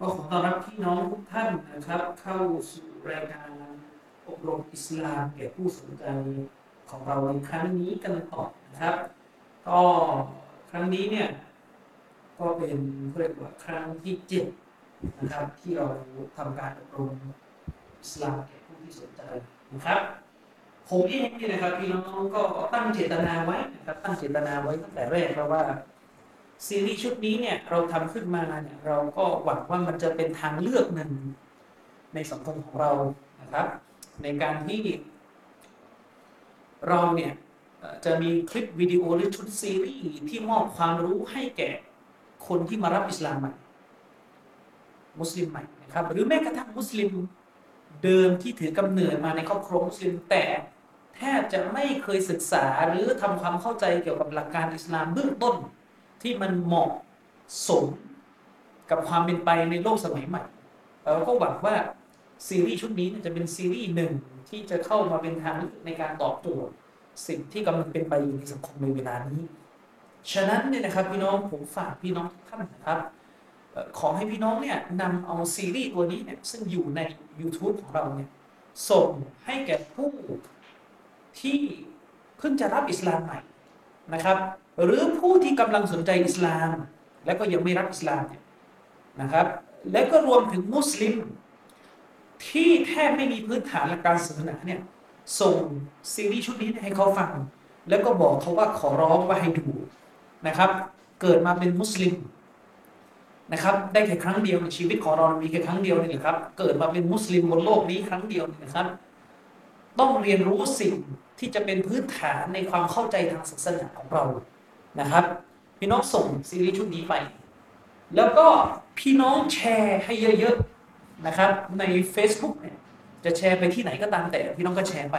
ก็ขอต้อนรับพี่น้องทุกท่านนะครับ เข้าสู่รายการอบรมอิสลามแก่ผู้สนใจของเราในครั้งนี้กันต่อนะครับ ก็ครั้งนี้เนี่ยก็เป็นเรียกว่าครั้งที่เจ็ดนะครับ ที่เราทำการอบรมอิสลามแก่ผู้ที่สนใจนะครับผมเองนี่นะครับพี่น้องก็ตั้งเจตนาไว้นะครับตั้งเจตนาไว้ตั้งแต่แรกเพราะว่า ซีรีส์ชุดนี้เนี่ยเราทำขึ้นมาเนี่ยเราก็หวังว่ามันจะเป็นทางเลือกหนึ่งในสังคมของเรานะครับ ในการที่เราเนี่ยจะมีคลิปวิดีโอหรือชุดซีรีส์ที่มอบความรู้ให้แก่คนที่มารับอิสลามใหม่มุสลิมใหม่นะครับ หรือแม้กระทั่งมุสลิมเดิมที่ถือกำเนิดมาในครอบครัวมุสลิมแต่แทบจะไม่เคยศึกษาหรือทำความเข้าใจเกี่ยวกับหลักการอิสลามเบื้องต้น ที่มันเหมาะสมกับความเป็นไปในโลกสมัยใหม่เราก็หวังว่าซีรีส์ชุดนี้จะเป็นซีรีส์หนึ่งที่จะเข้ามาเป็นทางลือกในการตอบโจทย์สิ่งที่กำลังเป็นไปอยู่ในสังคมในเวลานี้ ฉะนั้นเนี่ยนะครับพี่น้องผมฝากพี่น้องทุกท่านนะครับขอให้พี่น้องเนี่ยนำเอาซีรีส์ตัวนี้เนี่ยซึ่งอยู่ใน YouTube ของเราเนี่ยส่งให้แก่ผู้ที่เพิ่งจะรับอิสลามใหม่นะครับ หรือผู้ที่กำลังสนใจอิสลาม และก็ยังไม่รับอิสลามเนี่ยนะครับ และก็รวมถึงมุสลิม ที่แทบไม่มีพื้นฐานหลักการศาสนาเนี่ยส่งซีรีส์ชุดนี้ให้เขาฟัง แล้วก็บอกเขาว่าขอร้องว่าให้ดูนะครับ เกิดมาเป็นมุสลิมนะครับ ได้แค่ครั้งเดียวในชีวิตของเรา มีแค่ครั้งเดียวนี่แหละครับ เกิดมาเป็นมุสลิมบนโลกนี้ครั้งเดียวนี่นะครับ ต้องเรียนรู้สิ่งที่จะเป็นพื้นฐานในความเข้าใจทางศาสนาของเรา นะครับ พี่น้องส่งซีรีส์ชุดนี้ไป แล้วก็พี่น้องแชร์ให้เยอะๆนะครับ ใน Facebook เนี่ยจะแชร์ไปที่ไหนก็ตามแต่พี่น้องก็แชร์ไป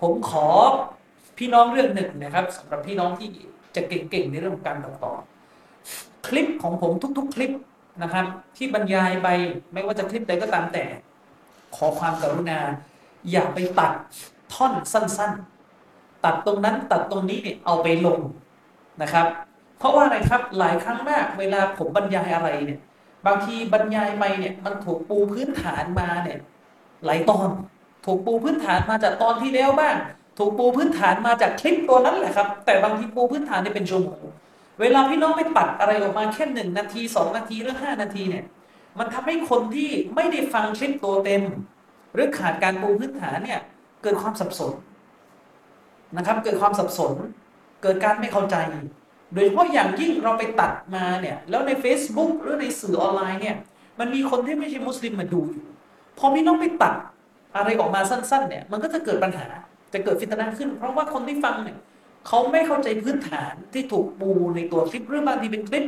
ผมขอพี่น้องเรื่องหนึ่งนะครับสำหรับพี่น้องที่จะเก่งๆในเรื่องของการตัดต่อ คลิปของผมทุก ๆ คลิปนะครับ ที่บรรยายไปไม่ว่าจะคลิปใดก็ตามแต่ ขอความกรุณา อย่าไปตัดท่อนสั้น ๆ ตัดตรงนั้นตัดตรงนี้เนี่ยเอาไปลง นะครับ เพราะว่าอะไรครับหลายครั้งมากเวลาผมบรรยายอะไรเนี่ย บางทีบรรยายไปเนี่ยมันถูกปูพื้นฐานมาเนี่ยหลายตอน ถูกปูพื้นฐานมาจากตอนที่แล้วบ้าง ถูกปูพื้นฐานมาจากคลิปตัวนั้นแหละครับ แต่บางทีปูพื้นฐานเนี่ยเป็นชั่วโมงเวลาพี่น้องไปตัดอะไรออกมาแค่หนึ่งนาทีสองนาทีหรือห้านาทีเนี่ย มันทำให้คนที่ไม่ได้ฟังคลิปตัวเต็ม หรือขาดการปูพื้นฐานเนี่ยเกิดความสับสนนะครับ เกิดความสับสน เกิดการไม่เข้าใจ โดยเฉพาะอย่างยิ่งเราไปตัดมาเนี่ย แล้วใน Facebook หรือในสื่อออนไลน์เนี่ย มันมีคนที่ไม่ใช่มุสลิมมาดูอยู่พอพี่น้องไปตัดอะไรออกมาสั้น ๆ เนี่ย มันก็จะเกิดปัญหา จะเกิดฟิตนะขึ้น เพราะว่าคนที่ฟังเนี่ยเขาไม่เข้าใจพื้นฐานที่ถูกปูในตัวคลิปหรือบางทีเป็นคลิป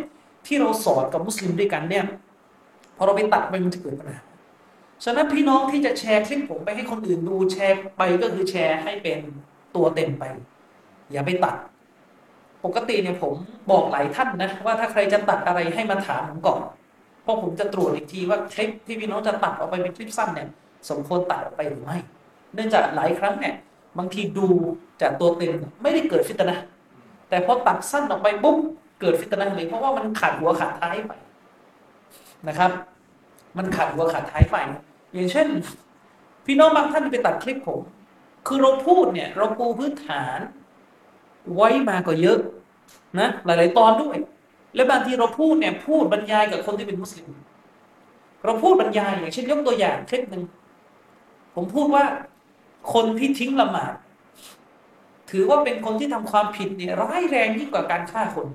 ที่เราสอนกับมุสลิมด้วยกันเนี่ยพอเราไปตัดไปมันจะเกิดปัญหาฉะนั้นพี่น้องที่จะแชร์คลิปผมไปให้คนอื่นดูแชร์ไปก็คือแชร์ให้เป็นตัวเต็มไป อย่าไปตัด ปกติเนี่ยผมบอกหลายท่านนะว่าถ้าใครจะตัดอะไรให้มาถามผมก่อน เพราะผมจะตรวจอีกทีว่าคลิปที่พี่น้องจะตัดออกไปเป็นคลิปสั้นเนี่ยสมควรตัดออกไปหรือไม่ เนื่องจากหลายครั้งเนี่ยบางทีดูจากตัวเต็มไม่ได้เกิดฟิตนะแต่พอตัดสั้นออกไปปุ๊บเกิดฟิตนะเลยเพราะว่ามันขาดหัวขาดท้ายไปนะครับ มันขาดหัวขาดท้ายไป อย่างเช่น พี่น้องบางท่านไปตัดคลิปผม คือเราพูดเนี่ยเราปูพื้นฐาน ไว้มาก็เยอะ นะหลาย ๆ ตอนด้วย และบางทีเราพูดเนี่ยพูดบรรยายกับคนที่เป็นมุสลิม เราพูดบรรยายอย่างเช่นยกตัวอย่างคลิปหนึ่งผมพูดว่าคนที่ทิ้งละหมาดถือว่าเป็นคนที่ทำความผิดเนี่ยร้ายแรงยิ่งกว่าการฆ่าคน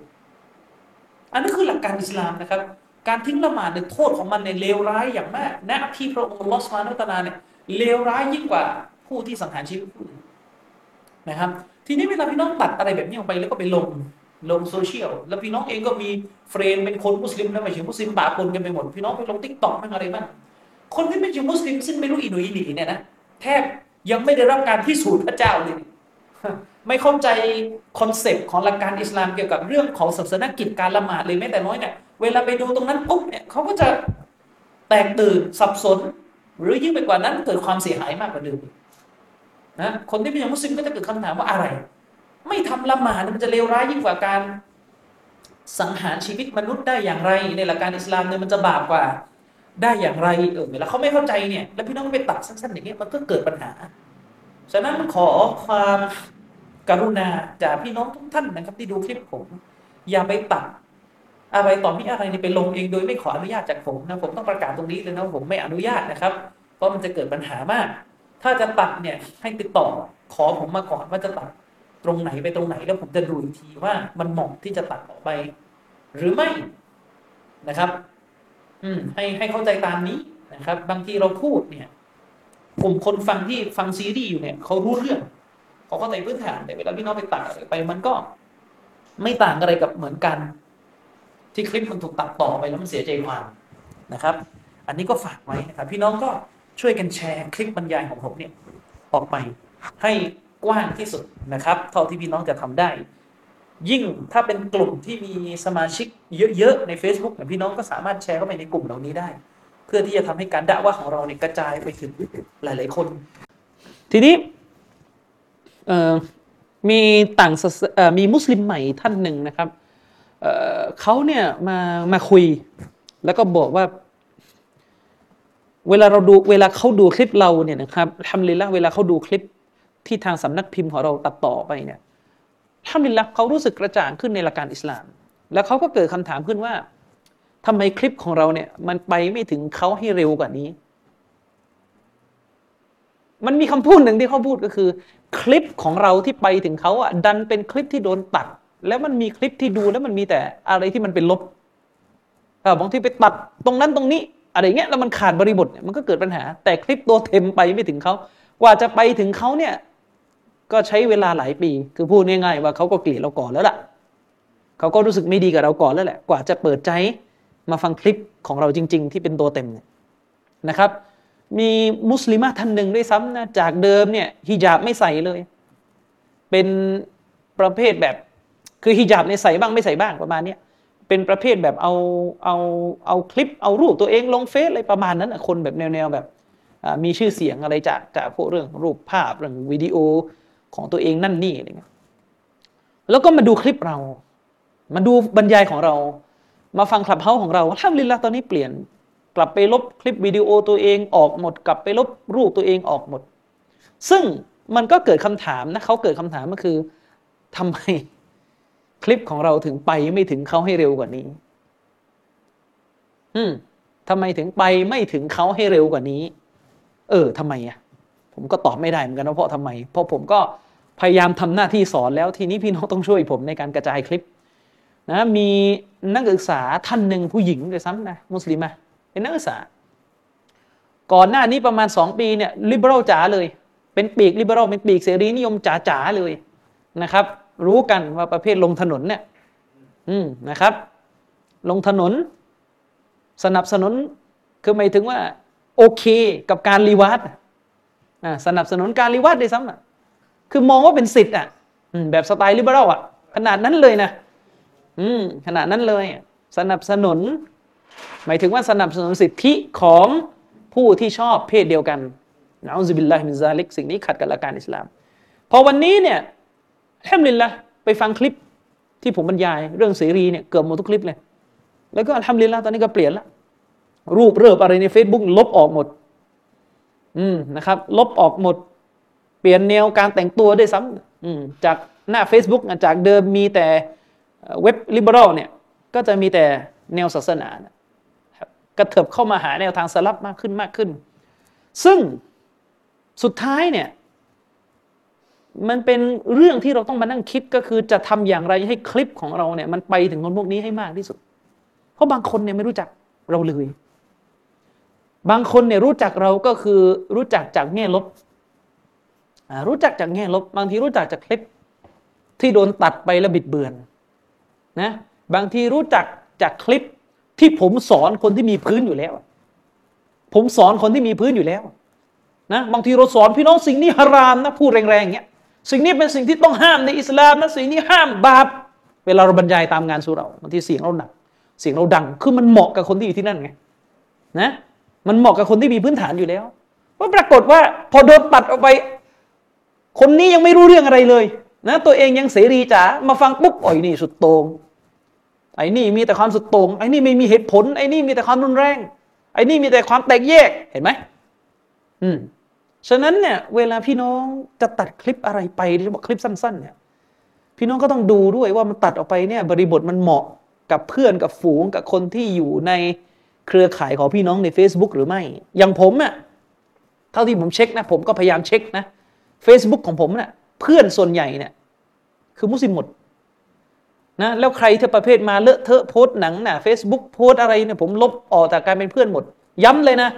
อันนี้คือหลักการอิสลามนะครับ การทิ้งละหมาดเนี่ยโทษของมันเนี่ยเลวร้ายอย่างมากนะที่พระองค์ลอสมานุตนาเนี่ยเลวร้ายยิ่งกว่าผู้ที่สังหารชีวิตผู้นะครับ ทีนี้เวลาพี่น้องตัดอะไรแบบนี้ออกไปแล้วก็ไปลง ลงโซเชียลแล้วพี่น้องเองก็มี friend เป็นคนมุสลิมแล้วไม่ใช่มุสลิมปะปนกันไปหมดพี่น้องไปลง TikTok บ้างอะไรบ้างคนที่ไม่ใช่มุสลิมซึ่งไม่รู้อิโหน่อิเหน่เนี่ยนะแทบยังไม่ได้รับการพิสูจน์พระเจ้าเลยไม่เข้าใจ concept ของหลักการอิสลามเกี่ยวกับเรื่องของศาสนกิจการละหมาดเลยแม้แต่น้อยเนี่ยเวลาไปดูตรงนั้นปุ๊บเนี่ยเขาก็จะแตกตื่นสับสน หรือยิ่งไปกว่านั้นเกิดความเสียหายมากกว่าเดิมนะคนที่ไม่ใช่มุสลิมก็จะเกิดคำถามว่าอะไร ไม่ทำละหมาดมันจะเลวร้ายยิ่งกว่าการ สังหารชีวิตมนุษย์ได้อย่างไร ในหลักการอิสลามเนี่ยมันจะบาปกว่า ได้อย่างไรเออเวลาเขาไม่เข้าใจเนี่ย แล้วพี่น้องไปตัดสั้นๆอย่างเงี้ยมันก็เกิดปัญหา ฉะนั้นขอความกรุณาจากพี่น้องทุกท่านนะครับ ที่ดูคลิปผม อย่าไปตัดอะไรต่อมีอะไรนี่ไปลงเองโดยไม่ขออนุญาตจากผมนะผมต้องประกาศตรงนี้เลยนะผมไม่อนุญาตนะครับ เพราะมันจะเกิดปัญหามาก ถ้าจะตัดเนี่ยให้ติดต่อขอผมมาก่อนว่าจะตัด ตรงไหนไปตรงไหนแล้วผมจะดูอีกทีว่ามันเหมาะที่จะตัดออกไป หรือไม่นะครับ อืมให้ให้เข้าใจตามนี้นะครับ บางทีเราพูดเนี่ยกลุ่มคนฟังที่ฟังซีรีส์อยู่เนี่ยเขารู้เรื่องเขาเข้าใจพื้นฐานแต่เวลาพี่น้องไปตัดอะไรไป มันก็ไม่ต่างอะไรกับเหมือนกัน ที่คลิปมันถูกตัดต่อไปแล้วมันเสียใจความนะครับ อันนี้ก็ฝากไว้นะครับ พี่น้องก็ช่วยกันแชร์คลิปบรรยายของผมเนี่ย ออกไปให้ กว้างที่สุดนะครับ เท่าที่พี่น้องจะทำได้ ยิ่งถ้าเป็นกลุ่มที่มีสมาชิกเยอะๆใน Facebook เนี่ยพี่น้องก็สามารถแชร์เข้าไปในกลุ่มเหล่านี้ได้ เพื่อที่จะทำให้การด่าว่าของเราเนี่ยกระจายไปถึงหลาย ๆคน ทีนี้มีต่างมีมุสลิมใหม่ท่านหนึ่งนะครับเเขาเนี่ยมามาคุย แล้วก็บอกว่า เวลาเราดูเวลาเขาดูคลิปเราเนี่ยนะครับทำเลยละเวลาเขาดูคลิป ที่ทางสำนักพิมพ์ของเราตัดต่อไปเนี่ยทำเลยละเขารู้สึกกระจ่างขึ้นในหลักการอิสลาม แล้วเขาก็เกิดคำถามขึ้นว่าทำไมคลิปของเราเนี่ย มันไปไม่ถึงเขาให้เร็วกว่านี้ มันมีคำพูดหนึ่งที่เขาพูดก็คือ คลิปของเราที่ไปถึงเขาอะดันเป็นคลิปที่โดนตัด แล้วมันมีคลิปที่ดูแล้วมันมีแต่อะไรที่มันเป็นลบบางทีไปตัดตรงนั้นตรงนี้อะไรเงี้ยแล้วมันขาดบริบทเนี่ยมันก็เกิดปัญหา แต่คลิปตัวเต็มไปไม่ถึงเขากว่าจะไปถึงเขาเนี่ย ก็ใช้เวลาหลายปี คือพูดง่ายๆว่าเขาก็เกลียดเราก่อนแล้วล่ะเขาก็รู้สึกไม่ดีกับเราก่อนแล้วแหละ กว่าจะเปิดใจมาฟังคลิปของเราจริง ๆ ที่เป็นตัวเต็มเนี่ยนะครับ มีมุสลิมท่านหนึ่งด้วยซ้ำนะจากเดิมเนี่ยฮิญาบไม่ใส่เลย เป็นประเภทแบบคือฮิญาบในใส่บ้างไม่ใส่บ้างประมาณเนี้ยเป็นประเภทแบบเอาเอาเอาคลิปเอารูปตัวเองลงเฟซอะไรประมาณนั้นคนแบบแนวๆแบบมีชื่อเสียงอะไรจากจากพวกเรื่องรูปภาพเรื่องวิดีโอ ของตัวเองนั่นนี่อะไรเงี้ยแล้วก็มาดูคลิปเรา มาดูบรรยายของเรา มาฟังคลับเฮาของเราทำลินละตอนนี้เปลี่ยน กลับไปลบคลิปวิดีโอตัวเองออกหมด กลับไปลบรูปตัวเองออกหมด ซึ่งมันก็เกิดคำถามนะเขาเกิดคำถามก็คือทำไมคลิปของเราถึงไปไม่ถึงเขาให้เร็วกว่านี้ อืมทำไมถึงไปไม่ถึงเขาให้เร็วกว่านี้ เออทำไมอะ ผมก็ตอบไม่ได้เหมือนกันว่าเพราะทำไม เพราะผมก็พยายามทำหน้าที่สอนแล้วทีนี้พี่น้องต้องช่วยผมในการกระจายคลิปนะมีนักศึกษาท่านหนึ่งผู้หญิงเลยซ้ำนะมุสลิมะเป็นนักศึกษา ก่อนหน้านี้ประมาณสองปีเนี่ยลิเบอรัลจ๋าเลย เป็นปีกลิเบอรัลเป็นปีกเสรีนิยมจ๋าๆเลยนะครับ รู้กันว่าประเภทลงถนนเนี่ยอืมนะครับ ลงถนน สนับสนุนคือหมายถึงว่า โอเคกับการลิวาฏ สนับสนุนการลิวาฏด้วยซ้ำอะคือมองว่าเป็นสิทธิ์อะแบบสไตล์ liberal อะขนาดนั้นเลยนะอืมขนาดนั้นเลย สนับสนุน หมายถึงว่าสนับสนุนสิทธิของผู้ที่ชอบเพศเดียวกันنعوذ بالله من ذلكสิ่งนี้ขัดกับหลักการอิสลาม พอวันนี้เนี่ยแฮมลินละไปฟังคลิปที่ผมบรรยายเรื่องเสรีเนี่ยเกือบหมดทุกคลิปเลย แล้วก็ทำลินละตอนนี้ก็เปลี่ยนละรูปเริบอะไรใน Facebook ลบออกหมด อืมนะครับ ลบออกหมด เปลี่ยนแนวการแต่งตัวด้วยซ้ำจากหน้า Facebook จากเดิมมีแต่เว็บลิเบอรัลเนี่ยก็จะมีแต่แนวศาสนากระเถิบเข้ามาหาแนวทางสลับมากขึ้นมากขึ้น ซึ่งสุดท้ายเนี่ยมันเป็นเรื่องที่เราต้องมานั่งคิดก็คือจะทำอย่างไรให้คลิปของเราเนี่ยมันไปถึงคนพวกนี้ให้มากที่สุด เพราะบางคนเนี่ยไม่รู้จักเราเลย บางคนเนี่ยรู้จักเราก็คือรู้จักจากแง่ลบ รู้จักจากแง่ลบ บางทีรู้จักจากคลิปที่โดนตัดไปแล้วบิดเบือนนะบางทีรู้จักจากคลิปที่ผมสอนคนที่มีพื้นอยู่แล้ว ผมสอนคนที่มีพื้นอยู่แล้วนะบางทีเราสอนพี่น้องสิ่งนี้ฮารามนะพูดแรงๆอย่างเงี้ยสิ่งนี้เป็นสิ่งที่ต้องห้ามในอิสลามนะสิ่งนี้ห้ามบาปเวลาเราบรรยายตามงานสุเราบางทีเสียงเราหนัก เสียงเราดังคือมันเหมาะกับคนที่อยู่ที่นั่นไงนะ มันเหมาะกับคนที่มีพื้นฐานอยู่แล้วว่าปรากฏว่าพอโดนตัดออกไป คนนี้ยังไม่รู้เรื่องอะไรเลยนะตัวเองยังเสรีจ๋ามาฟังปุ๊บอ่อยนี่สุดโตง่งไอ้นี่มีแต่ความสุดโตง่งไอ้นี่ไม่มีเหตุผลไอ้นี่มีแต่ความรุนแรงไอ้นี่มีแต่ความแตกแยกเห็นไหมอืมฉะนั้นเนี่ยเวลาพี่น้องจะตัดคลิปอะไรไปที่บอกคลิปสั้น ๆ เนี่ย พี่น้องก็ต้องดูด้วยว่ามันตัดออกไปเนี่ย บริบทมันเหมาะกับเพื่อนกับฝูงกับคนที่อยู่ใน เครือข่ายของพี่น้องใน Facebook หรือไม่ อย่างผมอะเท่าที่ผมเช็คนะ ผมก็พยายามเช็คนะ Facebook ของผมเนะ่ยเพื่อนส่วนใหญ่เนี่ยคือมุสลิมหมดนะแล้วใครที่ประเภทมาเลอะเทอะโพสหนังนะ่ะเฟซบุ๊กโพสอะไรเนี่ยผมลบออกจากการเป็นเพื่อนหมด ย้ำเลยนะ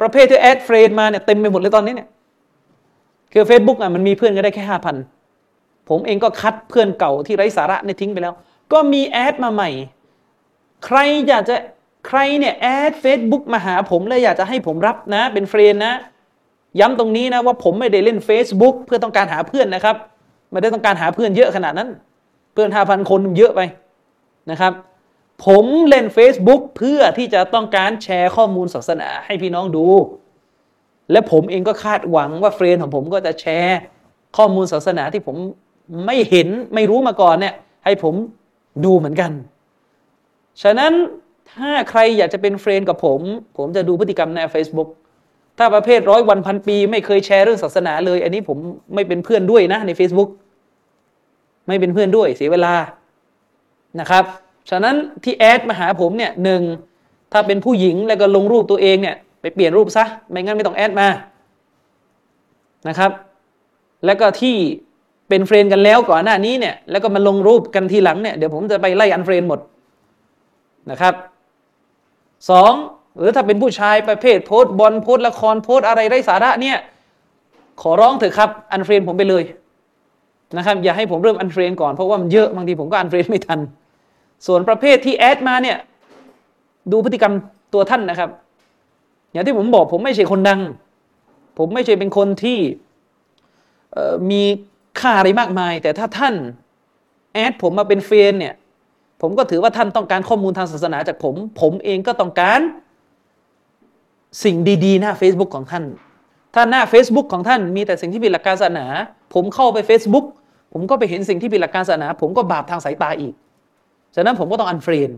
ประเภทที่ add friend มาเนี่ยเต็มไปหมดเลยตอนนี้เนี่ยคือ Facebook อะมันมีเพื่อนก็ได้แค่ห้าพันผมเองก็คัดเพื่อนเก่าที่ไร้สาระเนี่ยทิ้งไปแล้ว ก็มี add มาใหม่ ใครอยากจะ ใครเนี่ย add Facebook มาหาผมเลยอยากจะให้ผมรับนะ เป็น friend นะ ย้ำตรงนี้นะว่าผมไม่ได้เล่น Facebook เพื่อต้องการหาเพื่อนนะครับไม่ได้ต้องการหาเพื่อนเยอะขนาดนั้น เพื่อนห้าพันคนเยอะไปนะครับ ผมเล่น Facebook เพื่อที่จะต้องการแชร์ข้อมูลศาสนาให้พี่น้องดู และผมเองก็คาดหวังว่า friend ของผมก็จะแชร์ข้อมูลศาสนาที่ผมไม่เห็นไม่รู้มาก่อนเนี่ยให้ผมดูเหมือนกัน ฉะนั้น ถ้าใครอยากจะเป็น friend กับผม ผมจะดูพฤติกรรมใน Facebook ถ้าประเภทร้อยวันพันปี ไม่เคยแชร์เรื่องศาสนาเลย อันนี้ผมไม่เป็นเพื่อนด้วยนะใน Facebook ไม่เป็นเพื่อนด้วยเสียเวลานะครับ ฉะนั้นที่ add มาหาผมเนี่ยหนึ่งถ้าเป็นผู้หญิงแล้วก็ลงรูปตัวเองเนี่ยไปเปลี่ยนรูปซะ ไม่งั้นไม่ต้อง add มานะครับ แล้วก็ที่เป็น friend กันแล้วก่อนหน้านี้เนี่ยแล้วก็มาลงรูปกันทีหลังเนี่ยเดี๋ยวผมจะไปไล่ unfriend หมดนะครับ สองหรือถ้าเป็นผู้ชายประเภทโพสต์บอลโพสต์ละครโพสต์อะไรไร้สาระเนี่ย ขอร้องเถอะครับ unfriend ผมไปเลยนะครับอย่าให้ผมเริ่ม unfriend ก่อนเพราะว่ามันเยอะบางทีผมก็ unfriend ไม่ทัน ส่วนประเภทที่ add มาเนี่ยดูพฤติกรรมตัวท่านนะครับ อย่างที่ผมบอกผมไม่ใช่คนดัง ผมไม่ใช่เป็นคนที่มีค่าอะไรมากมาย แต่ถ้าท่าน add ผมมาเป็น friend เนี่ย ผมก็ถือว่าท่านต้องการข้อมูลทางศาสนาจากผม ผมเองก็ต้องการสิ่งดีๆ หน้า Facebook ของท่าน ถ้าหน้า Facebook ของท่านมีแต่สิ่งที่ผิดหลักการศาสนา ผมเข้าไป Facebook ผมก็ไปเห็นสิ่งที่ผิดหลักการศาสนา ผมก็บาปทางสายตาอีก ฉะนั้นผมก็ต้อง unfriend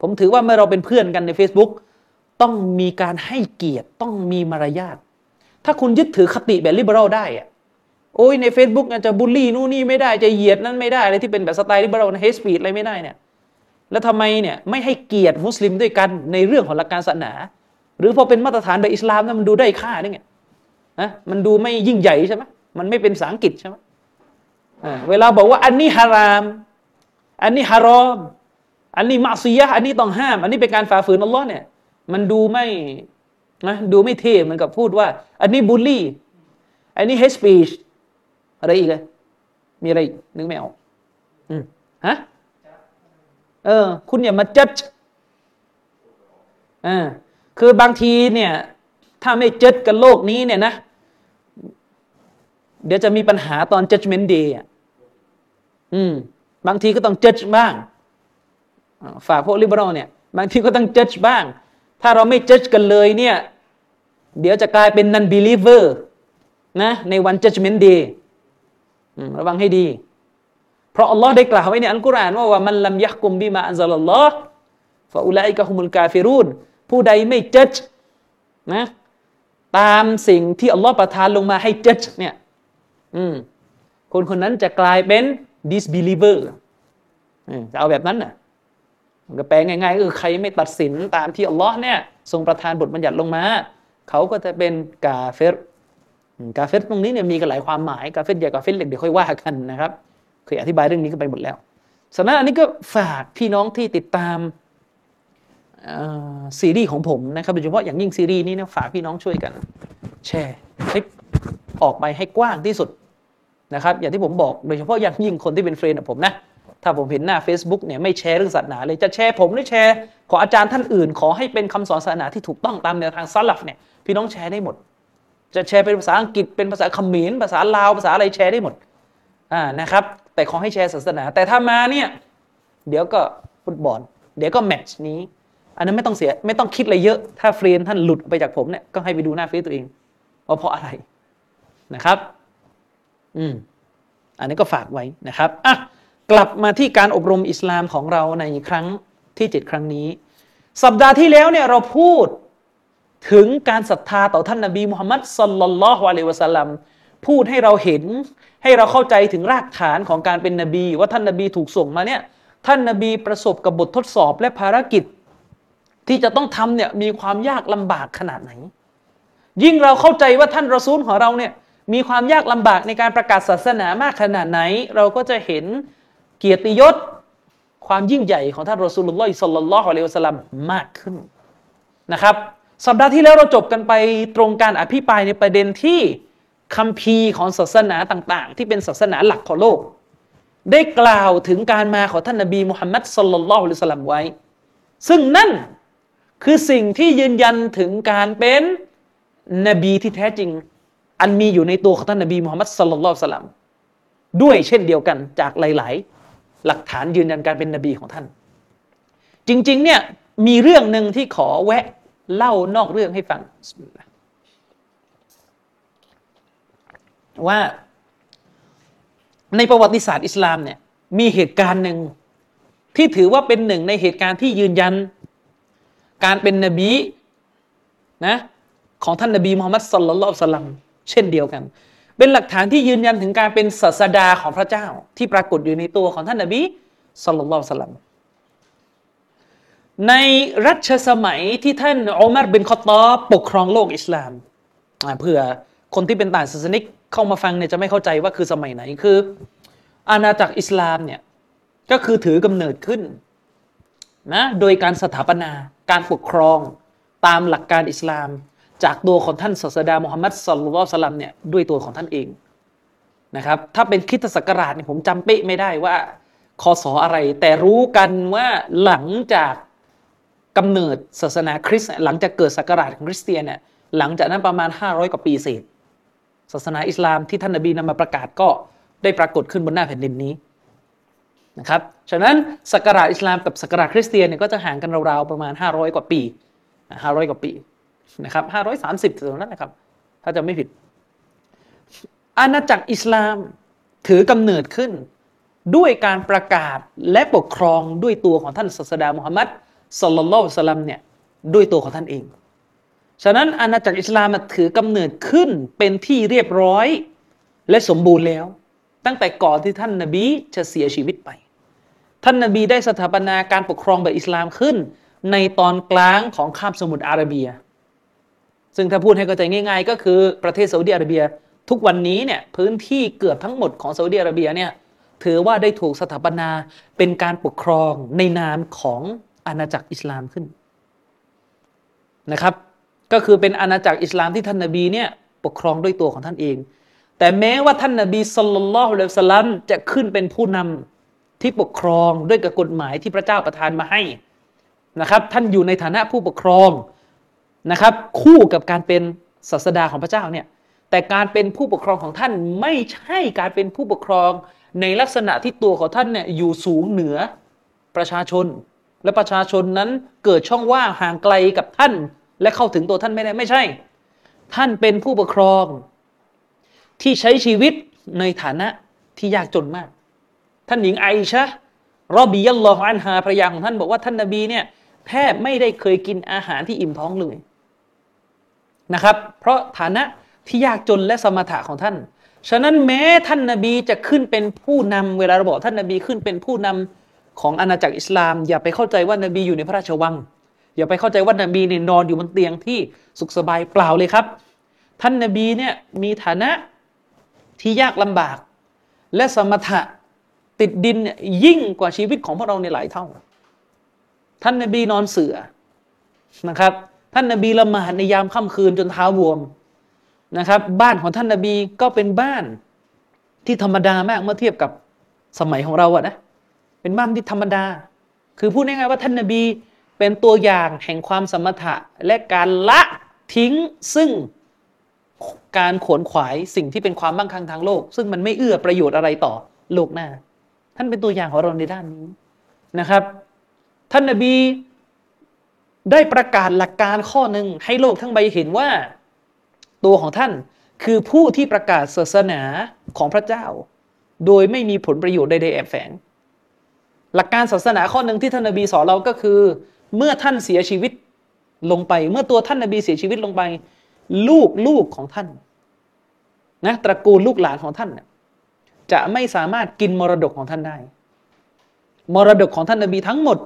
ผมถือว่าเมื่อเราเป็นเพื่อนกันใน Facebook ต้องมีการให้เกียรติต้องมีมารยาท ถ้าคุณยึดถือคติแบบ liberal ได้อะโอ้ยใน Facebook จะบูลลี่นู่นนี่ไม่ได้จะเหยียดนั่นไม่ได้อะไรที่เป็นแบบสไตล์ liberal hate speech อะไรไม่ได้เนี่ย แล้วทำไมเนี่ยไม่ให้เกียรติมุสลิมด้วยกันในเรื่องของหลักการศาสนา หรือพอเป็นมาตรฐานแบบอิสลามนะมันดูได้ค่าได้ไงนะมันดูไม่ยิ่งใหญ่ใช่ไหมมันไม่เป็นภาษาอังกฤษใช่ไหมเวลาบอกว่าอันนี้ฮาราม อันนี้ฮารอม อันนี้มาซียะอันนี้ต้องห้าม อันนี้เป็นการฝ่าฝืนอัลลอฮ์เนี่ย มันดูไม่นะดูไม่เท่เหมือนกับพูดว่า อันนี้บูลลี่ อันนี้เฮสปีชอะไรอีกเลยมีอะไรนึกไม่ออกอืมฮะ เออ คุณอย่ามาจัดอ่าคือบางทีเนี่ย ถ้าไม่เจดกันโลกนี้เนี่ยนะ เดี๋ยวจะมีปัญหาตอน judgment day อะอืม บางทีก็ต้อง judge บ้าง ฝากพวกลิเบอรัลเนี่ย บางทีก็ต้อง judge บ้าง ถ้าเราไม่ judge กันเลยเนี่ย เดี๋ยวจะกลายเป็น non believer นะ ในวัน judgment day ระวังให้ดี เพราะอัลลอฮ์ได้กล่าวไว้ในอัลกุรอานว่าว่ามันลัมยักกุมบิมาอันซัลลอฮ์ฟาอุลัยกะฮุมุลกาฟิรูนผู้ใดไม่เจดนะตามสิ่งที่อัลลอฮ์ประทานลงมาให้เจดเนี่ยอืมคนคนนั้นจะกลายเป็น disbeliever จะเอาแบบนั้นน่ะก็แปลง่ายๆคือใครไม่ตัดสินตามที่อัลลอฮ์เนี่ยทรงประทานบทบัญญัติลงมา เขาก็จะเป็นกาเฟรกาเฟรตรงนี้เนี่ยมีกันหลายความหมายกาเฟรใหญ่กาเฟรเล็กเดี๋ยวค่อยว่ากันนะครับ เคยอธิบายเรื่องนี้กันไปหมดแล้วสำนักอันนี้ก็ฝากพี่น้องที่ติดตามซีรีส์ของผมนะครับโดยเฉพาะอย่างยิ่งซีรีส์นี้นะฝากพี่น้องช่วยกัน แชร์คลิปออกไปให้กว้างที่สุดนะครับอย่างที่ผมบอกโดยเฉพาะอย่างยิ่งคนที่เป็น friend กับผมนะถ้าผมเห็นหน้า Facebook เนี่ยไม่แชร์เรื่องศาสนาเลยจะแชร์ผมหรือแชร์ ของอาจารย์ท่านอื่น ขอให้เป็นคำสอนศาสนาที่ถูกต้องตามแนวทางซาลัฟเนี่ยพี่น้องแชร์ได้หมด จะแชร์เป็นภาษาอังกฤษเป็นภาษาเขมรภาษาลาวภาษาอะไรแชร์ได้หมดอ่านะครับ แต่ขอให้แชร์ศาสนา แต่ถ้ามาเนี่ย เดี๋ยวก็ฟุตบอล เดี๋ยวก็แมตช์นี้ อันนั้นไม่ต้องเสียไม่ต้องคิดอะไรเยอะ ถ้า friend ท่านหลุดไปจากผมเนี่ยก็ให้ไปดูหน้าเฟซตัวเองว่าเพราะอะไรนะครับ อืม อันนี้ก็ฝากไว้นะครับอะกลับมาที่การอบรมอิสลามของเราในครั้งที่เจ็ดครั้งนี้ สัปดาห์ที่แล้วเนี่ยเราพูดถึงการศรัทธาต่อท่านนบีมุฮัมมัดสัลลัลลอฮุอะลัยวะสัลลัมพูดให้เราเห็น ให้เราเข้าใจถึงรากฐานของการเป็นนบี ว่าท่านนบีถูกส่งมาเนี่ยท่านนบีประสบกับบททดสอบและภารกิจ ที่จะต้องทำเนี่ยมีความยากลำบากขนาดไหน ยิ่งเราเข้าใจว่าท่านรอซูลของเราเนี่ยมีความยากลำบากในการประกาศศาสนามากขนาดไหน เราก็จะเห็นเกียรติยศความยิ่งใหญ่ของท่านรอซูลุลลอฮิสัลลัลลอฮุอะลัยฮิวะสัลลัมมากขึ้นนะครับ สัปดาห์ที่แล้วเราจบกันไปตรงการอภิปรายในประเด็นที่ คัมภีร์ของศาสนาต่าง ๆ ที่เป็นศาสนาหลักของโลก ได้กล่าวถึงการมาของท่านนบีมุฮัมมัดสลลัลลอฮุอะลัยฮิสลัมไว้ ซึ่งนั่นคือสิ่งที่ยืนยันถึงการเป็นนบีที่แท้จริง อันมีอยู่ในตัวของท่านนบีมุฮัมมัดสลลัลลอฮุอะลัยฮิสลลัมด้วยเช่นเดียวกันจากหลาย ๆ หลักฐานยืนยันการเป็นนบีของท่าน จริง ๆ เนี่ยมีเรื่องหนึ่งที่ขอแวะเล่านอกเรื่องให้ฟัง ว่า ในประวัติศาสตร์อิสลามเนี่ย มีเหตุการณ์หนึ่งที่ถือว่าเป็นหนึ่งในเหตุการณ์ที่ยืนยัน การเป็นนบีนะของท่านนบีมุฮัมมัดสลลัลลอฮุอะสลัมเช่นเดียวกัน เป็นหลักฐานที่ยืนยันถึงการเป็นศาสดาของพระเจ้า ที่ปรากฏอยู่ในตัวของท่านนบีสลลัลลอฮุอะสลัมในรัชสมัยที่ท่านอุมัรบินคอตตอปกครองโลกอิสลามเพื่อคนที่เป็นต่างศาสนิก เข้ามาฟังเนี่ยจะไม่เข้าใจว่าคือสมัยไหนคือ อาณาจักรอิสลามเนี่ยก็คือถือกำเนิดขึ้นนะโดยการสถาปนาการปกครองตามหลักการอิสลาม จากตัวของท่านศาสดามุฮัมมัดสัลลัลลอฮุลัยฮิวะสัลลัมเนี่ยด้วยตัวของท่านเองนะครับถ้าเป็นคริสตศักราชเนี่ยผมจำเป๊ะไม่ได้ว่าคอสออะไร แต่รู้กันว่าหลังจากกำเนิดศาสนาคริสต์หลังจากเกิดศักราชของคริสเตียนเนี่ยหลังจากนั้นประมาณ 500 กว่าปีเศษ ศาสนาอิสลามที่ท่านนบีนำมาประกาศก็ได้ปรากฏขึ้นบนหน้าแผ่นดินนี้นะครับ ฉะนั้นศักราชอิสลามกับศักราชคริสเตียนเนี่ยก็จะห่างกันราวๆประมาณ 500 กว่าปี 500 กว่าปีนะครับ530ถึงนั้นนะครับ ถ้าจะไม่ผิด อาณาจักรอิสลามถือกำเนิดขึ้น ด้วยการประกาศและปกครองด้วยตัวของท่านศาสดามุฮัมมัดสัลลัลลอฮุอะลัยฮิวะสัลลัมเนี่ยด้วยตัวของท่านเอง ฉะนั้นอาณาจักรอิสลามถือกำเนิดขึ้นเป็นที่เรียบร้อยและสมบูรณ์แล้ว ตั้งแต่ก่อนที่ท่านนบีจะเสียชีวิตไป ท่านนบีได้สถาปนาการปกครองแบบอิสลามขึ้น ในตอนกลางของคาบสมุทรอาระเบีย ซึ่งถ้าพูดให้เข้าใจง่าย ๆ ก็คือประเทศซาอุดิอาระเบีย ทุกวันนี้เนี่ยพื้นที่เกือบทั้งหมดของซาอุดิอาระเบียเนี่ยถือว่าได้ถูกสถาปนาเป็นการปกครองในนามของอาณาจักรอิสลามขึ้นนะครับ ก็คือเป็นอาณาจักรอิสลามที่ท่านนบีเนี่ยปกครองด้วยตัวของท่านเอง แต่แม้ว่าท่านนบีสุลต่านละฮ์อะลัยฮิวะสัลัมจะขึ้นเป็นผู้นำที่ปกครองด้วยกับกฎหมายที่พระเจ้าประทานมาให้นะครับ ท่านอยู่ในฐานะผู้ปกครองนะครับ คู่กับการเป็นศาสดาของพระเจ้าเนี่ยแต่การเป็นผู้ปกครองของท่านไม่ใช่การเป็นผู้ปกครองในลักษณะที่ตัวของท่านเนี่ยอยู่สูงเหนือประชาชน และประชาชนนั้นเกิดช่องว่างห่างไกลกับท่าน และเข้าถึงตัวท่านไม่ได้ไม่ใช่ ท่านเป็นผู้ปกครอง ที่ใช้ชีวิตในฐานะที่ยากจนมาก ท่านหญิงไอชะรอบียัลลอฮอันฮาภรรยาของท่านบอกว่าท่านนบีเนี่ยแทบไม่ได้เคยกินอาหารที่อิ่มท้องเลยนะครับ เพราะฐานะที่ยากจนและสมถะของท่าน ฉะนั้นแม้ท่านนบีจะขึ้นเป็นผู้นำเวลาเราบอกท่านนบีขึ้นเป็นผู้นำของอาณาจักรอิสลาม อย่าไปเข้าใจว่านบีอยู่ในพระราชวัง อย่าไปเข้าใจว่านบีเนี่ยนอนอยู่บนเตียงที่สุขสบายเปล่าเลยครับ ท่านนบีเนี่ยมีฐานะที่ยากลำบาก และสมถะติดดินเนี่ยยิ่งกว่าชีวิตของพวกเราในหลายเท่า ท่านนบีนอนเสือนะครับ ท่านนบีละหมาดในยามค่ำคืนจนเท้าบวมนะครับ บ้านของท่านนบีก็เป็นบ้านที่ธรรมดามากเมื่อเทียบกับสมัยของเราอะนะเป็นบ้านที่ธรรมดา คือพูดง่ายๆว่าท่านนบี เป็นตัวอย่างแห่งความสมถะและการละทิ้งซึ่งการขวนขวายสิ่งที่เป็นความมั่งคั่งทางโลก ซึ่งมันไม่เอื้อประโยชน์อะไรต่อโลกหน้า ท่านเป็นตัวอย่างของเราในด้านนี้นะครับ ท่านนบีได้ประกาศหลักการข้อหนึ่งให้โลกทั้งใบเห็นว่า ตัวของท่านคือผู้ที่ประกาศศาสนาของพระเจ้า โดยไม่มีผลประโยชน์ใดๆแอบแฝง หลักการศาสนาข้อหนึ่งที่ท่านนบีสอนเราก็คือ เมื่อท่านเสียชีวิตลงไป เมื่อตัวท่านนบีเสียชีวิตลงไป ลูกลูกของท่านนะตระกูลลูกหลานของท่านจะไม่สามารถกินมรดกของท่านได้ มรดกของท่านนบีทั้งหมด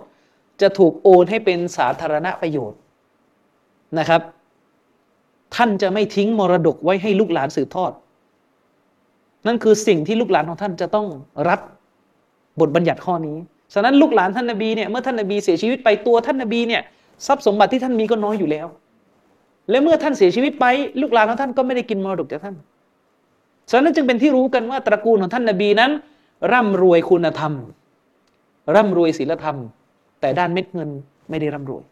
จะถูกโอนให้เป็นสาธารณประโยชน์นะครับ ท่านจะไม่ทิ้งมรดกไว้ให้ลูกหลานสืบทอด นั่นคือสิ่งที่ลูกหลานของท่านจะต้องรับ บทบัญญัติข้อนี้ ฉะนั้นลูกหลานท่านนบีเนี่ยเมื่อท่านนบีเสียชีวิตไปตัวท่านนบีเนี่ยทรัพย์สมบัติที่ท่านมีก็น้อยอยู่แล้ว และเมื่อท่านเสียชีวิตไป ลูกหลานของท่านก็ไม่ได้กินมรดกจากท่านฉะนั้นจึงเป็นที่รู้กันว่าตระกูลของท่านนบีนั้น ร่ำรวยคุณธรรม ร่ำรวยศีลธรรม แต่ด้านเม็ดเงินไม่ได้ร่ำรวย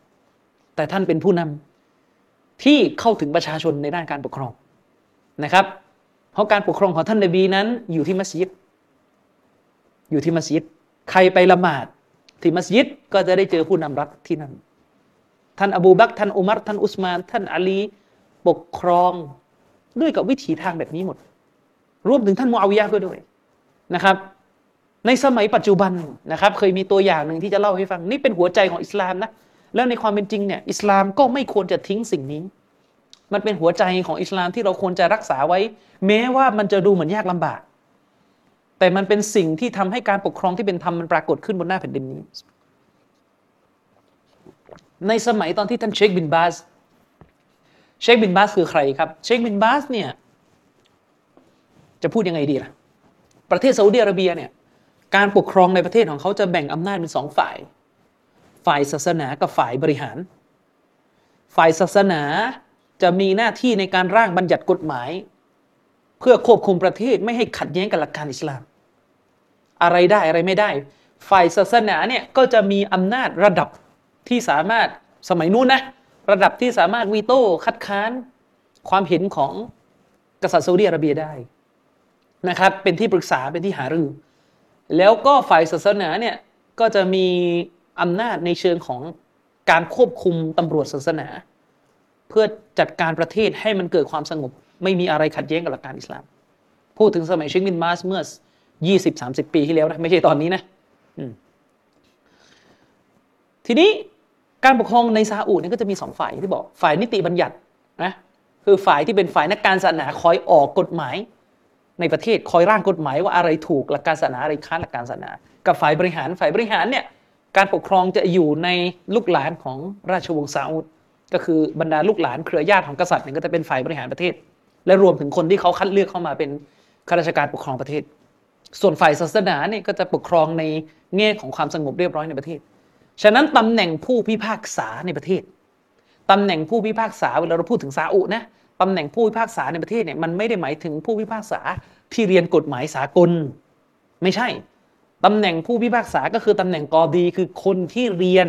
แต่ท่านเป็นผู้นำที่เข้าถึงประชาชนในด้านการปกครองนะครับ เพราะการปกครองของท่านนบีนั้นอยู่ที่มัสยิดอยู่ที่มัสยิด ใครไปละหมาดที่มัสยิดก็จะได้เจอผู้นำรัฐที่นั่น ท่านอบูบักท่านอุมัรท่านอุสมาน ท่านอาลีปกครองด้วยกับวิถีทางแบบนี้หมด รวมถึงท่านมูอาวิยะก็ด้วยนะครับ ในสมัยปัจจุบันนะครับ เคยมีตัวอย่างหนึ่งที่จะเล่าให้ฟัง นี่เป็นหัวใจของอิสลามนะ แล้วในความเป็นจริงเนี่ยอิสลามก็ไม่ควรจะทิ้งสิ่งนี้ มันเป็นหัวใจของอิสลามที่เราควรจะรักษาไว้ แม้ว่ามันจะดูเหมือนยากลำบาก แต่มันเป็นสิ่งที่ทำให้การปกครองที่เป็นธรรมมันปรากฏขึ้นบนหน้าแผ่นดินนี้ ในสมัยตอนที่ท่านเชคบินบาส เชคบินบาสคือใครครับ เชคบินบาสเนี่ยจะพูดยังไงดีล่ะ ประเทศซาอุดิอาระเบียเนี่ยการปกครองในประเทศของเขาจะแบ่งอำนาจเป็นสองฝ่าย ฝ่ายศาสนากับฝ่ายบริหาร ฝ่ายศาสนาจะมีหน้าที่ในการร่างบัญญัติกฎหมาย เพื่อควบคุมประเทศไม่ให้ขัดแย้งกับหลักการอิสลาม อะไรได้อะไรไม่ได้ ฝ่ายศาสนาเนี่ยก็จะมีอำนาจระดับที่สามารถสมัยนู้นนะระดับที่สามารถวีโต้คัดค้านความเห็นของกษัตริย์ซาอุดิอาระเบียได้นะครับ เป็นที่ปรึกษาเป็นที่หารือ แล้วก็ฝ่ายศาสนาเนี่ยก็จะมีอำนาจในเชิงของการควบคุมตำรวจศาสนา เพื่อจัดการประเทศให้มันเกิดความสงบ ไม่มีอะไรขัดแย้งกับหลักการอิสลาม พูดถึงสมัยเชคบินมาสเมื่อ20-30ปีที่แล้วนะไม่ใช่ตอนนี้นะทีนี้การปกครองในซาอุเนี่ยก็จะมีสองฝ่ายที่บอกฝ่ายนิติบัญญัตินะคือฝ่ายที่เป็นฝ่ายนักการศาสนาคอยออกกฎหมาย ในประเทศคอยร่างกฎหมายว่าอะไรถูกหลักการศาสนาอะไรค้านหลักการศาสนา กับฝ่ายบริหารฝ่ายบริหารเนี่ยการปกครองจะอยู่ในลูกหลานของราชวงศ์ซาอุดก็คือบรรดาลูกหลานเครือญาติของกษัตริย์เนี่ยก็จะเป็นฝ่ายบริหารประเทศ และรวมถึงคนที่เขาคัดเลือกเข้ามาเป็นข้าราชการปกครองประเทศ ส่วนฝ่ายศาสนาเนี่ยก็จะปกครองในแง่ของความสงบเรียบร้อยในประเทศ ฉะนั้นตำแหน่งผู้พิพากษาในประเทศตำแหน่งผู้พิพากษาเวลาเราพูดถึงซาอุนะตำแหน่งผู้พิพากษาในประเทศเนี่ยมันไม่ได้หมายถึงผู้พิพากษาที่เรียนกฎหมายสากล ไม่ใช่ตำแหน่งผู้พิพากษาก็คือตำแหน่งกอดีคือคนที่เรียน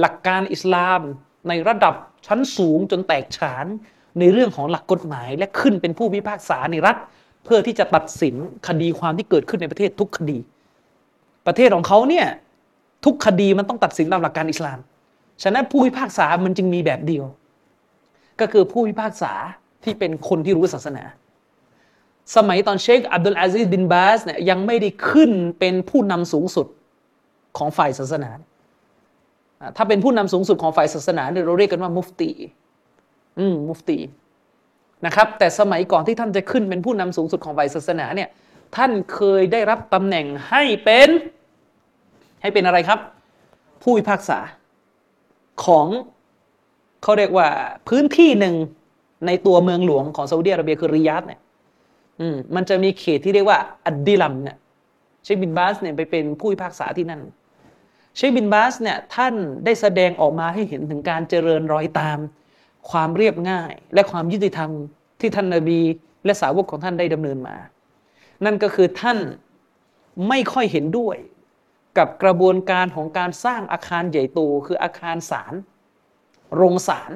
หลักการอิสลามในระดับชั้นสูงจนแตกฉาน ในเรื่องของหลักกฎหมาย และขึ้นเป็นผู้พิพากษาในรัฐ เพื่อที่จะตัดสินคดีความที่เกิดขึ้นในประเทศทุกคดี ประเทศของเขาเนี่ยทุกคดีมันต้องตัดสินตามหลักการอิสลาม ฉะนั้นผู้พิพากษามันจึงมีแบบเดียว ก็คือผู้พิพากษาที่เป็นคนที่รู้ศาสนา สมัยตอนเชคอับดุลอาซิซบินบาสเนี่ยยังไม่ได้ขึ้นเป็นผู้นำสูงสุดของฝ่ายศาสนา ถ้าเป็นผู้นำสูงสุดของฝ่ายศาสนาเราเรียกกันว่ามุฟตี อืมมุฟตีนะครับ แต่สมัยก่อนที่ท่านจะขึ้นเป็นผู้นำสูงสุดของฝ่ายศาสนาเนี่ย ท่านเคยได้รับตำแหน่งให้เป็น ให้เป็นอะไรครับ ผู้พิพากษาของเขาเรียกว่าพื้นที่หนึ่งในตัวเมืองหลวงของซาอุดิอาระเบียคือริยาดเนี่ยอืมมันจะมีเขตที่เรียกว่าอัดดิลัมเนี่ยเชคบินบาสเนี่ยไปเป็นผู้พิพากษาที่นั่น เชคบินบาสเนี่ยท่านได้แสดงออกมาให้เห็นถึงการเจริญรอยตาม ความเรียบง่าย และความยุติธรรมที่ท่านนาบีและสาวกของท่านได้ดำเนินมา นั่นก็คือท่านไม่ค่อยเห็นด้วยกับกระบวนการของการสร้างอาคารใหญ่โตคืออาคารศาลโรงศาล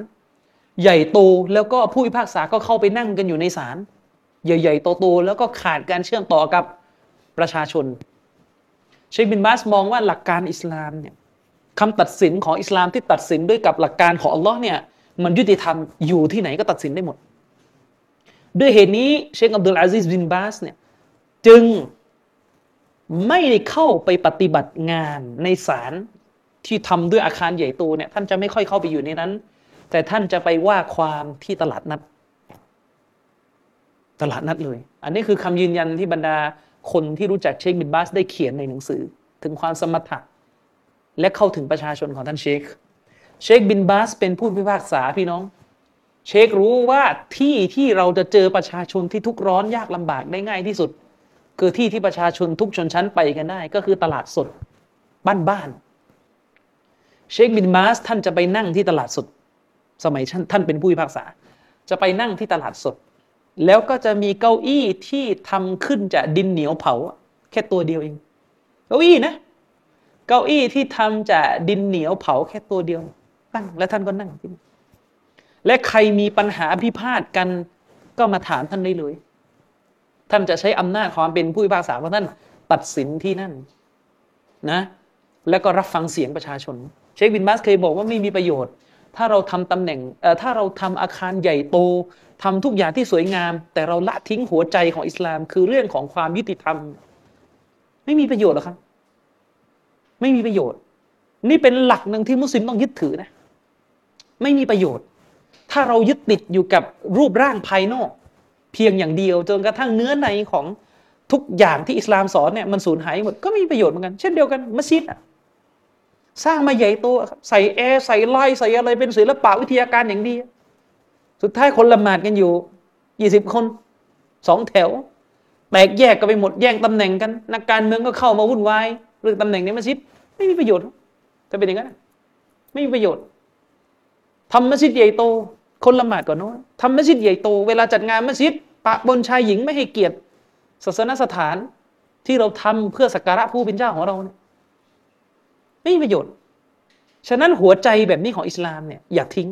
ใหญ่โตแล้วก็ผู้พิพากษาก็เข้าไปนั่งกันอยู่ในศาลใหญ่ๆโตๆแล้วก็ขาดการเชื่อมต่อกับประชาชน เชคบินบาสมองว่าหลักการอิสลามเนี่ยคำตัดสินของอิสลามที่ตัดสินด้วยกับหลักการของอัลลอฮ์เนี่ย มันยุติธรรมอยู่ที่ไหนก็ตัดสินได้หมด ด้วยเหตุนี้เชคอับดุลอาซิสบินบาสเนี่ยจึงไม่ได้เข้าไปปฏิบัติงานในศาลที่ทำด้วยอาคารใหญ่โตเนี่ยท่านจะไม่ค่อยเข้าไปอยู่ในนั้น แต่ท่านจะไปว่าความที่ตลาดนัด ตลาดนัดเลย อันนี้คือคำยืนยันที่บรรดาคนที่รู้จักเชคบินบาสได้เขียนในหนังสือ ถึงความสมรรถะและเข้าถึงประชาชนของท่านเชค เชคบินบาสเป็นผู้พิพากษาพี่น้อง เชครู้ว่าที่ที่เราจะเจอประชาชนที่ทุกร้อนยากลำบากได้ง่ายที่สุด คือที่ที่ประชาชนทุกชนชั้นไปกันได้ ก็คือตลาดสดบ้านบ้านเชคบินบาสท่านจะไปนั่งที่ตลาดสด สมัยท่านเป็นผู้พิพากษา จะไปนั่งที่ตลาดสด แล้วก็จะมีเก้าอี้ที่ทำขึ้นจากดินเหนียวเผา แค่ตัวเดียวเอง เก้าอี้นะ เก้าอี้ที่ทำจากดินเหนียวเผาแค่ตัวเดียว ตั้ง แล้วท่านก็นั่งที่นี่และใครมีปัญหาพิพาทกันก็มาถามท่านได้เลย ท่านจะใช้อำนาจความเป็นผู้พิพากษาของท่านตัดสินที่นั่นนะ แล้วก็รับฟังเสียงประชาชน เชคบินบัสเคยบอกว่าไม่มีประโยชน์ ถ้าเราทำตำแหน่งถ้าเราทำอาคารใหญ่โตทำทุกอย่างที่สวยงาม แต่เราละทิ้งหัวใจของอิสลาม คือเรื่องของความยุติธรรม ไม่มีประโยชน์หรอกครับ ไม่มีประโยชน์ นี่เป็นหลักหนึ่งที่มุสลิมต้องยึดถือนะ ไม่มีประโยชน์ ถ้าเรายึดติดอยู่กับรูปร่างภายนอก เพียงอย่างเดียว จนกระทั่งเนื้อในของทุกอย่างที่อิสลามสอนเนี่ยมันสูญหายหมดก็ไม่มีประโยชน์เหมือนกัน เช่นเดียวกันมัสยิดอะสร้างมาใหญ่โตใส่แอร์ใส่ไลใส่อะไรเป็นศิลปะวิทยาการอย่างดี สุดท้ายคนละหมาดกันอยู่ยี่สิบคนสองแถวแตกแยกกันไปหมดแย่งตำแหน่งกัน นักการเมืองก็เข้ามาวุ่นวายเรื่องตำแหน่งในมัสยิดไม่มีประโยชน์ถ้าเป็นอย่างนั้นไม่มีประโยชน์ ทำมัสยิดใหญ่โต คนละหมาดก่อนน้อยทำมัสยิดใหญ่โต เวลาจัดงานมัสยิดปะบนชายหญิงไม่ให้เกียรติศาสนสถานที่เราทำเพื่อสักการะผู้เป็นเจ้าของเราเนี่ยไม่มีประโยชน์ ฉะนั้นหัวใจแบบนี้ของอิสลามเนี่ยอย่าทิ้ง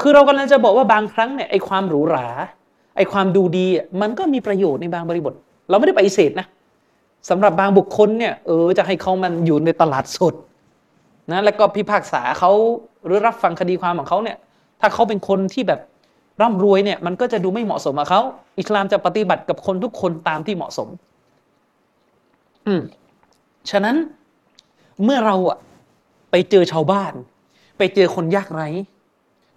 คือเรากำลังจะบอกว่าบางครั้งเนี่ยไอความหรูหราไอความดูดีมันก็มีประโยชน์ในบางบริบท เราไม่ได้ปฏิเสธนะสำหรับบางบุคคลเนี่ยเออจะให้เขามันอยู่ในตลาดสดนะแล้วก็พิพากษาเขา หรือรับฟังคดีความของเขาเนี่ย ถ้าเขาเป็นคนที่แบบร่ำรวยเนี่ย มันก็จะดูไม่เหมาะสมกับเขาอิสลามจะปฏิบัติกับคนทุกคนตามที่เหมาะสม อืมฉะนั้นเมื่อเราอะไปเจอชาวบ้าน ไปเจอคนยากไร้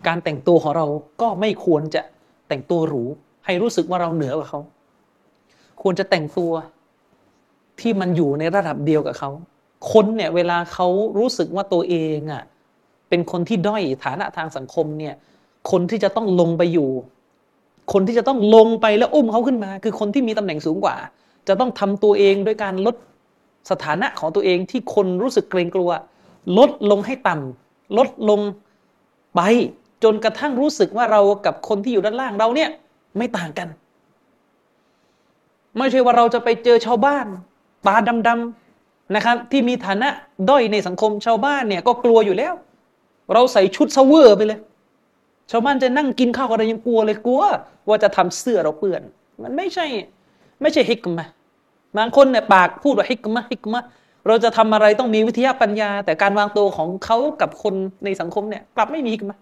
การแต่งตัวของเราก็ไม่ควรจะแต่งตัวหรู ให้รู้สึกว่าเราเหนือกว่าเขา ควรจะแต่งตัวที่มันอยู่ในระดับเดียวกับเขา คนเนี่ยเวลาเขารู้สึกว่าตัวเองอะ เป็นคนที่ด้อยฐานะทางสังคมเนี่ยคนที่จะต้องลงไปอยู่ คนที่จะต้องลงไปแล้วอุ้มเขาขึ้นมา คือคนที่มีตำแหน่งสูงกว่า จะต้องทำตัวเองด้วยการลดสถานะของตัวเองที่คนรู้สึกเกรงกลัว ลดลงให้ต่ำลดลงไปจนกระทั่งรู้สึกว่าเรากับคนที่อยู่ด้านล่างเราเนี่ยไม่ต่างกัน ไม่ใช่ว่าเราจะไปเจอชาวบ้านตาดำๆนะครับ ที่มีฐานะด้อยในสังคมชาวบ้านเนี่ยก็กลัวอยู่แล้ว เราใส่ชุดซะเวอร์ไปเลย ชาวบ้านจะนั่งกินข้าวอะไรยังกลัวเลยกลัว ว่าจะทำเสื้อเราเปื้อน มันไม่ใช่ ไม่ใช่ حكمةบางคนเนี่ยปากพูดว่าฮิกมะฮิกมะเราจะทำอะไรต้องมีวิทยาปัญญา แต่การวางตัวของเขากับคนในสังคมเนี่ยกลับไม่มีฮิกมะ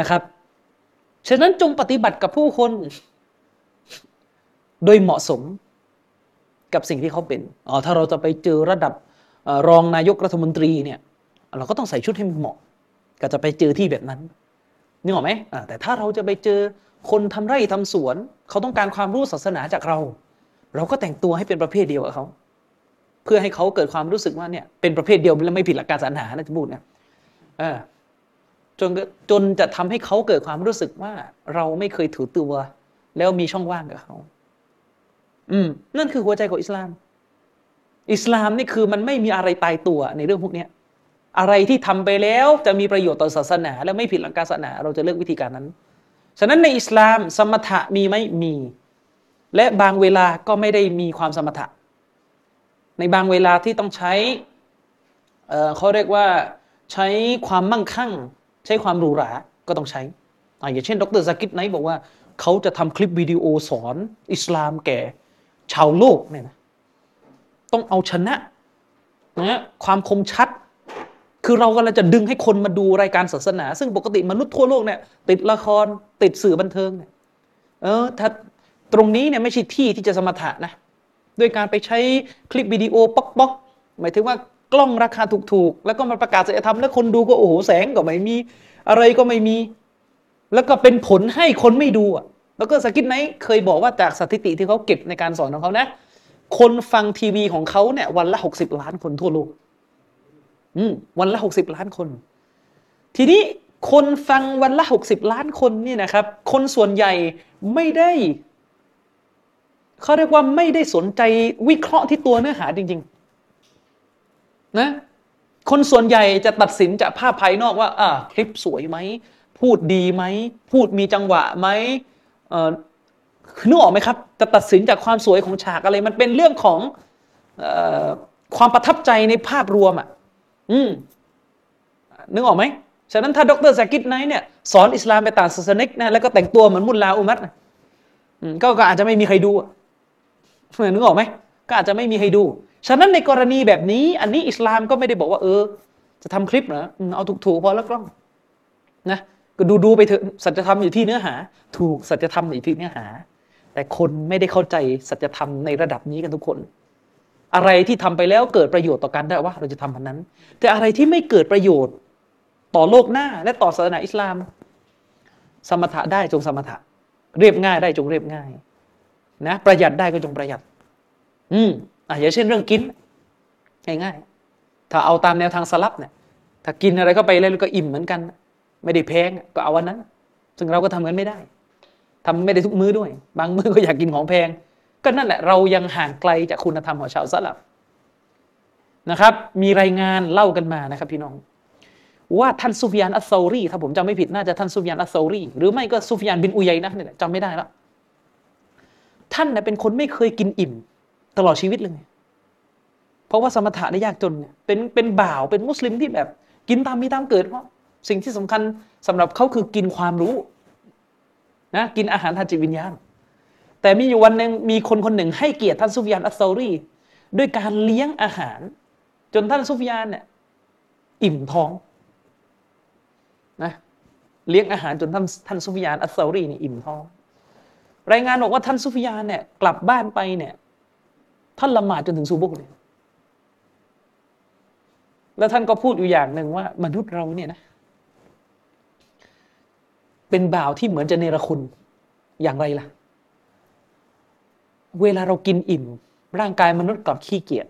นะครับฉะนั้นจงปฏิบัติกับผู้คน โดยเหมาะสมกับสิ่งที่เขาเป็นอ๋อถ้าเราจะไปเจอระดับรองนายกรัฐมนตรีเนี่ย เราก็ต้องใส่ชุดให้มันเหมาะ ก็จะไปเจอที่แบบนั้นนึกออกไหมแต่ถ้าเราจะไปเจอคนทำไร่ทำสวน เขาต้องการความรู้ศาสนาจากเรา เราก็แต่งตัวให้เป็นประเภทเดียวกับเขา เพื่อให้เขาเกิดความรู้สึกว่าเนี่ยเป็นประเภทเดียวแล้วไม่ผิดหลักการศาสนานะจะพูดนะจนจนจะทำให้เขาเกิดความรู้สึกว่า เราไม่เคยถือตัว แล้วมีช่องว่างกับเขาอืมนั่นคือหัวใจของอิสลาม อิสลามนี่คือมันไม่มีอะไรตายตัวในเรื่องพวกนี้ อะไรที่ทำไปแล้วจะมีประโยชน์ต่อศาสนา และไม่ผิดหลักการศาสนา เราจะเลือกวิธีการนั้น ฉะนั้นในอิสลามสมถะมีไหมมี และบางเวลาก็ไม่ได้มีความสมถะ ในบางเวลาที่ต้องใช้เเขาเรียกว่าใช้ความมั่งคั่ง ใช้ความหรูหราก็ต้องใช้ออย่างเช่น ดรซากิดไนท์บอกว่าเขาจะทำคลิปวิดีโอสอนอิสลามแก่ชาวโลกเนี่ยนะต้องเอาชนะนะความคมชัด คือเรากำลังจะดึงให้คนมาดูรายการศาสนา ซึ่งปกติมนุษย์ทั่วโลกเนี่ยติดละครติดสื่อบันเทิงเนี่ยเออถ้าตรงนี้เนี่ยไม่ใช่ที่ที่จะสมถะนะด้วยการไปใช้คลิปวิดีโอป๊อกป๊อกหมายถึงว่ากล้องราคาถูกๆ แล้วก็มาประกาศศีลธรรมแล้วคนดูก็โอ้โหแสงก็ไม่มีอะไรก็ไม่มี แล้วก็เป็นผลให้คนไม่ดูอะแล้วก็ซากิรไนค์เคยบอกว่าจากสถิติที่เขาเก็บในการสอนของเขานะ คนฟังทีวีของเขาเนี่ยวันละหกสิบล้านคนทั่วโลก วันละหกสิบล้านคน ทีนี้คนฟังวันละหกสิบล้านคนนี่นะครับ คนส่วนใหญ่ไม่ได้เขาเรียกว่าไม่ได้สนใจวิเคราะห์ที่ตัวเนื้อหาจริง ๆ นะ คนส่วนใหญ่จะตัดสินจากภาพภายนอกว่าอ่าคลิปสวยไหม พูดดีไหม พูดมีจังหวะไหมเออนึกออกไหมครับ จะตัดสินจากความสวยของฉากอะไร มันเป็นเรื่องของอความประทับใจในภาพรวมอะ อืมนึกออกไหมฉะนั้นถ้าดรซากิดไนท์เนี่ยสอนอิสลามไปต่างศาสนิกนะแล้วก็แต่งตัวเหมือนมุลลาอุมัตนะก็ก็อาจจะไม่มีใครดูนึกออกไหมก็อาจจะไม่มีใครดู ฉะนั้นในกรณีแบบนี้ อันนี้อิสลามก็ไม่ได้บอกว่า เออ จะทำคลิปเหรอเอาถูกๆพอแล้วกล้องนะก็ดูดูๆไปเถอะสัจธรรมอยู่ที่เนื้อหา ถูกสัจธรรมอยู่ที่เนื้อหา แต่คนไม่ได้เข้าใจสัจธรรมในระดับนี้กันทุกคน อะไรที่ทำไปแล้วเกิดประโยชน์ต่อกันได้ว่าเราจะทำมันนั้น แต่อะไรที่ไม่เกิดประโยชน์ต่อโลกหน้าและต่อศาสนาอิสลาม สมถะได้จงสมถะ เรียบง่ายได้จงเรียบง่าย นะ ประหยัดได้ก็จงประหยัด อืมอะอย่างเช่นเรื่องกิน ง่ายๆถ้าเอาตามแนวทางสลับเนี่ย ถ้ากินอะไรก็ไปแล้วก็อิ่มเหมือนกัน ไม่ได้แพงก็เอาวันนั้น ซึ่งเราก็ทำกันไม่ได้ทำไม่ได้ทุกมื้อด้วย บางมื้อก็อยากกินของแพง ก็นั่นแหละเรายังห่างไกลจากคุณธรรมของชาวสลับนะครับ มีรายงานเล่ากันมานะครับพี่น้องว่าท่านซุฟยานอัสซารีถ้าผมจำไม่ผิดน่าจะท่านซุฟยานอัสซารีหรือไม่ก็ซุฟยานบินอุยัยนะนี่แหละจำไม่ได้แล้วท่านเนี่ยเป็นคนไม่เคยกินอิ่ม ตลอดชีวิตเลย เพราะว่าสมถะได้ยากจนเนี่ยเป็นเป็นบ่าวเป็นมุสลิมที่แบบ กินตามมีตามเกิดเพราะสิ่งที่สำคัญสำหรับเขาคือกินความรู้นะกินอาหารทางจิตวิญญาณ แต่มีอยู่วันหนึ่งมีคนคนหนึ่งให้เกียรติท่านซุฟยานอัสซารีด้วยการเลี้ยงอาหาร จนท่านซุฟยานเนี่ยอิ่มท้องนะเลี้ยงอาหารจนท่านท่านซุฟยานอัสซารีนี่อิ่มท้อง รายงานบอกว่าท่านซุฟยานเนี่ยกลับบ้านไปเนี่ยท่านละหมาดจนถึงซูบุกเลยแล้วท่านก็พูดอยู่อย่างหนึ่งว่า มนุษย์เราเนี่ยนะ เป็นบ่าวที่เหมือนจะเนรคุณอย่างไรล่ะ เวลาเรากินอิ่ม ร่างกายมนุษย์กลับขี้เกียจ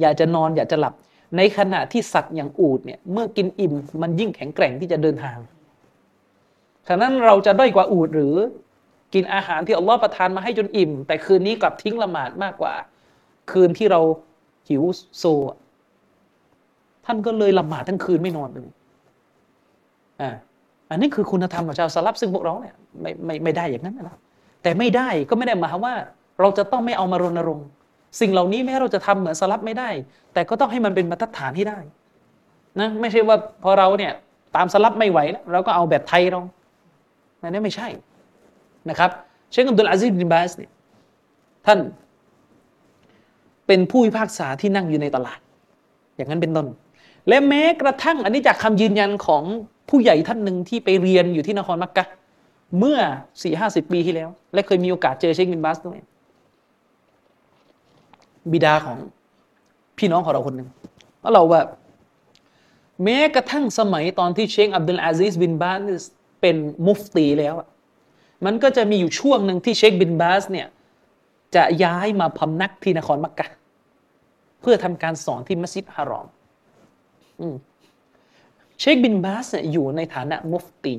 อยากจะนอนอยากจะหลับ ในขณะที่สัตว์อย่างอูดเนี่ยเมื่อกินอิ่ม มันยิ่งแข็งแกร่งที่จะเดินทางฉะนั้นเราจะด้อยกว่าอูดหรือกินอาหารที่อัลลอฮ์ประทานมาให้จนอิ่ม แต่คืนนี้กลับทิ้งละหมาดมากกว่า คืนที่เราหิวโซ ท่านก็เลยละหมาดทั้งคืนไม่นอนเลยอ่าอันนี้คือคุณธรรมของชาวสลับซึ่งพวกเราเนี่ยไม่ไม่ไม่ได้อย่างนั้นนะ แต่ไม่ได้ก็ไม่ได้หมายความว่า เราจะต้องไม่เอามารณรงค์ สิ่งเหล่านี้แม้เราจะทำเหมือนสลับไม่ได้ แต่ก็ต้องให้มันเป็นมาตรฐานให้ได้นะไม่ใช่ว่าพอเราเนี่ยตามสลับไม่ไหวแล้วเราก็เอาแบบไทยเราอันนี้ไม่ใช่นะครับเชคอับดุลอาซิบินบาสเนี่ยท่านเป็นผู้พิพากษาที่นั่งอยู่ในตลาด อย่างนั้นเป็นต้น และแม้กระทั่งอันนี้จากคำยืนยันของผู้ใหญ่ท่านหนึ่งที่ไปเรียนอยู่ที่นครมักกะ เมื่อสี่ห้าสิบปีที่แล้ว และเคยมีโอกาสเจอเชคบินบาสด้วย บิดาของพี่น้องของเราคนหนึ่งก็เราว่าแม้กระทั่งสมัยตอนที่เชคอับดุลอาซิซบินบาสเป็นมุฟตีแล้วอะมันก็จะมีอยู่ช่วงหนึ่งที่เชคบินบาสเนี่ยจะย้ายมาพำนักที่นครมักกะ เพื่อทำการสอนที่มัสยิดฮารอมอืมเชคบินบาสเนี่ยอยู่ในฐานะมุฟตี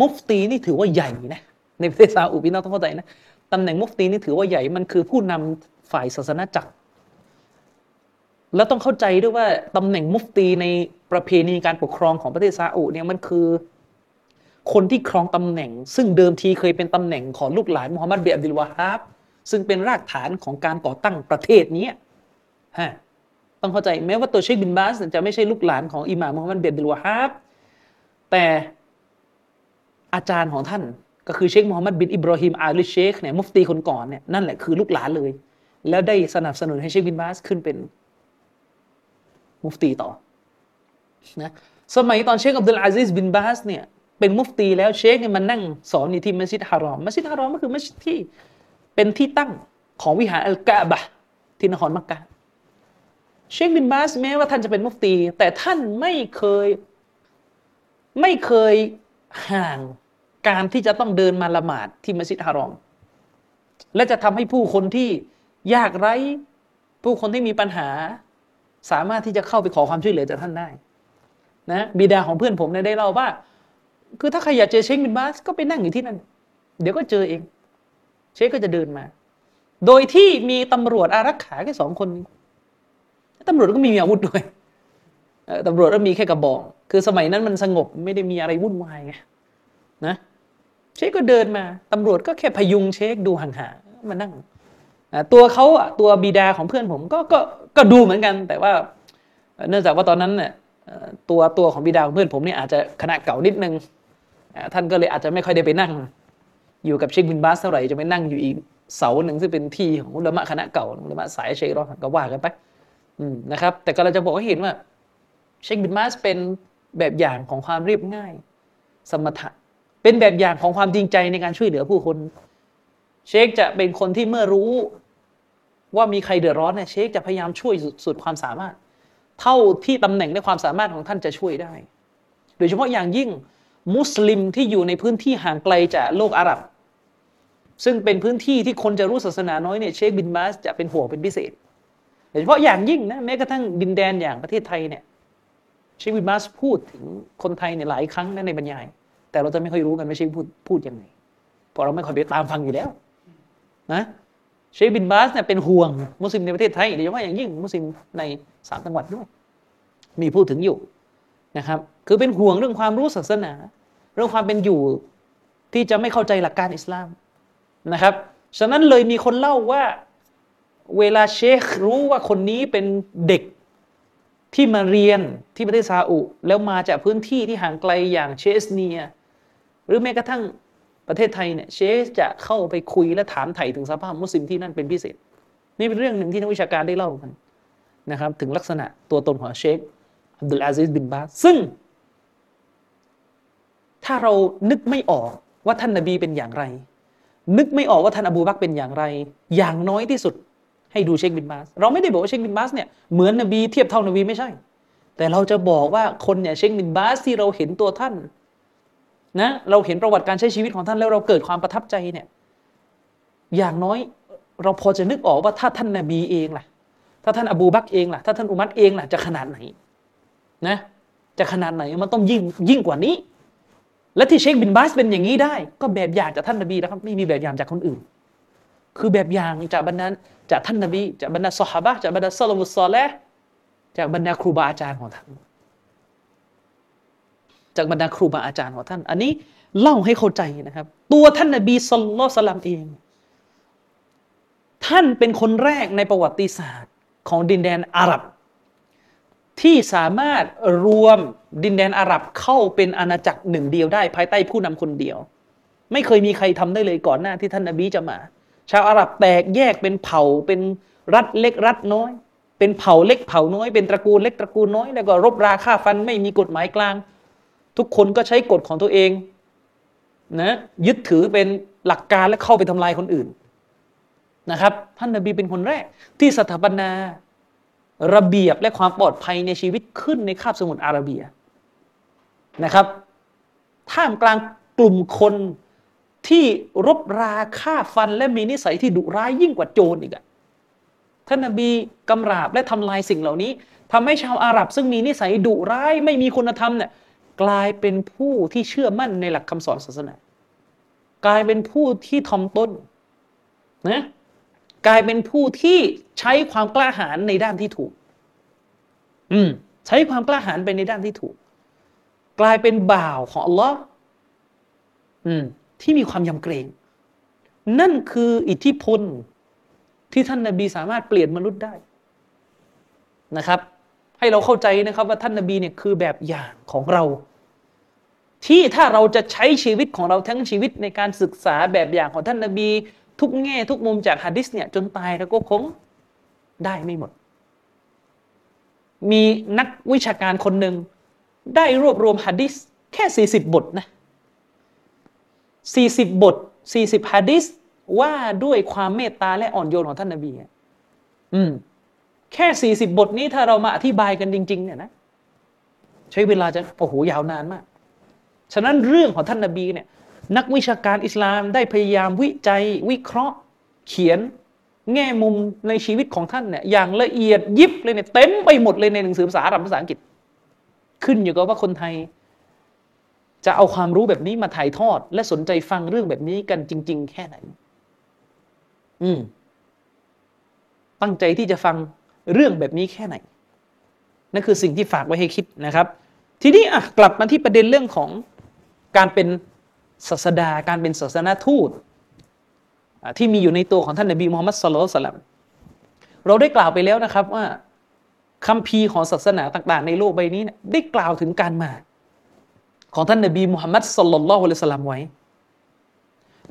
มุฟตีนี่ถือว่าใหญ่นะในประเทศซาอุพี่น้องต้องเข้าใจนะตำแหน่งมุฟตีนี่ถือว่าใหญ่มันคือผู้นำฝ่ายศาสนาจักร แล้วต้องเข้าใจด้วยว่าตำแหน่งมุฟตีในประเพณีการปกครองของประเทศซาอุเนี่ยมันคือ คนที่ครองตำแหน่ง ซึ่งเดิมทีเคยเป็นตำแหน่งของลูกหลานมุฮัมมัดเบียอับดุลวาฮาบซึ่งเป็นรากฐานของการก่อตั้งประเทศนี้ฮะต้องเข้าใจแม้ว่าตัวเชคบินบาสจะไม่ใช่ลูกหลานของอิหม่ามมุฮัมมัดเบียดบิลวะฮับแต่ อาจารย์ของท่าน ก็คือเชคมูฮัมหมัดบินอิบรอฮิมอาลิเชคเนี่ยมุฟตีคนก่อนเนี่ยนั่นแหละคือลูกหลานเลย แล้วได้สนับสนุนให้เชคบินบาสขึ้นเป็นมุฟตีต่อนะสมัยตอนเชคอับดุลอาซิสบินบาสเนี่ยเป็นมุฟตีแล้วเชคเนี่ยมันนั่งสอนอยู่ที่มัสยิดฮารอมมัสยิดฮารอมก็คือมัสยิดที่เป็นที่ตั้งของวิหารอัลกะบะที่นครมักกะเชคบินบาสแม้ว่าท่านจะเป็นมุฟตี แต่ท่านไม่เคยไม่เคย ห่างการที่จะต้องเดินมาละหมาดที่มัสยิดฮารอม และจะทำให้ผู้คนที่ยากไร้ ผู้คนที่มีปัญหา สามารถที่จะเข้าไปขอความช่วยเหลือจากท่านได้ นะบิดาของเพื่อนผมเนี่ยได้เล่าว่า คือถ้าใครอยากเจอเชคบินบาสก็ไปนั่งอยู่ที่นั่น เดี๋ยวก็เจอเอง เชคก็จะเดินมา โดยที่มีตำรวจอารักขาแค่สองคนตำรวจก็มีอาวุธด้วย ตำรวจก็มีแค่กระบอก คือสมัยนั้นมันสงบไม่ได้มีอะไรวุ่นวายไงนะเชคก็เดินมาตำรวจก็แค่พยุงเชคดูห่างๆมานั่งตัวเขาอะตัวบิดาของเพื่อนผมก็ก็ก็ดูเหมือนกัน แต่ว่า เนื่องจากว่าตอนนั้นเนี่ยตัวตัวของบิดาของเพื่อนผมเนี่ยอาจจะคณะเก่านิดนึงท่านก็เลยอาจจะไม่ค่อยได้ไปนั่ง อยู่กับเชคบินบาสเท่าไหร่จะไปนั่งอยู่อีกเสาหนึ่งซึ่งเป็นที่ของอุลมะคณะเก่าอุลมะสายเชครอก็ว่ากันไปนะครับ แต่ก็เราจะบอกให้เห็นว่า เชคบินบาสเป็นแบบอย่างของความเรียบง่าย สมถะเป็นแบบอย่างของความจริงใจในการช่วยเหลือผู้คน เชคจะเป็นคนที่เมื่อรู้ว่ามีใครเดือดร้อนเนี่ยเชคจะพยายามช่วยสุดความสามารถ เท่าที่ตำแหน่งในความสามารถของท่านจะช่วยได้ โดยเฉพาะอย่างยิ่งมุสลิมที่อยู่ในพื้นที่ห่างไกลจากโลกอาหรับ ซึ่งเป็นพื้นที่ที่คนจะรู้ศาสนาน้อยเนี่ยเชคบินบาสจะเป็นห่วงเป็นพิเศษโดยเฉพาะอย่างยิ่งนะแม้กระทั่งดินแดนอย่างประเทศไทยเนี่ย เชคบินบาสพูดถึงคนไทยเนี่ยหลายครั้งนะในบรรยาย แต่เราจะไม่ค่อยรู้กันไม่ใช่พูดพูดยังไงเพราะเราไม่ค่อยไปตามฟังอยู่แล้วนะเชคบินบาสเนี่ยเป็นห่วงมุสลิมในประเทศไทยโดยเฉพาะอย่างยิ่งมุสลิมในสามจังหวัดด้วย มีพูดถึงอยู่นะครับ คือเป็นห่วงเรื่องความรู้ศาสนา เรื่องความเป็นอยู่ที่จะไม่เข้าใจหลักการอิสลามนะครับฉะนั้นเลยมีคนเล่าว่า เวลาเชครู้ว่าคนนี้เป็นเด็ก ที่มาเรียนที่ประเทศซาอุ แล้วมาจากพื้นที่ที่ห่างไกลอย่างเชสเนีย หรือแม้กระทั่งประเทศไทยเนี่ยเชคจะเข้าไปคุยและถามไถ่ถึงสภาพมุสลิมที่นั่นเป็นพิเศษ นี่เป็นเรื่องหนึ่งที่นักวิชาการได้เล่ากันนะครับ ถึงลักษณะตัวตนของเชคอับดุลอาซิสบินบาสซึ่ง ถ้าเรานึกไม่ออกว่าท่านนบีเป็นอย่างไร นึกไม่ออกว่าท่านอบูบักเป็นอย่างไร อย่างน้อยที่สุด ให้ดูเชคบินบาส เราไม่ได้บอกว่าเชคบินบาสเนี่ยเหมือนนบีเทียบเท่านบีไม่ใช่ แต่เราจะบอกว่าคนเนี่ยเชคบินบาสที่เราเห็นตัวท่านนะเราเห็นประวัติการใช้ชีวิตของท่านแล้วเราเกิดความประทับใจเนี่ยอย่างน้อยเราพอจะนึกออกว่าถ้าท่านนบีเองล่ะ ถ้าท่านอบูบักเองล่ะ ถ้าท่านอุมัตเองล่ะจะขนาดไหนนะจะขนาดไหนมันต้องยิ่งยิ่งกว่านี้ และที่เชคบินบาสเป็นอย่างนี้ได้ ก็แบบอย่างจากท่านนบีนะครับไม่มีแบบอย่างจากคนอื่น คือแบบอย่างจากบรรดา จากท่านนบีจากบรรดาสหบะจากบรรดาซาลมุสซอลและจากบรรดาครูบาอาจารย์ของท่าน จากบรรดาครูบาอาจารย์ของท่าน อันนี้เล่าให้เข้าใจนะครับ ตัวท่านนบีสุลต่านสลัมเอง ท่านเป็นคนแรกในประวัติศาสตร์ของดินแดนอาหรับ ที่สามารถรวมดินแดนอาหรับเข้าเป็นอาณาจักรหนึ่งเดียวได้ ภายใต้ผู้นำคนเดียว ไม่เคยมีใครทำได้เลยก่อนหน้าที่ท่านนบีจะมา ชาวอาหรับแตกแยกเป็นเผ่าเป็นรัฐเล็กรัฐน้อย เป็นเผ่าเล็กเผ่าน้อย เป็นตระกูลเล็กตระกูลน้อยแล้วก็รบราฆ่าฟันไม่มีกฎหมายกลาง ทุกคนก็ใช้กฎของตัวเองนะยึดถือเป็นหลักการและเข้าไปทำลายคนอื่นนะครับ ท่านนบีเป็นคนแรก ที่สถาปนาระเบียบและความปลอดภัยในชีวิตขึ้นในคาบสมุทรอาระเบียนะครับ ท่ามกลางกลุ่มคน ที่รบราฆ่าฟันและมีนิสัยที่ดุร้ายยิ่งกว่าโจรอีกอะท่านนบีกำราบและทำลายสิ่งเหล่านี้ทำให้ชาวอาหรับ ซึ่งมีนิสัยดุร้ายไม่มีคุณธรรมเนี่ยกลายเป็นผู้ที่เชื่อมั่นในหลักคำสอนศาสนา กลายเป็นผู้ที่ทอมต้นนะกลายเป็นผู้ที่ใช้ความกล้าหาญในด้านที่ถูก อืม ใช้ความกล้าหาญไปในด้านที่ถูก กลายเป็นบ่าวของอัลลอฮ์อืม ที่มีความยำเกรง นั่นคืออิทธิพลที่ท่านนาบีสามารถเปลี่ยนมนุษย์ได้นะครับ ให้เราเข้าใจนะครับว่าท่านนบีเนี่ยคือแบบอย่างของเรา ที่ถ้าเราจะใช้ชีวิตของเราทั้งชีวิตในการศึกษาแบบอย่างของท่านนบี ทุกแง่ทุกมุมจากฮะดิษเนี่ยจนตายเราก็คงได้ไม่หมด มีนักวิชาการคนหนึ่งได้รวบรวมฮะดิษแค่ 40 บทนะ 40 บท 40ฮะดิษว่าด้วยความเมตตาและอ่อนโยนของท่านนบีอืมแค่ 40 บทนี้ถ้าเรามาอธิบายกันจริง ๆ เนี่ยนะใช้เวลาจะโอ้โหยาวนานมาก ฉะนั้นเรื่องของท่านนบีเนี่ยนักวิชาการอิสลามได้พยายามวิจัยวิเคราะห์ เขียนแง่มุมในชีวิตของท่านเนี่ยอย่างละเอียดยิบเลยเนี่ยเต็มไปหมดเลยในหนังสือภาษาอาหรับภาษาอังกฤษ ขึ้นอยู่กับว่าคนไทย จะเอาความรู้แบบนี้มาถ่ายทอด และสนใจฟังเรื่องแบบนี้กันจริง ๆ แค่ไหน อืม ตั้งใจที่จะฟังเรื่องแบบนี้แค่ไหน นั่นคือสิ่งที่ฝากไว้ให้คิดนะครับ ทีนี้อะกลับมาที่ประเด็นเรื่องของการเป็นศาสดาการเป็นศาสนาทูตที่มีอยู่ในตัวของท่านนบีมูฮัมมัดสุลลัลสลัมเราได้กล่าวไปแล้วนะครับว่าคำพีร์ของศาสนาต่าง ๆ ในโลกใบนี้ ได้กล่าวถึงการมา ของท่านนบีมุฮัมมัดสลลัลลอฮุอะลัยฮิสลามไว้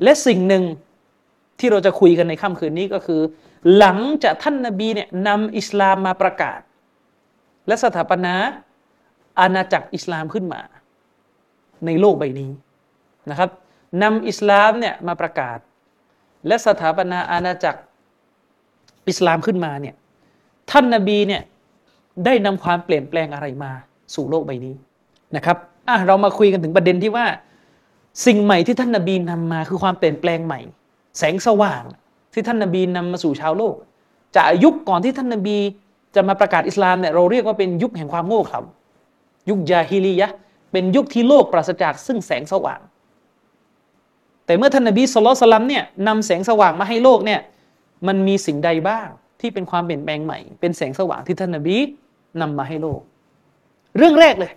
และสิ่งหนึ่งที่เราจะคุยกันในค่ำคืนนี้ก็คือ หลังจากท่านนบีเนี่ยนำอิสลามมาประกาศ และสถาปนาอาณาจักรอิสลามขึ้นมา ในโลกใบนี้นะครับนำอิสลามเนี่ยมาประกาศ และสถาปนาอาณาจักรอิสลามขึ้นมาเนี่ยท่านนบีเนี่ยได้นำความเปลี่ยนแปลงอะไรมาสู่โลกใบนี้นะครับ อะเรามาคุยกันถึงประเด็นที่ว่า สิ่งใหม่ที่ท่านนบีนำมาคือความเปลี่ยนแปลงใหม่ แสงสว่างที่ท่านนบีนำมาสู่ชาวโลก จากยุคก่อนที่ท่านนบีจะมาประกาศอิสลามเนี่ยเราเรียกว่าเป็นยุคแห่งความโง่เขลายุคยาฮิลียะเป็นยุคที่โลกปราศจากซึ่งแสงสว่าง แต่เมื่อท่านนบีสุลต่านลัมเนี่ยนำแสงสว่างมาให้โลกเนี่ยมันมีสิ่งใดบ้างที่เป็นความเปลี่ยนแปลงใหม่ เป็นแสงสว่างที่ท่านนบีนำมาให้โลก เรื่องแรกเลย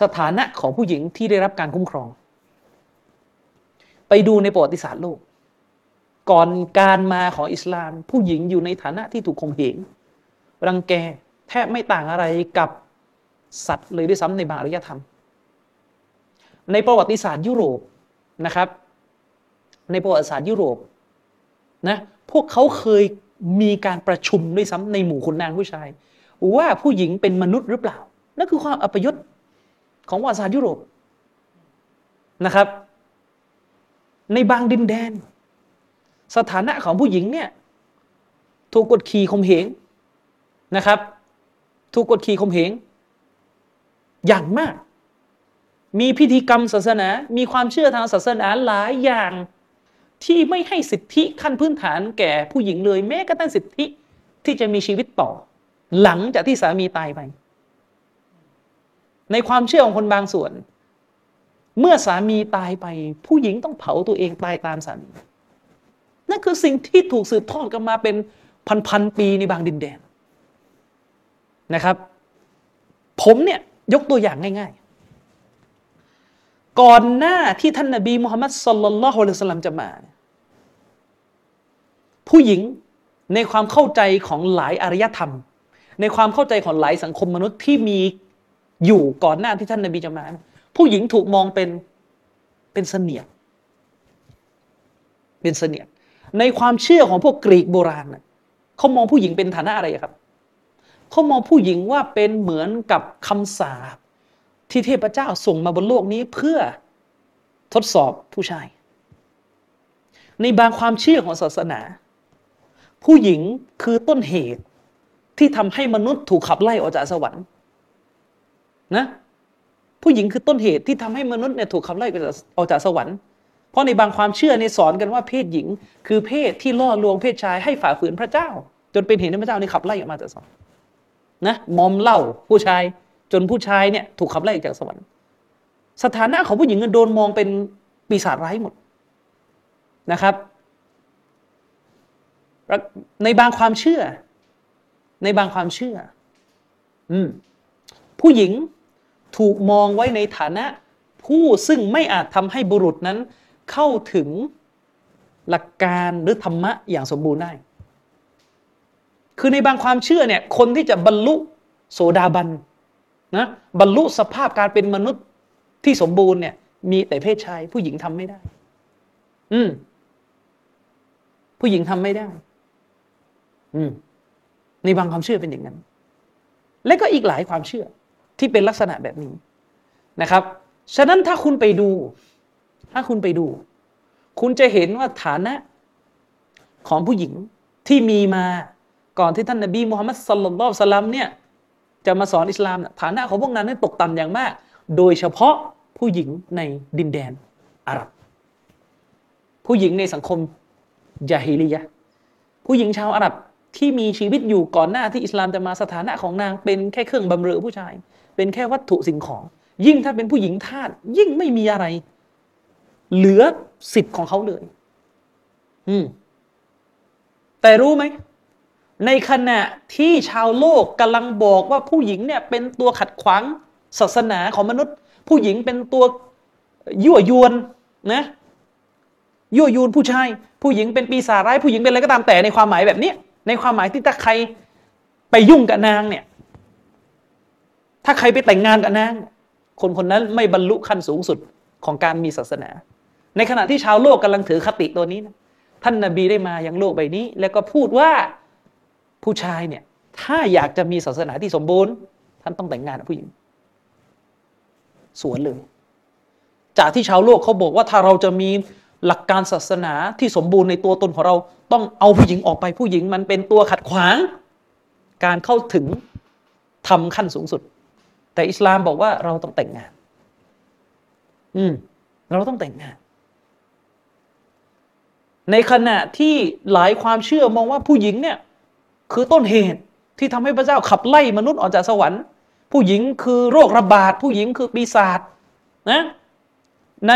สถานะของผู้หญิงที่ได้รับการคุ้มครอง ไปดูในประวัติศาสตร์โลก ก่อนการมาของอิสลาม ผู้หญิงอยู่ในฐานะที่ถูกข่มเหงรังแกแทบไม่ต่างอะไรกับสัตว์เลยด้วยซ้ำในบางอารยธรรม ในประวัติศาสตร์ยุโรปนะครับ ในประวัติศาสตร์ยุโรปนะพวกเขาเคยมีการประชุมด้วยซ้ำในหมู่คนนางผู้ชาย ว่าผู้หญิงเป็นมนุษย์หรือเปล่านั่นคือความอัปยศ ของประวัติศาสตร์ยุโรปนะครับ ในบางดินแดน สถานะของผู้หญิงเนี่ยถูกกดขี่ข่มเหงนะครับ ถูกกดขี่ข่มเหงอย่างมาก มีพิธีกรรมศาสนา มีความเชื่อทางศาสนาหลายอย่างที่ไม่ให้สิทธิขั้นพื้นฐานแก่ผู้หญิงเลย แม้กระทั่งสิทธิที่จะมีชีวิตต่อ หลังจากที่สามีตายไป ในความเชื่อของคนบางส่วน เมื่อสามีตายไป ผู้หญิงต้องเผาตัวเองตายตามสามีนั่นคือสิ่งที่ถูกสืบทอดกันมาเป็นพันๆปีในบางดินแดนนะครับ ผมเนี่ยยกตัวอย่างง่ายๆ ก่อนหน้าที่ท่านนบีมุฮัมมัดสลลัลลอฮุอะลัยฮิสลลัมจะมา ผู้หญิงในความเข้าใจของหลายอารยธรรม ในความเข้าใจของหลายสังคมมนุษย์ที่มี อยู่ก่อนหน้าที่ท่านนบีจะมา ผู้หญิงถูกมองเป็นเป็นเสนียดเป็นเสนียดในความเชื่อของพวกกรีกโบราณน่ะเขามองผู้หญิงเป็นฐานะอะไรครับเขามองผู้หญิงว่าเป็นเหมือนกับคำสาปที่เทพเจ้าส่งมาบนโลกนี้เพื่อทดสอบผู้ชาย ในบางความเชื่อของศาสนา ผู้หญิงคือต้นเหตุที่ทำให้มนุษย์ถูกขับไล่ออกจากสวรรค์ นะผู้หญิงคือต้นเหตุที่ทำให้มนุษย์เนี่ยถูกขับไล่ออกจากสวรรค์ เพราะในบางความเชื่อในสอนกันว่าเพศหญิง คือเพศที่ล่อลวงเพศชายให้ฝ่าฝืนพระเจ้า จนเป็นเหตุให้พระเจ้านี่ขับไล่ออกมาจากสวรรค์นะมอมเหล่าผู้ชายจนผู้ชายเนี่ยถูกขับไล่ออกจากสวรรค์ สถานะของผู้หญิงโดนมองเป็นปีศาจร้ายหมดนะครับ ในบางความเชื่อ ในบางความเชื่อ อืมผู้หญิง ถูกมองไว้ในฐานะ ผู้ซึ่งไม่อาจทำให้บุรุษนั้น เข้าถึงหลักการหรือธรรมะอย่างสมบูรณ์ได้ คือในบางความเชื่อเนี่ยคนที่จะบรรลุโสดาบันนะบรรลุสภาพการเป็นมนุษย์ที่สมบูรณ์เนี่ยมีแต่เพศชายผู้หญิงทำไม่ได้ อืมผู้หญิงทำไม่ได้ อืมในบางความเชื่อเป็นอย่างนั้น และก็อีกหลายความเชื่อ ที่เป็นลักษณะแบบนี้นะครับ ฉะนั้นถ้าคุณไปดู ถ้าคุณไปดู คุณจะเห็นว่าฐานะของผู้หญิงที่มีมาก่อนที่ท่านนบีมุฮัมมัดสลลัลลอฮุสลัมเนี่ยจะมาสอนอิสลามฐานะของพวกนั้นนั้นตกต่ำอย่างมาก โดยเฉพาะผู้หญิงในดินแดนอาหรับ ผู้หญิงในสังคมยาฮิลียะผู้หญิงชาวอาหรับที่มีชีวิตอยู่ก่อนหน้าที่อิสลามจะมาสถานะของนางเป็นแค่เครื่องบำเรอผู้ชาย เป็นแค่วัตถุสิ่งของ ยิ่งถ้าเป็นผู้หญิงทาสยิ่งไม่มีอะไร เหลือสิทธิ์ของเขาเลย อืม แต่รู้ไหม ในขณะที่ชาวโลกกำลังบอกว่าผู้หญิงเนี่ย เป็นตัวขัดขวางศาสนาของมนุษย์ ผู้หญิงเป็นตัวยั่วยวนนะยั่วยวนผู้ชาย ผู้หญิงเป็นปีศาจร้ายผู้หญิงเป็นอะไรก็ตามแต่ในความหมายแบบนี้ในความหมายที่ถ้าใครไปยุ่งกับนางเนี่ย ถ้าใครไปแต่งงานกับนาง คนคนนั้นไม่บรรลุขั้นสูงสุดของการมีศาสนา ในขณะที่ชาวโลกกำลังถือคติตัวนี้นะท่านนาบีได้มายังโลกใบนี้ แล้วก็พูดว่าผู้ชายเนี่ยถ้าอยากจะมีศาสนาที่สมบูรณ์ ท่านต้องแต่งงานกับผู้หญิง สวนเลย จากที่ชาวโลกเขาบอกว่าถ้าเราจะมีหลักการศาสนาที่สมบูรณ์ในตัวตนของเราต้องเอาผู้หญิงออกไปผู้หญิงมันเป็นตัวขัดขวาง การเข้าถึงทำขั้นสูงสุด แต่อิสลามบอกว่าเราต้องแต่งงาน อืม เราต้องแต่งงาน ในขณะที่หลายความเชื่อมองว่าผู้หญิงเนี่ย คือต้นเหตุที่ทำให้พระเจ้าขับไล่มนุษย์ออกจากสวรรค์ ผู้หญิงคือโรคระบาด ผู้หญิงคือปีศาจนะ ใน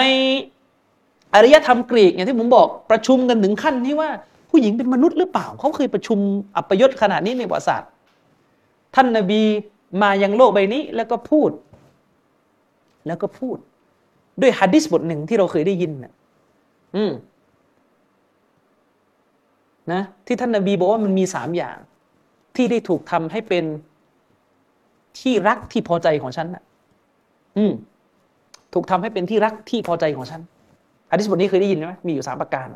อารยธรรมกรีกอย่างที่ผมบอกประชุมกันถึงขั้นที่ว่าผู้หญิงเป็นมนุษย์หรือเปล่า เขาเคยประชุมอัปยศขนาดนี้ในประวัติศาสตร์ ท่านนาบี มายังโลกใบนี้ แล้วก็พูด แล้วก็พูด ด้วยฮะดิษบทหนึ่งที่เราเคยได้ยินนะอืมนะที่ท่านนาบีบอกว่ามันมีสามอย่าง ที่ได้ถูกทำให้เป็นที่รักที่พอใจของฉันนะอืมถูกทำให้เป็นที่รักที่พอใจของฉันอะดิษบทนี้เคยได้ยินไหมมีอยู่สามประการ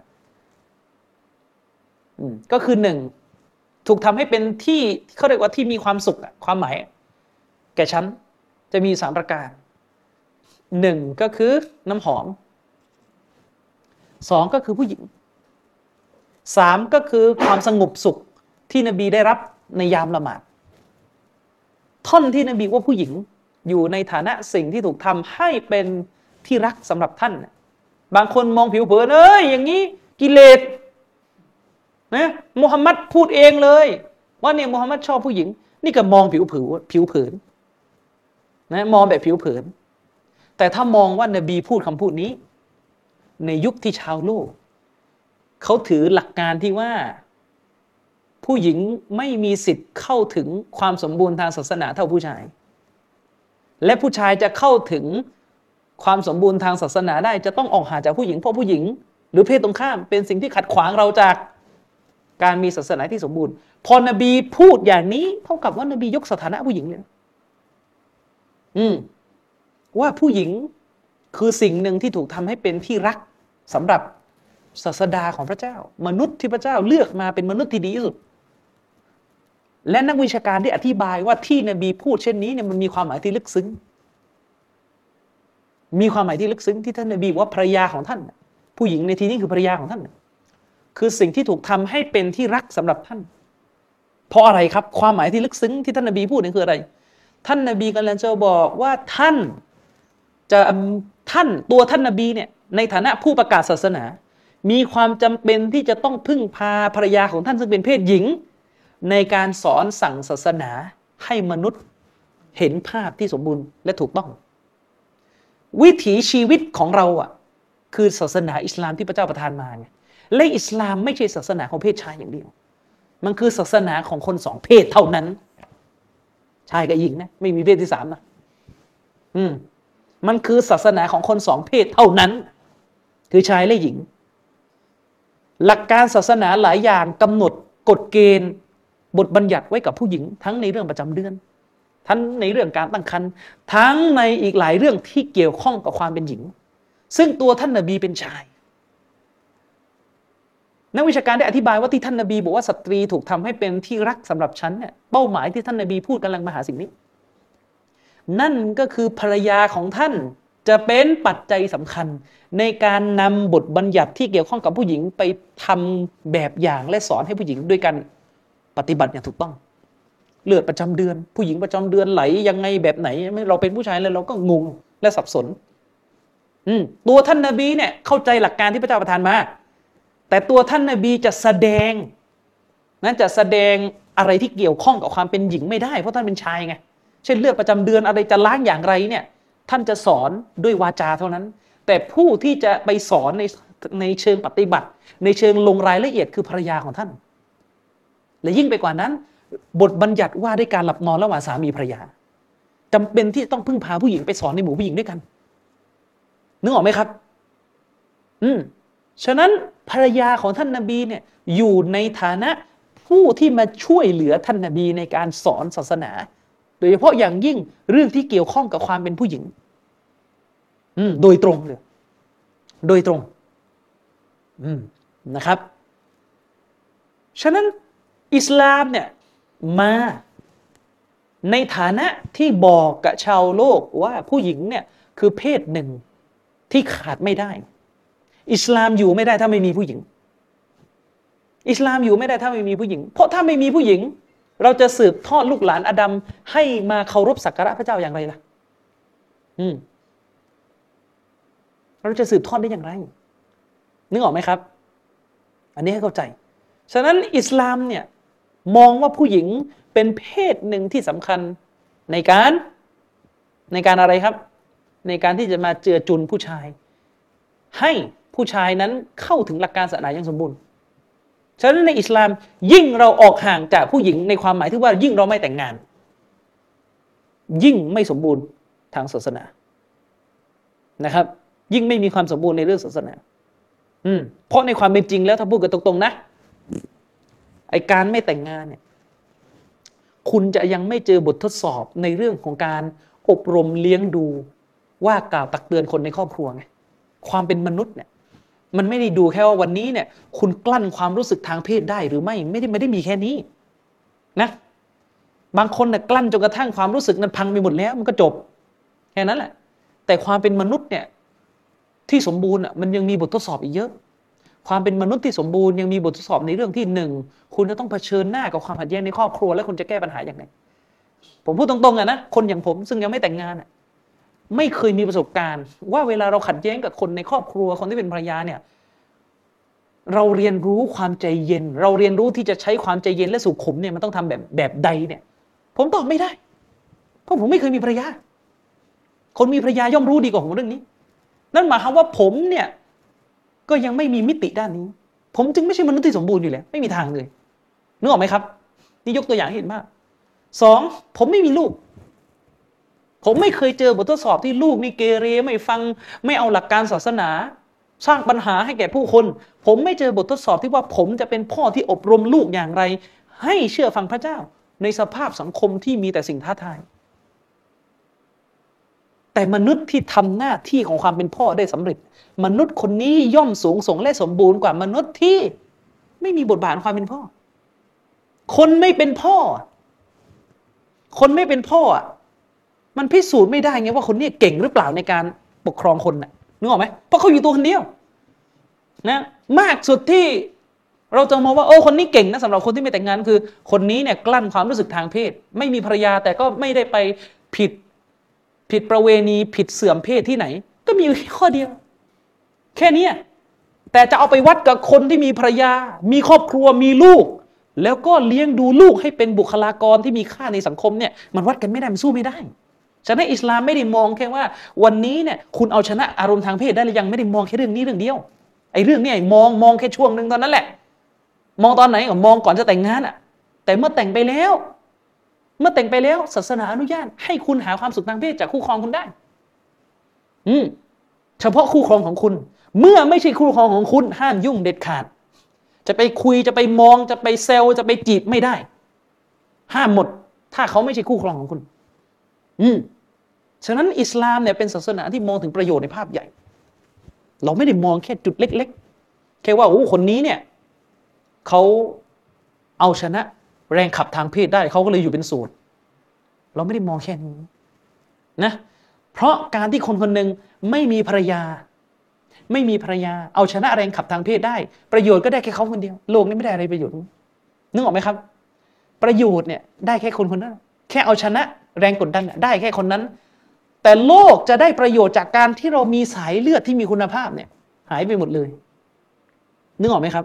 อืมก็คือหนึ่งถูกทำให้เป็นที่เขาเรียกว่าที่มีความสุขความหมาย แก่ฉันจะมีสามประการหนึ่งก็คือน้ำหอมสองก็คือผู้หญิงสามก็คือความสงบสุขที่นบีได้รับในยามละหมาดท่อนที่นบีว่าผู้หญิงอยู่ในฐานะสิ่งที่ถูกทำให้เป็นที่รักสำหรับท่าน บางคนมองผิวเผินเอ้ยอย่างนี้กิเลสนะมุฮัมมัดพูดเองเลย ว่าเนี่ยมุฮัมมัดชอบผู้หญิง นี่ก็มองผิวผิวผิวเผิน นะมองแบบผิวเผิน แต่ถ้ามองว่านบีพูดคำพูดนี้ ในยุคที่ชาวโลก เขาถือหลักการที่ว่า ผู้หญิงไม่มีสิทธิ์เข้าถึงความสมบูรณ์ทางศาสนาเท่าผู้ชาย และผู้ชายจะเข้าถึงความสมบูรณ์ทางศาสนาได้จะต้องออกหาจากผู้หญิงเพราะผู้หญิง หรือเพศตรงข้ามเป็นสิ่งที่ขัดขวางเราจากการมีศาสนาที่สมบูรณ์ พอนบีพูดอย่างนี้เท่ากับว่านบียกสถานะผู้หญิงเลย อืม ว่าผู้หญิงคือสิ่งหนึ่งที่ถูกทำให้เป็นที่รักสำหรับศาสดาของพระเจ้า มนุษย์ที่พระเจ้าเลือกมาเป็นมนุษย์ที่ดีที่สุด และนักวิชาการได้อธิบายว่าที่นบีพูดเช่นนี้เนี่ยมันมีความหมายที่ลึกซึ้ง มีความหมายที่ลึกซึ้งที่ท่านนบีว่าภรรยาของท่าน ผู้หญิงในที่นี้คือภรรยาของท่าน คือสิ่งที่ถูกทำให้เป็นที่รักสำหรับท่าน เพราะอะไรครับ ความหมายที่ลึกซึ้งที่ท่านนบีพูดนี่คืออะไร ท่านนบีกำลังจะบอกว่าท่านจะท่านตัวท่านนบีเนี่ยในฐานะผู้ประกาศศาสนา มีความจำเป็นที่จะต้องพึ่งพาภรรยาของท่านซึ่งเป็นเพศหญิง ในการสอนสั่งศาสนาให้มนุษย์เห็นภาพที่สมบูรณ์และถูกต้อง วิถีชีวิตของเราอะคือศาสนาอิสลามที่พระเจ้าประทานมาไงและอิสลามไม่ใช่ศาสนาของเพศชายอย่างเดียว มันคือศาสนาของคนสองเพศเท่านั้น ชายกับหญิงนะไม่มีเพศที่สามนะอืม มันคือศาสนาของคนสองเพศเท่านั้น คือชายและหญิง หลักการศาสนาหลายอย่างกำหนดกฎเกณฑ์ บทบัญญัติไว้กับผู้หญิง ทั้งในเรื่องประจำเดือน ทั้งในเรื่องการตั้งครรภ์ทั้งในอีกหลายเรื่องที่เกี่ยวข้องกับความเป็นหญิง ซึ่งตัวท่านนบีเป็นชาย นักวิชาการได้อธิบายว่าที่ท่านนบีบอกว่าสตรีถูกทำให้เป็นที่รักสำหรับฉันเนี่ยเป้าหมายที่ท่านนบีพูดกำลังมาหาสิ่งนี้ นั่นก็คือภรรยาของท่านจะเป็นปัจจัยสำคัญ ในการนำบทบัญญัติที่เกี่ยวข้องกับผู้หญิงไปทำแบบอย่างและสอนให้ผู้หญิงด้วยกันปฏิบัติอย่างถูกต้อง เลือดประจำเดือน ผู้หญิงประจำเดือนไหลยังไงแบบไหนเราเป็นผู้ชายแล้วเราก็งงและสับสน อืตัวท่านนาบีเนี่ยเข้าใจหลักการที่พระเจ้าประทานมา แต่ตัวท่านนาบีจะแสดง นั้นจะแสดงอะไรที่เกี่ยวข้องกับความเป็นหญิงไม่ได้ เพราะท่านเป็นชายไง เช่นเลือดประจำเดือนอะไรจะล้างอย่างไรเนี่ย ท่านจะสอนด้วยวาจาเท่านั้น แต่ผู้ที่จะไปสอนในในเชิงปฏิบัติ ในเชิงลงรายละเอียดคือภรรยาของท่าน และยิ่งไปกว่านั้น บทบัญญัติว่าด้วยการหลับนอนระหว่างสามีภรรยาจำเป็นที่ต้องพึ่งพาผู้หญิงไปสอนในหมู่ผู้หญิงด้วยกันนึกออกไหมครับ อืม ฉะนั้นภรรยาของท่านนาบีเนี่ยอยู่ในฐานะผู้ที่มาช่วยเหลือท่านนาบีในการสอนศาสนา โดยเฉพาะอย่างยิ่งเรื่องที่เกี่ยวข้องกับความเป็นผู้หญิงอืโดยตรงเลย โดยตรงอืนะครับ ฉะนั้นอิสลามเนี่ยมาในฐานะที่บอกกับชาวโลกว่าผู้หญิงเนี่ยคือเพศหนึ่งที่ขาดไม่ได้ อิสลามอยู่ไม่ได้ถ้าไม่มีผู้หญิง อิสลามอยู่ไม่ได้ถ้าไม่มีผู้หญิง เพราะถ้าไม่มีผู้หญิง เราจะสืบทอดลูกหลานอาดัมให้มาเคารพสักการะพระเจ้าอย่างไรล่ะ อืม เราจะสืบทอดได้อย่างไร นึกออกไหมครับ อันนี้ให้เข้าใจ ฉะนั้นอิสลามเนี่ยมองว่าผู้หญิงเป็นเพศหนึ่งที่สำคัญในการในการอะไรครับ ในการที่จะมาเจือจุนผู้ชาย ให้ ผู้ชายนั้นเข้าถึงหลักการศาสนาอย่างสมบูรณ์ ฉะนั้นในอิสลามยิ่งเราออกห่างจากผู้หญิงในความหมายที่ว่ายิ่งเราไม่แต่งงาน ยิ่งไม่สมบูรณ์ทางศาสนานะครับ ยิ่งไม่มีความสมบูรณ์ในเรื่องศาสนา อืมเพราะในความเป็นจริงแล้วถ้าพูดกันตรงๆนะไอการไม่แต่งงานเนี่ยคุณจะยังไม่เจอบททดสอบในเรื่องของการอบรมเลี้ยงดูว่ากล่าวตักเตือนคนในครอบครัวไงความเป็นมนุษย์เนี่ย มันไม่ได้ดูแค่ว่าวันนี้เนี่ย คุณกลั้นความรู้สึกทางเพศได้หรือไม่ไม่ได้ไม่ได้มีแค่นี้นะบางคนเนี่ยกลั้นจนกระทั่งความรู้สึกนั้นพังไปหมดแล้ว มันก็จบแค่นั้นแหละ แต่ความเป็นมนุษย์เนี่ยที่สมบูรณ์อะมันยังมีบททดสอบอีกเยอะ ความเป็นมนุษย์ที่สมบูรณ์ยังมีบททดสอบในเรื่องที่หนึ่งคุณจะต้องเผชิญหน้ากับความขัดแย้งในครอบครัว แล้วคุณจะแก้ปัญหาอย่างไรผมพูดตรงๆอะนะคนอย่างผมซึ่งยังไม่แต่งงานอะ ไม่เคยมีประสบการณ์ ว่าเวลาเราขัดแย้งกับคนในครอบครัวคนที่เป็นภรรยาเนี่ยเราเรียนรู้ความใจเย็น เราเรียนรู้ที่จะใช้ความใจเย็นและสุขุมเนี่ยมันต้องทำแบบแบบใดเนี่ย ผมตอบไม่ได้ เพราะผมไม่เคยมีภรรยา คนมีภรรยาย่อมรู้ดีกว่าผมเรื่องนี้ นั่นหมายความว่าผมเนี่ย ก็ยังไม่มีมิติด้านนี้ ผมจึงไม่ใช่มนุษย์ที่สมบูรณ์อยู่แล้ว ไม่มีทางเลยนึกออกไหมครับ นี่ยกตัวอย่างให้เห็นมากสองผมไม่มีลูก ผมไม่เคยเจอบททดสอบที่ลูกนี่เกเรไม่ฟังไม่เอาหลักการศาสนา สร้างปัญหาให้แก่ผู้คน ผมไม่เจอบททดสอบที่ว่าผมจะเป็นพ่อที่อบรมลูกอย่างไร ให้เชื่อฟังพระเจ้า ในสภาพสังคมที่มีแต่สิ่งท้าทาย แต่มนุษย์ที่ทำหน้าที่ของความเป็นพ่อได้สำเร็จ มนุษย์คนนี้ย่อมสูงส่งและสมบูรณ์กว่ามนุษย์ที่ไม่มีบทบาทความเป็นพ่อ คนไม่เป็นพ่อ คนไม่เป็นพ่ออะ มันพิสูจน์ไม่ได้ไงว่าคนนี้เก่งหรือเปล่าในการปกครองคนน่ะนึกออกไหมเพราะเขาอยู่ตัวคนเดียวนะมากสุดที่เราจะมองว่าโอ้คนนี้เก่งนะสำหรับคนที่ไม่แต่งงานคือ คนนี้เนี่ยกลั้นความรู้สึกทางเพศ ไม่มีภรรยาแต่ก็ไม่ได้ไปผิดผิดประเวณีผิดเสื่อมเพศที่ไหน ก็มีแค่ข้อเดียว แค่นี้แต่จะเอาไปวัดกับคนที่มีภรรยา มีครอบครัวมีลูก แล้วก็เลี้ยงดูลูกให้เป็นบุคลากรที่มีค่าในสังคมเนี่ยมันวัดกันไม่ได้มันสู้ไม่ได้ ฉะนั้นอิสลามไม่ได้มองแค่ว่า วันนี้เนี่ยคุณเอาชนะอารมณ์ทางเพศได้หรือยังไม่ได้มองแค่เรื่องนี้เรื่องเดียวไอ้เรื่องนี้มองมองแค่ช่วงหนึ่งตอนนั้นแหละ มองตอนไหนก็มองก่อนจะแต่งงานอะแต่เมื่อแต่งไปแล้ว เมื่อแต่งไปแล้ว ศาสนาอนุญาตให้คุณหาความสุขทางเพศจากคู่ครองคุณได้ อืมเฉพาะคู่ครองของคุณ เมื่อไม่ใช่คู่ครองของคุณ ห้ามยุ่งเด็ดขาด จะไปคุยจะไปมองจะไปเซลจะไปจีบไม่ได้ ห้ามหมด ถ้าเขาไม่ใช่คู่ครองของคุณ อืม ฉะนั้นอิสลามเนี่ยเป็นศาสนาที่มองถึงประโยชน์ในภาพใหญ่ เราไม่ได้มองแค่จุดเล็ก ๆ แค่ว่าโอ้คนนี้เนี่ยเขาเอาชนะแรงขับทางเพศได้เขาก็เลยอยู่เป็นโสดเราไม่ได้มองแค่นี้นะเพราะการที่คนคนหนึ่งไม่มีภรรยา ไม่มีภรรยา เอาชนะแรงขับทางเพศได้ ประโยชน์ก็ได้แค่เขาคนเดียว โลกนี้ไม่ได้อะไรประโยชน์นึกออกไหมครับ ประโยชน์เนี่ยได้แค่คนคนนั้น แค่เอาชนะแรงกดดันได้แค่คนนั้น แต่โลกจะได้ประโยชน์จากการที่เรามีสายเลือดที่มีคุณภาพเนี่ย หายไปหมดเลย นึกออกไหมครับ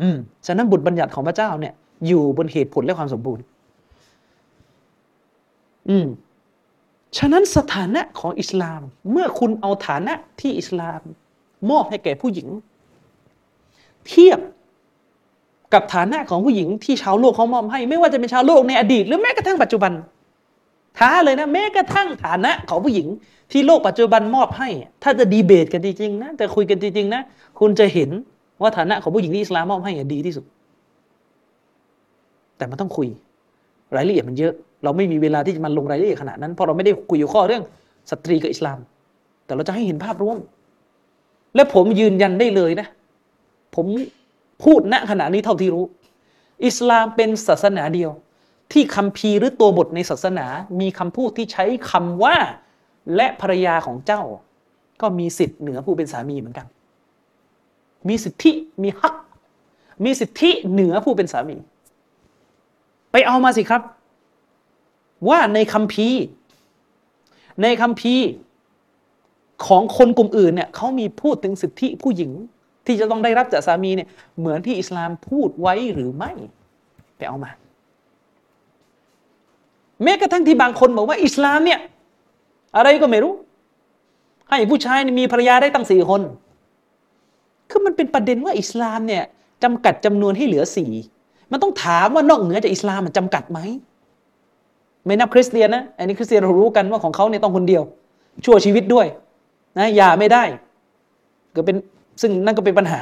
อืมฉะนั้นบุตรบัญญัติของพระเจ้าเนี่ย อยู่บนเหตุผลและความสมบูรณ์ อืมฉะนั้นสถานะของอิสลาม เมื่อคุณเอาฐานะที่อิสลามมอบให้แก่ผู้หญิง เทียบกับฐานะของผู้หญิงที่ชาวโลกเขามอบให้ ไม่ว่าจะเป็นชาวโลกในอดีต หรือแม้กระทั่งปัจจุบัน ท้าเลยนะแม้กระทั่งฐานะของผู้หญิงที่โลกปัจจุบันมอบให้ ถ้าจะดีเบตกันจริงๆนะจะคุยกันจริงๆนะคุณจะเห็นว่าฐานะของผู้หญิงที่อิสลามมอบให้อะดีที่สุด แต่มันต้องคุย รายละเอียดมันเยอะ เราไม่มีเวลาที่จะมาลงรายละเอียดขนาดนั้นเพราะเราไม่ได้คุยอยู่ข้อเรื่องสตรีกับอิสลาม แต่เราจะให้เห็นภาพรวม และผมยืนยันได้เลยนะ ผมพูดณขณะนี้เท่าที่รู้ อิสลามเป็นศาสนาเดียว ที่คัมภีหรือตัวบทในศาสนา มีคำพูดที่ใช้คำว่า และภรรยาของเจ้า ก็มีสิทธิ์เหนือผู้เป็นสามีเหมือนกัน มีสิทธิมีฮัก มีสิทธิเหนือผู้เป็นสามี ไปเอามาสิครับ ว่าในคัมภีในคัมภีของคนกลุ่มอื่นเนี่ยเขามีพูดถึงสิทธิผู้หญิงที่จะต้องได้รับจากสามีเนี่ยเหมือนที่อิสลามพูดไว้หรือไม่ ไปเอามา แม้กระทั่งที่บางคนบอกว่าอิสลามเนี่ย อะไรก็ไม่รู้ ให้ผู้ชายมีภรรยาได้ตั้งสี่คน คือมันเป็นประเด็นว่าอิสลามเนี่ยจำกัดจำนวนให้เหลือสี่มันต้องถามว่านอกเหนือจากอิสลามมันจำกัดไหมไม่นับคริสเตียนนะอันนี้คริสเตียนเรารู้กันว่าของเขาเนี่ยต้องคนเดียว ชั่วชีวิตด้วยนะอย่าไม่ได้ ก็เป็นซึ่งนั่นก็เป็นปัญหา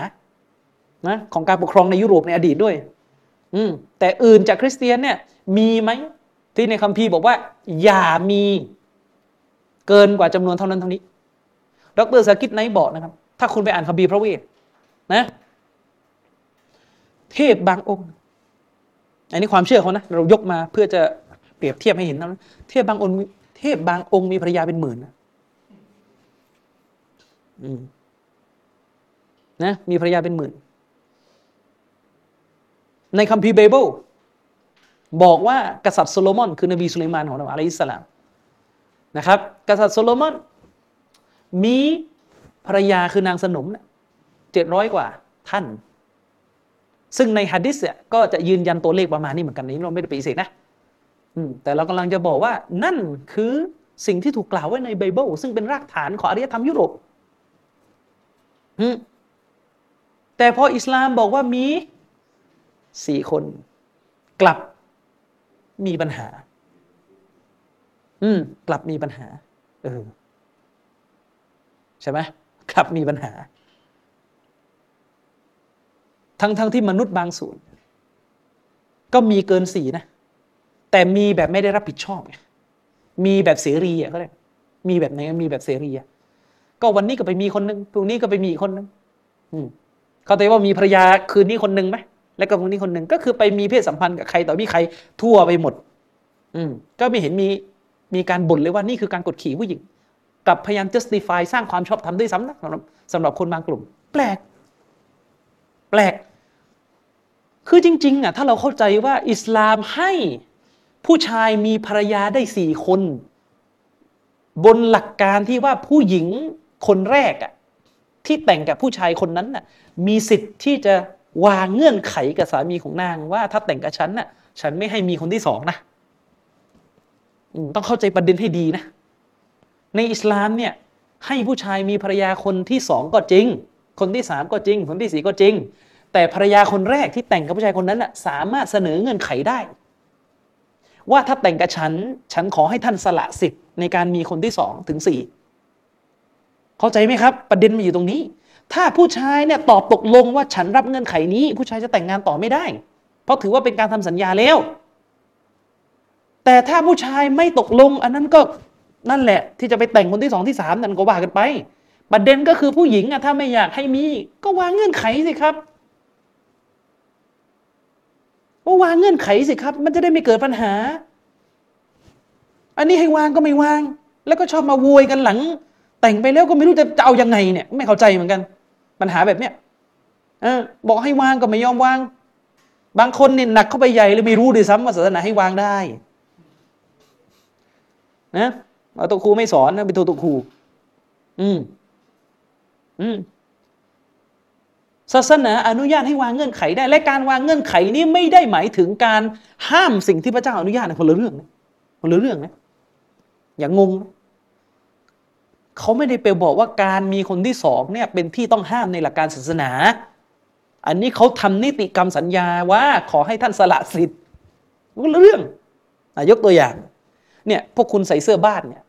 นะของการปกครองในยุโรปในอดีตด้วย อืมแต่อื่นจากคริสเตียนเนี่ยมีไหม ที่ในคัมภีร์บอกว่า อย่ามีเกินกว่าจำนวนเท่านั้นเท่านี้ ดร.ซากิรไนค์บอกนะครับ ถ้าคุณไปอ่านคัมภีร์พระเวทนะเทพบางองค์ อันนี้ความเชื่อเขานะ เรายกมาเพื่อจะเปรียบเทียบให้เห็นนะเทพบางองค์เทพบางองค์มีภรรยาเป็นหมื่นนะนะมีภรรยาเป็นหมื่น ในคัมภีร์ไบเบิล บอกว่ากษัตริย์โซโลมอน คือนบีสุลัยมานของเราอะลัยฮิสสลามนะครับ กษัตริย์โซโลมอน มีภรรยาคือนางสนมเจ็ดร้อยกว่าท่าน ซึ่งในฮะดิษเนี่ยก็จะยืนยันตัวเลขประมาณนี้เหมือนกันนี้เราไม่ได้ปฏิเสธนะแต่เรากำลังจะบอกว่านั่นคือสิ่งที่ถูกกล่าวไว้ในไบเบิลซึ่งเป็นรากฐานของอารยธรรมยุโรปแต่พออิสลามบอกว่ามีสี่คนกลับ มีปัญหา อืม กลับมีปัญหา เออ ใช่ไหมกลับมีปัญหา ทั้งทั้งที่มนุษย์บางส่วน ก็มีเกินสี่นะ แต่มีแบบไม่ได้รับผิดชอบ มีแบบเสรีอะก็เลยมีแบบไหนมีแบบเสรีอะก็วันนี้ก็ไปมีคนนึงพรุ่งนี้ก็ไปมีอีกคนนึงอืมเขาแต่ว่ามีภรรยาคืนนี้คนนึงไหม แล้วก็พรุ่งนี้คนหนึ่งก็คือไปมีเพศสัมพันธ์กับใครต่อมีใครทั่วไปหมด อืมก็ไม่เห็นมีมีการบ่นเลยว่านี่คือการกดขี่ผู้หญิงกับพยายาม justify สร้างความชอบธรรมด้วยซ้ำนะสำหรับสำหรับคนบางกลุ่ม แปลก แปลก คือจริงๆอะถ้าเราเข้าใจว่าอิสลามให้ผู้ชายมีภรรยาได้สี่คน บนหลักการที่ว่าผู้หญิงคนแรกอะที่แต่งกับผู้ชายคนนั้นน่ะมีสิทธิ์ที่จะ วางเงื่อนไขกับสามีของนางว่าถ้าแต่งกับฉันน่ะ ฉันไม่ให้มีคนที่สองนะต้องเข้าใจประเด็นให้ดีนะ ในอิสลามเนี่ย ให้ผู้ชายมีภรรยาคนที่สองก็จริง คนที่สามก็จริง คนที่สี่ก็จริง แต่ภรรยาคนแรกที่แต่งกับผู้ชายคนนั้นน่ะสามารถเสนอเงื่อนไขได้ ว่าถ้าแต่งกับฉัน ฉันขอให้ท่านสละสิทธิ์ในการมีคนที่สองถึงสี่เข้าใจไหมครับ ประเด็นมันอยู่ตรงนี้ ถ้าผู้ชายเนี่ยตอบตกลงว่าฉันรับเงื่อนไขนี้ ผู้ชายจะแต่งงานต่อไม่ได้ เพราะถือว่าเป็นการทำสัญญาแล้ว แต่ถ้าผู้ชายไม่ตกลง อันนั้นก็นั่นแหละ ที่จะไปแต่งคนที่สองที่สามนั่นก็ว่ากันไป ประเด็นก็คือผู้หญิงอะถ้าไม่อยากให้มี ก็วางเงื่อนไขสิครับว่าวางเงื่อนไขสิครับ มันจะได้ไม่เกิดปัญหา อันนี้ให้วางก็ไม่วาง แล้วก็ชอบมาโวยกันหลัง แต่งไปแล้วก็ไม่รู้จะจะเอายังไงเนี่ย ไม่เข้าใจเหมือนกัน ปัญหาแบบเนี้ยอบอกให้วางก็ไม่ยอมวาง บางคนเนี่ยหนักเข้าไปใหญ่เลยไม่รู้ด้วยซ้ำว่าศาสนาให้วางได้นะเอาตัวครูไม่สอนนะเป็นตัวตัวครู อืม อืมศาสนาอนุญาตให้วางเงื่อนไขได้ และการวางเงื่อนไขนี้ไม่ได้หมายถึงการห้ามสิ่งที่พระเจ้าอนุญาตนะคนละเรื่องนะคนละเรื่องนะอย่างงงนะ เขาไม่ได้ไปบอกว่าการมีคนที่สองเนี่ยเป็นที่ต้องห้ามในหลักการศาสนา อันนี้เขาทำนิติกรรมสัญญาว่าขอให้ท่านสละสิทธิ์เรื่องอยกตัวอย่างเนี่ยพวกคุณใส่เสื้อบ้านเนี่ย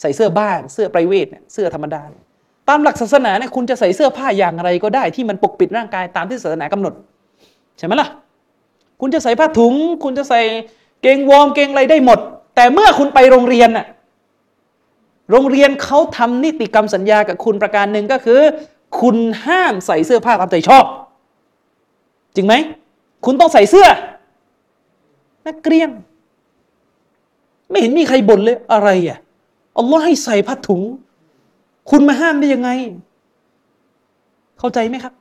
ใส่เสื้อบ้านเสื้อไพรเวทเนี่ยเสื้อธรรมดาเนี่ยตามหลักศาสนาเนี่ยคุณจะใส่เสื้อผ้าอย่างไรก็ได้ที่มันปกปิดร่างกายตามที่ศาสนากำหนด ใช่ไหมล่ะ คุณจะใส่ผ้าถุง คุณจะใส่เกงวอร์มเกงอะไรได้หมด แต่เมื่อคุณไปโรงเรียนน่ะ โรงเรียนเขาทำนิติกรรมสัญญากับคุณประการหนึ่งก็คือ คุณห้ามใส่เสื้อผ้าตามใจชอบ จริงไหม คุณต้องใส่เสื้อ นักเรียน ไม่เห็นมีใครบ่นเลยอะไรอะอัลลอฮ์ให้ใส่ผ้าถุง คุณมาห้ามได้ยังไง เข้าใจไหมครับ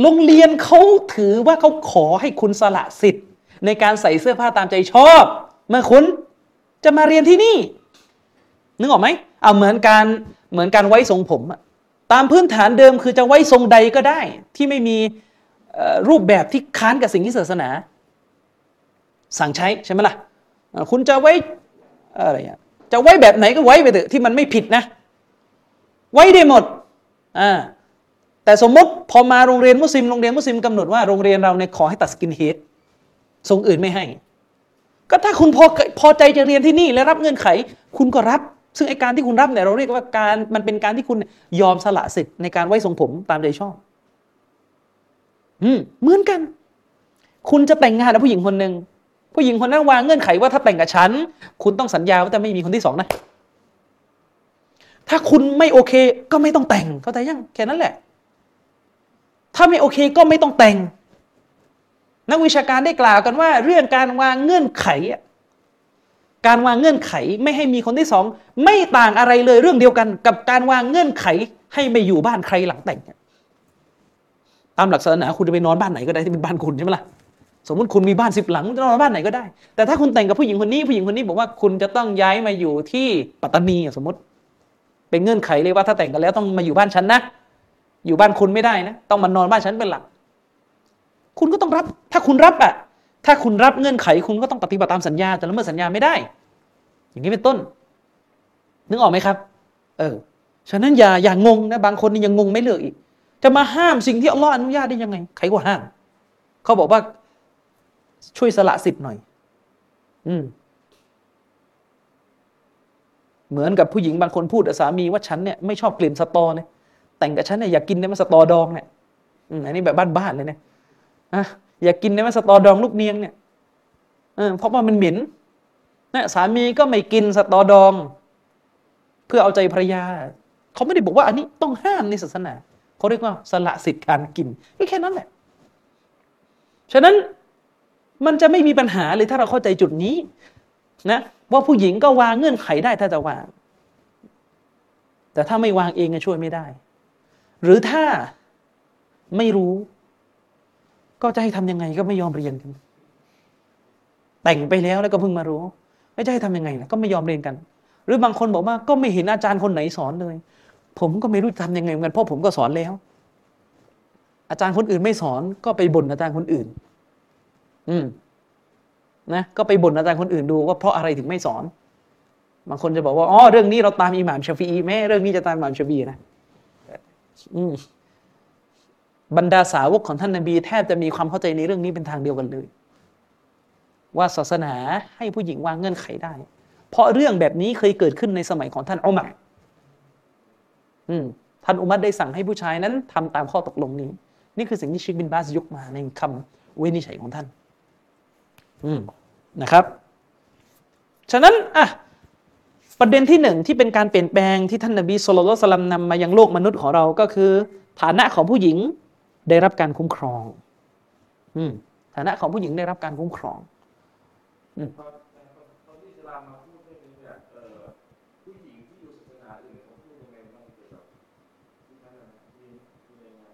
โรงเรียนเขาถือว่าเขาขอให้คุณสละสิทธิ์ ในการใส่เสื้อผ้าตามใจชอบ เมื่อคุณจะมาเรียนที่นี่ นึกออกไหมเอาเหมือนการเหมือนการไว้ทรงผมอะตามพื้นฐานเดิมคือจะไว้ทรงใดก็ได้ ที่ไม่มีรูปแบบที่ค้านกับสิ่งที่ศาสนา สั่งใช้ใช่ไหมล่ะคุณจะไว้อะไรอะจะไว้แบบไหนก็ไว้ไปเถอะที่มันไม่ผิดนะ ไว้ได้หมดอ่าแต่สมมติพอมาโรงเรียนมุสลิมโรงเรียนมุสลิมกำหนดว่าโรงเรียนเราเนี่ยขอให้ตัด skinhead ทรงอื่นไม่ให้ ก็ถ้าคุณพอพอใจจะเรียนที่นี่และรับเงื่อนไข คุณก็รับ ซึ่งไอ้การที่คุณรับเนี่ยเราเรียกว่าการมันเป็นการที่คุณยอมสละสิทธิ์ในการไว้ทรงผมตามใจชอบ อืมเหมือนกัน คุณจะแต่งงานกับผู้หญิงคนหนึ่งผู้หญิงคนนั้นวางเงื่อนไขว่าถ้าแต่งกับฉัน คุณต้องสัญญาว่าจะไม่มีคนที่สองนะถ้าคุณไม่โอเค ก็ไม่ต้องแต่งเข้าใจยังแค่นั้นแหละ ถ้าไม่โอเคก็ไม่ต้องแต่ง นักวิชาการได้กล่าวกันว่า เรื่องการวางเงื่อนไขอะ การวางเงื่อนไขไม่ให้มีคนที่สองไม่ต่างอะไรเลยเรื่องเดียวกันกับการวางเงื่อนไขให้ไม่อยู่บ้านใครหลังแต่งเนี่ยตามหลักศาสนาคุณจะไปนอนบ้านไหนก็ได้ที่เป็นบ้านคุณใช่ไหมล่ะสมมติคุณมีบ้านสิบหลังจะนอนบ้านไหนก็ได้ แต่ถ้าคุณแต่งกับผู้หญิงคนนี้ผู้หญิงคนนี้บอกว่าคุณจะต้องย้ายมาอยู่ที่ปัตตานีสมมติ เป็นเงื่อนไขเลยว่าถ้าแต่งกันแล้วต้องมาอยู่บ้านฉันนะ อยู่บ้านคุณไม่ได้นะ ต้องมานอนบ้านฉันเป็นหลัก คุณก็ต้องรับ ถ้าคุณรับอะ ถ้าคุณรับเงื่อนไขคุณก็ต้องปฏิบัติตามสัญญา แต่ละเมื่อสัญญาไม่ได้ อย่างนี้เป็นต้น นึกออกไหมครับ เออฉะนั้นอย่าอย่างงงนะบางคนนี่ยังงงไม่เลิกอีก จะมาห้ามสิ่งที่อัลลอฮ์อนุญาตได้ยังไง ใครก็ห้าม เขาบอกว่าช่วยสละสิทธิ์หน่อย อืม เหมือนกับผู้หญิงบางคนพูดกับสามีว่าฉันเนี่ยไม่ชอบกลิ่นสตอเนี่ยแต่งกับฉันเนี่ยอยากกินได้ไหมสตอดองเนี่ยอันนี้แบบบ้านๆเลยเนี่ยอะ อย่ากกินได้ไหมสตอดองลูกเนียงเนี่ยเออเพราะว่ามันเหม็นนะสามีก็ไม่กินสตอดอง เพื่อเอาใจภรรยา เขาไม่ได้บอกว่าอันนี้ต้องห้ามในศาสนา เขาเรียกว่าสละสิทธิ์การกินก็แค่นั้นแหละ ฉะนั้นมันจะไม่มีปัญหาเลยถ้าเราเข้าใจจุดนี้นะว่าผู้หญิงก็วางเงื่อนไขได้ถ้าจะวาง แต่ถ้าไม่วางเองก็ช่วยไม่ได้ หรือถ้าไม่รู้ ก็จะให้ทำยังไงก็ไม่ยอมเรียนกัน แต่งไปแล้วแล้วก็เพิ่งมารู้ ไม่จะให้ทำยังไงนะก็ไม่ยอมเรียนกัน หรือบางคนบอกว่าก็ไม่เห็นอาจารย์คนไหนสอนเลย ผมก็ไม่รู้จะทำยังไงเหมือนกันเพราะผมก็สอนแล้ว อาจารย์คนอื่นไม่สอน ก็ไปบ่นอาจารย์คนอื่น อืมนะก็ไปบ่นอาจารย์คนอื่นดูว่าเพราะอะไรถึงไม่สอน บางคนจะบอกว่าอ๋อเรื่องนี้เราตามอิหม่ามชาฟีอีแม่เรื่องนี้จะตามอิหม่ามชาฟีนะอืม บรรดาสาวกของท่านนบี แทบจะมีความเข้าใจในเรื่องนี้เป็นทางเดียวกันเลย ว่าศาสนาให้ผู้หญิงวางเงื่อนไขได้ เพราะเรื่องแบบนี้เคยเกิดขึ้นในสมัยของท่านอุมัรอืมท่านอุมัรได้สั่งให้ผู้ชายนั้นทำตามข้อตกลงนี้ นี่คือสิ่งที่ชิคบินบาสยกมาในคำวินิจฉัยของท่าน อืมนะครับ ฉะนั้นอะประเด็นที่หนึ่งที่เป็นการเปลี่ยนแปลงที่ท่านนบีสุลต่านสลัมนำมายังโลกมนุษย์ของเราก็คือ ฐานะของผู้หญิง ได้รับการคุ้มครอง อืมฐานะของผู้หญิงได้รับการคุ้มครองตอนตอนที่อิสลามมาพูดเรื่องนี้เนี่ยเอ่อผู้หญิงที่อยู่ศาสนาอื่นเขาพูดยังไงบ้างเกี่ยวกับที่ท่านนะมีมียังไง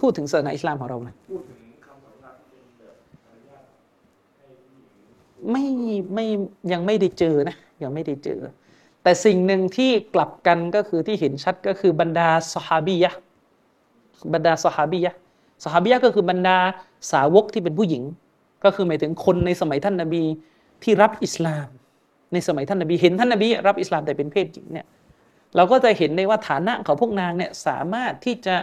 พูดถึงศาสนาอิสลามของเรานะพูดถึงคำสอนที่เป็นแบบอนุญาตให้ผู้หญิงไม่ไม่ยังไม่ได้เจอนะยังไม่ได้เจอ แต่สิ่งหนึ่งที่กลับกันก็คือที่เห็นชัดก็คือบรรดาสหาบียะ บรรดาสหาบียะสหาบียะก็คือบรรดาสาวกที่เป็นผู้หญิง ก็คือหมายถึงคนในสมัยท่านนบีที่รับอิสลาม ในสมัยท่านนบีเห็นท่านนบีรับอิสลามแต่เป็นเพศหญิงเนี่ยเราก็จะเห็นได้ว่าฐานะของพวกนางเนี่ยสามารถที่จะ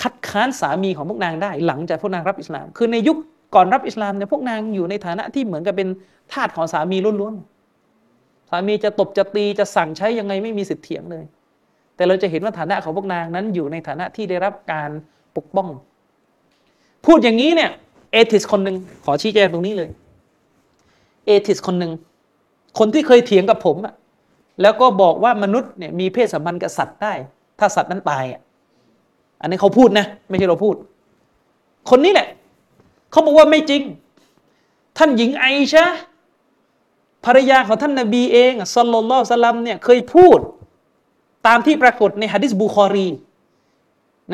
คัดค้านสามีของพวกนางได้ หลังจากพวกนางรับอิสลาม คือในยุคก่อนรับอิสลามเนี่ยพวกนางอยู่ในฐานะที่เหมือนกับเป็นทาสของสามีล้วนๆสามีจะตบจะตีจะสั่งใช้ยังไงไม่มีสิทธิ์เถียงเลย แต่เราจะเห็นว่าฐานะของพวกนางนั้นอยู่ในฐานะที่ได้รับการปกป้อง พูดอย่างนี้เนี่ยเอทิสคนหนึ่งขอชี้แจงตรงนี้เลยเอทิสคนหนึ่งคนที่เคยเถียงกับผมอะแล้วก็บอกว่ามนุษย์เนี่ยมีเพศสัมพันธ์กับสัตว์ได้ ถ้าสัตว์นั้นตายอะอันนี้เขาพูดนะ ไม่ใช่เราพูด คนนี้แหละเขาบอกว่าไม่จริง ท่านหญิงไอชะห์ภรรยาของท่านนบีเองสัลลัลลอฮุอะลัยฮิวะสัลลัมเนี่ยเคยพูด ตามที่ปรากฏในฮะดิษบุคอรี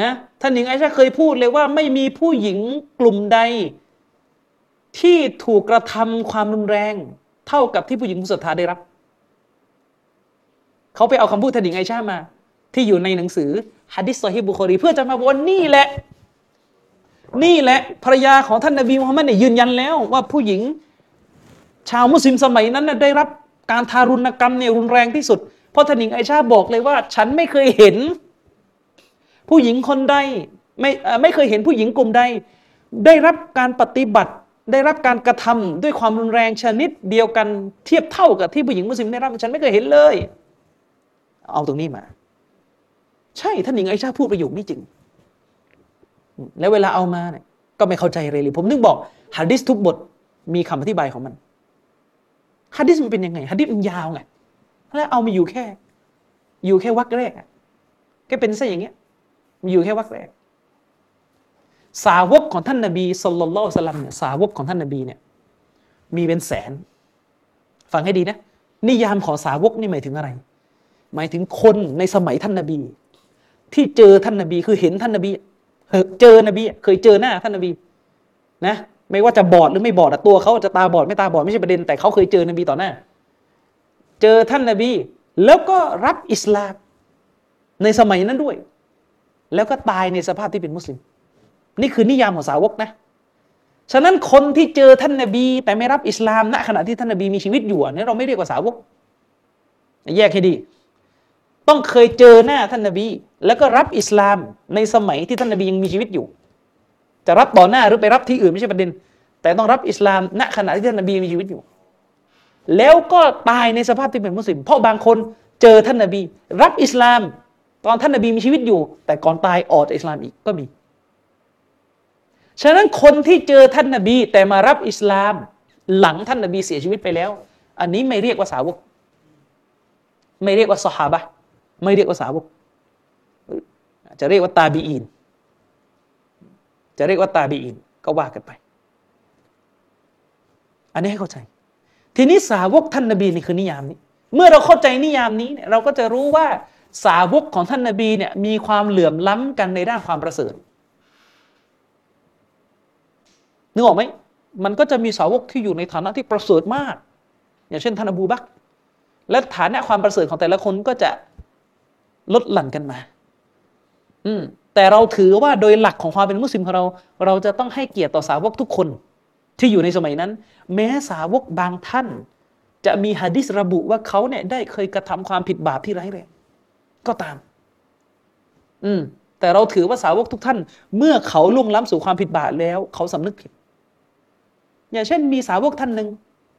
นะท่านหญิงไอชะห์เคยพูดเลยว่าไม่มีผู้หญิงกลุ่มใด ที่ถูกกระทำความรุนแรง เท่ากับที่ผู้หญิงผู้ศรัทธาได้รับ เขาไปเอาคำพูดท่านหญิงไอชามา ที่อยู่ในหนังสือฮะดิษซอฮีบุคอรี เพื่อจะมาบอกว่านี่แหละ นี่แหละภรรยาของท่านนบีมุฮัมมัดเนี่ยยืนยันแล้ว ว่าผู้หญิง ชาวมุสลิมสมัยนั้นน่ะได้รับการทารุณกรรมเนี่ยรุนแรงที่สุด เพราะท่านหญิงไอชาบอกเลยว่า ฉันไม่เคยเห็น ผู้หญิงคนใดไม่เอ่อไม่เคยเห็นผู้หญิงกลุ่มใด ได้รับการปฏิบัติได้รับการกระทำด้วยความรุนแรงชนิดเดียวกันเทียบเท่ากับที่ผู้หญิงมุสลิมได้รับฉันไม่เคยเห็นเลย เอาตรงนี้มา ใช่ท่านหญิงไอชาพูดประโยคนี้จริง แล้วเวลาเอามาเนี่ยก็ไม่เข้าใจเลยเลยผมนึกบอกฮะดิษทุกบทมีคำอธิบายของมันฮะดิษมันเป็นยังไงฮะดิษมันยาวไง แล้วเอามาอยู่แค่ อยู่แค่วรรคแรกแค่เป็นซะอย่างเงี้ยมีอยู่แค่วรรคแรก สาวกของท่านนบีสุลต่านลสลัมเนี่ยสาวกของท่านนบีเนี่ย มีเป็นแสน ฟังให้ดีนะ นิยามของสาวกนี่หมายถึงอะไร หมายถึงคนในสมัยท่านนบี ที่เจอท่านนบีคือเห็นท่านนบีเจอนบีเคยเจอหน้าท่านนบีนะไม่ว่าจะบอดหรือไม่บอดตัวเขาจะตาบอดไม่ตาบอดไม่ใช่ประเด็นแต่เขาเคยเจอนบีต่อหน้า เจอท่านนบี แล้วก็รับอิสลามในสมัยนั้นด้วย แล้วก็ตายในสภาพที่เป็นมุสลิม นี่คือนิยามของสาวกนะ ฉะนั้นคนที่เจอท่านนบี แต่ไม่รับอิสลามณขณะที่ท่านนบีมีชีวิตอยู่นนี้เราไม่เรียกว่าสาวก แยกให้ดี ต้องเคยเจอหน้าท่านนบี แล้วก็รับอิสลามในสมัยที่ท่านนบียังมีชีวิตอยู่ จะรับต่อหน้าหรือไปรับที่อื่นไม่ใช่ประเด็น แต่ต้องรับอิสลามณขณะที่ท่านนบีมีชีวิตอยู่ แล้วก็ตายในสภาพที่เป็นมุสลิม เพราะบางคนเจอท่านนบี รับอิสลาม ตอนท่านนบีมีชีวิตอยู่ แต่ก่อนตายออกจากอิสลามอีกก็มี ฉะนั้นคนที่เจอท่านนบี แต่มารับอิสลาม หลังท่านนบีเสียชีวิตไปแล้ว อันนี้ไม่เรียกว่าสาวก ไม่เรียกว่าสหาบะห์ไม่เรียกว่าสาวก จะเรียกว่าตาบีอีนจะเรียกว่าตาบีอีนก็ว่ากันไป อันนี้ให้เข้าใจ ทีนี้สาวกท่านนบีนี่คือนิยามนี้ เมื่อเราเข้าใจนิยามนี้เนี่ยเราก็จะรู้ว่าสาวกของท่านนบีเนี่ยมีความเหลื่อมล้ำกันในด้านความประเสริฐนึกออกไหมมันก็จะมีสาวกที่อยู่ในฐานะที่ประเสริฐมาก อย่างเช่นท่านอบูบักและฐานะความประเสริฐของแต่ละคนก็จะลดหลั่นกันมา อืมแต่เราถือว่าโดยหลักของความเป็นมุสลิมของเรา เราจะต้องให้เกียรติต่อสาวกทุกคน ที่อยู่ในสมัยนั้น แม้สาวกบางท่าน จะมีหะดิษระบุว่าเขาเนี่ยได้เคยกระทำความผิดบาปที่ร้ายแรงก็ตาม อืม แต่เราถือว่าสาวกทุกท่าน เมื่อเขาล่วงล้ำสู่ความผิดบาปแล้ว เขาสำนึกผิด อย่างเช่น มีสาวกท่านหนึ่ง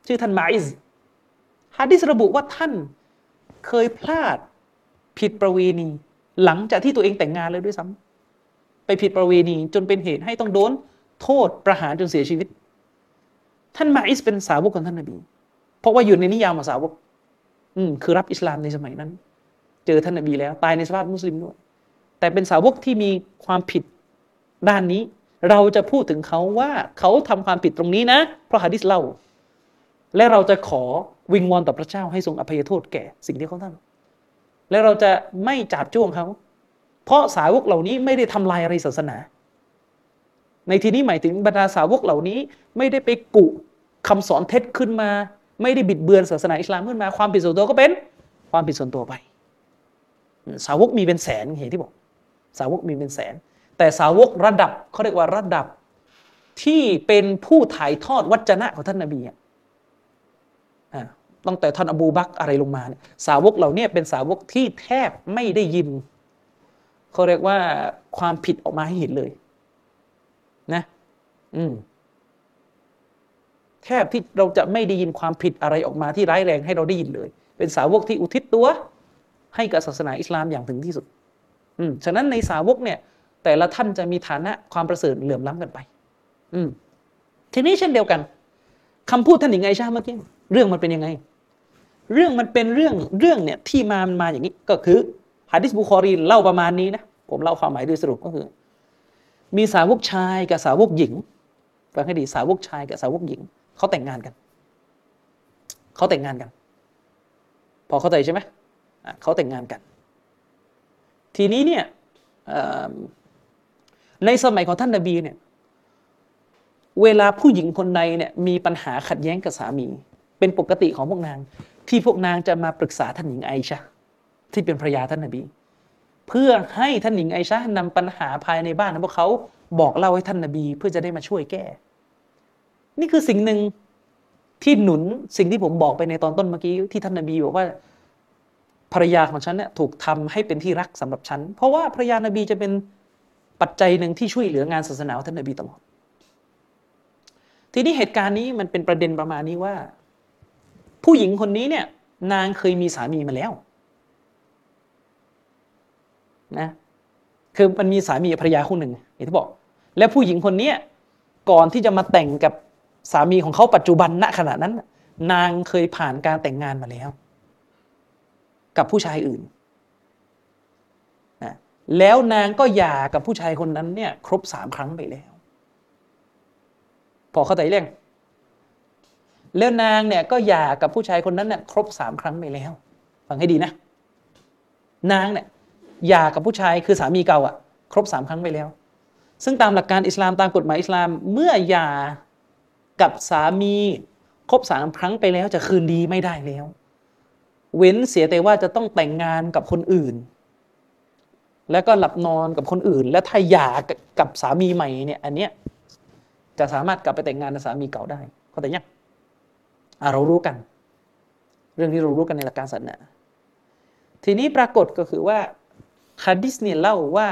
ชื่อท่านมาอิซฮะดิษระบุว่าท่านเคยพลาดผิดประเวณี หลังจากที่ตัวเองแต่งงานเลยด้วยซ้ำไปผิดประเวณีจนเป็นเหตุให้ต้องโดน โทษประหารจนเสียชีวิต ท่านมาอิสเป็นสาวกของท่านนบี เพราะว่าอยู่ในนิยามของสาวก อืมคือรับอิสลามในสมัยนั้น เจอท่านนบีแล้ว ตายในสภาพมุสลิมด้วย แต่เป็นสาวกที่มีความผิดด้านนี้ เราจะพูดถึงเขาว่าเขาทำความผิดตรงนี้นะ เพราะฮะดิษเล่า และเราจะขอวิงวอนต่อพระเจ้าให้ทรงอภัยโทษแก่สิ่งที่เขาทำและเราจะไม่จับจ้วงเขา เพราะสาวกเหล่านี้ไม่ได้ทำลายอะไรศาสนา ในที่นี้หมายถึงบรรดาสาวกเหล่านี้ ไม่ได้ไปกุคำสอนเท็จขึ้นมา ไม่ได้บิดเบือนศาสนาอิสลามขึ้นมา ความผิดส่วนตัวก็เป็นความผิดส่วนตัวไป สาวกมีเป็นแสนเห็นที่บอก สาวกมีเป็นแสน แต่สาวกระดับเขาเรียกว่าระดับที่เป็นผู้ถ่ายทอดวัจนะของท่านนบีอะตั้งแต่ท่านอบูบักอะไรลงมาเนี่ยสาวกเหล่านี้เป็นสาวกที่แทบไม่ได้ยินเขาเรียกว่าความผิดออกมาให้เห็นเลย นะ อืมแทบที่เราจะไม่ได้ยินความผิดอะไรออกมาที่ร้ายแรงให้เราได้ยินเลย เป็นสาวกที่อุทิศตัว ให้กับศาสนาอิสลามอย่างถึงที่สุด อืมฉะนั้นในสาวกเนี่ย แต่ละท่านจะมีฐานะความประเสริฐเหลื่อมล้ำกันไป อืมทีนี้เช่นเดียวกันคำพูดท่านหญิงไอชาเมื่อกี้เรื่องมันเป็นยังไง เรื่องมันเป็นเรื่องเรื่องเนี่ยที่มามันมาอย่างนี้ก็คือฮะดิษบุคอรีเล่าประมาณนี้นะผมเล่าความหมายโดยสรุปก็คือ มีสาวกชายกับสาวกหญิงฟังให้ดีสาวกชายกับสาวกหญิงเขาแต่งงานกันเขาแต่งงานกัน พอเข้าใจใช่ไหมเขาแต่งงานกัน ทีนี้เนี่ยในสมัยของท่านนาบีเนี่ยเวลาผู้หญิงคนใดเนี่ยมีปัญหาขัดแย้งกับสามี เป็นปกติของพวกนาง ที่พวกนางจะมาปรึกษาท่านหญิงไอชาที่เป็นภรรยาท่านนาบี พื่อให้ท่านหญิงไอชานำปัญหาภายในบ้านของพวกเขาบอกเล่าให้ท่านนาบีเพื่อจะได้มาช่วยแก้ นี่คือสิ่งหนึ่งที่หนุนสิ่งที่ผมบอกไปในตอนต้นเมื่อกี้ที่ท่านนาบีบอกว่าภรรยาของฉันเนี่ยถูกทำให้เป็นที่รักสำหรับฉัน เพราะว่าภรรยานาบีจะเป็นปัจจัยหนึ่งที่ช่วยเหลืองานศาสนาของท่านนาบีตลอดทีนี้เหตุการณ์นี้มันเป็นประเด็นประมาณนี้ว่า ผู้หญิงคนนี้เนี่ย นางเคยมีสามีมาแล้ว นะคือมันมีสามีภรรยาคู่หนึ่งอย่างที่บอก แล้วผู้หญิงคนนี้ก่อนที่จะมาแต่งกับสามีของเขาปัจจุบันณขณะนั้น นางเคยผ่านการแต่งงานมาแล้ว กับผู้ชายอื่นนะแล้วนางก็หย่ากับผู้ชายคนนั้นเนี่ย ครบสามครั้งไปแล้ว พอเข้าใจเรื่องแล้วนางเนี่ยก็หย่ากับผู้ชายคนนั้นเนี่ยครบสามครั้งไปแล้ว ฟังให้ดีนะ นางเนี่ย หย่ากับผู้ชายคือสามีเก่าอะ่ะครบสามครั้งไปแล้ว ซึ่งตามหลักการอิสลามตามกฎหมายอิสลามเมื่อหย่ากับสามีครบสามครั้งไปแล้วจะคืนดีไม่ได้แล้ว เว้นเสียแต่ว่าจะต้องแต่งงานกับคนอื่น แล้วก็หลับนอนกับคนอื่น และถ้าหย่ากับสามีใหม่เนี่ยอันเนี้ยจะสามารถกลับไปแต่งงานกับสามีเก่าได้เข้าใจยังเรารู้กัน เรื่องที่เรารู้กันในหลักการศาสนาทีนี้ปรากฏก็คือว่า ฮะดิษเนี่ยเล่าว่า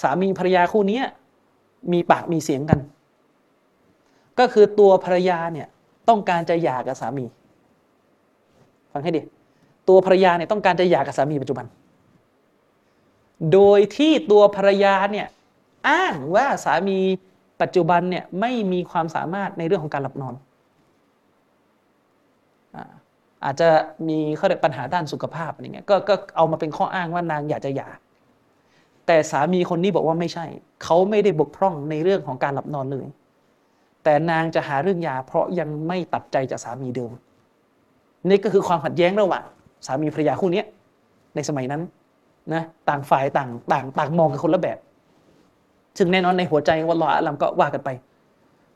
สามีภรรยาคู่นี้มีปากมีเสียงกัน ก็คือตัวภรรยาเนี่ยต้องการจะหย่ากับสามี ฟังให้ดีตัวภรรยาเนี่ยต้องการจะหย่ากับสามีปัจจุบัน โดยที่ตัวภรรยาเนี่ยอ้างว่าสามีปัจจุบันเนี่ยไม่มีความสามารถในเรื่องของการหลับนอน อาจจะมีเขาเรียกปัญหาด้านสุขภาพอะไรเงี้ยก็ก็เอามาเป็นข้ออ้างว่านางอยากจะหย่า แต่สามีคนนี้บอกว่าไม่ใช่ เขาไม่ได้บกพร่องในเรื่องของการหลับนอนเลย แต่นางจะหาเรื่องยา เพราะยังไม่ตัดใจจากสามีเดิม นี่ก็คือความขัดแย้งระหว่างสามีภรรยาคู่นี้ในสมัยนั้นนะต่างฝ่ายต่างต่างต่างมองกันคนละแบบซึ่งแน่นอนในหัวใจวันลออัลลัมก็ว่ากันไป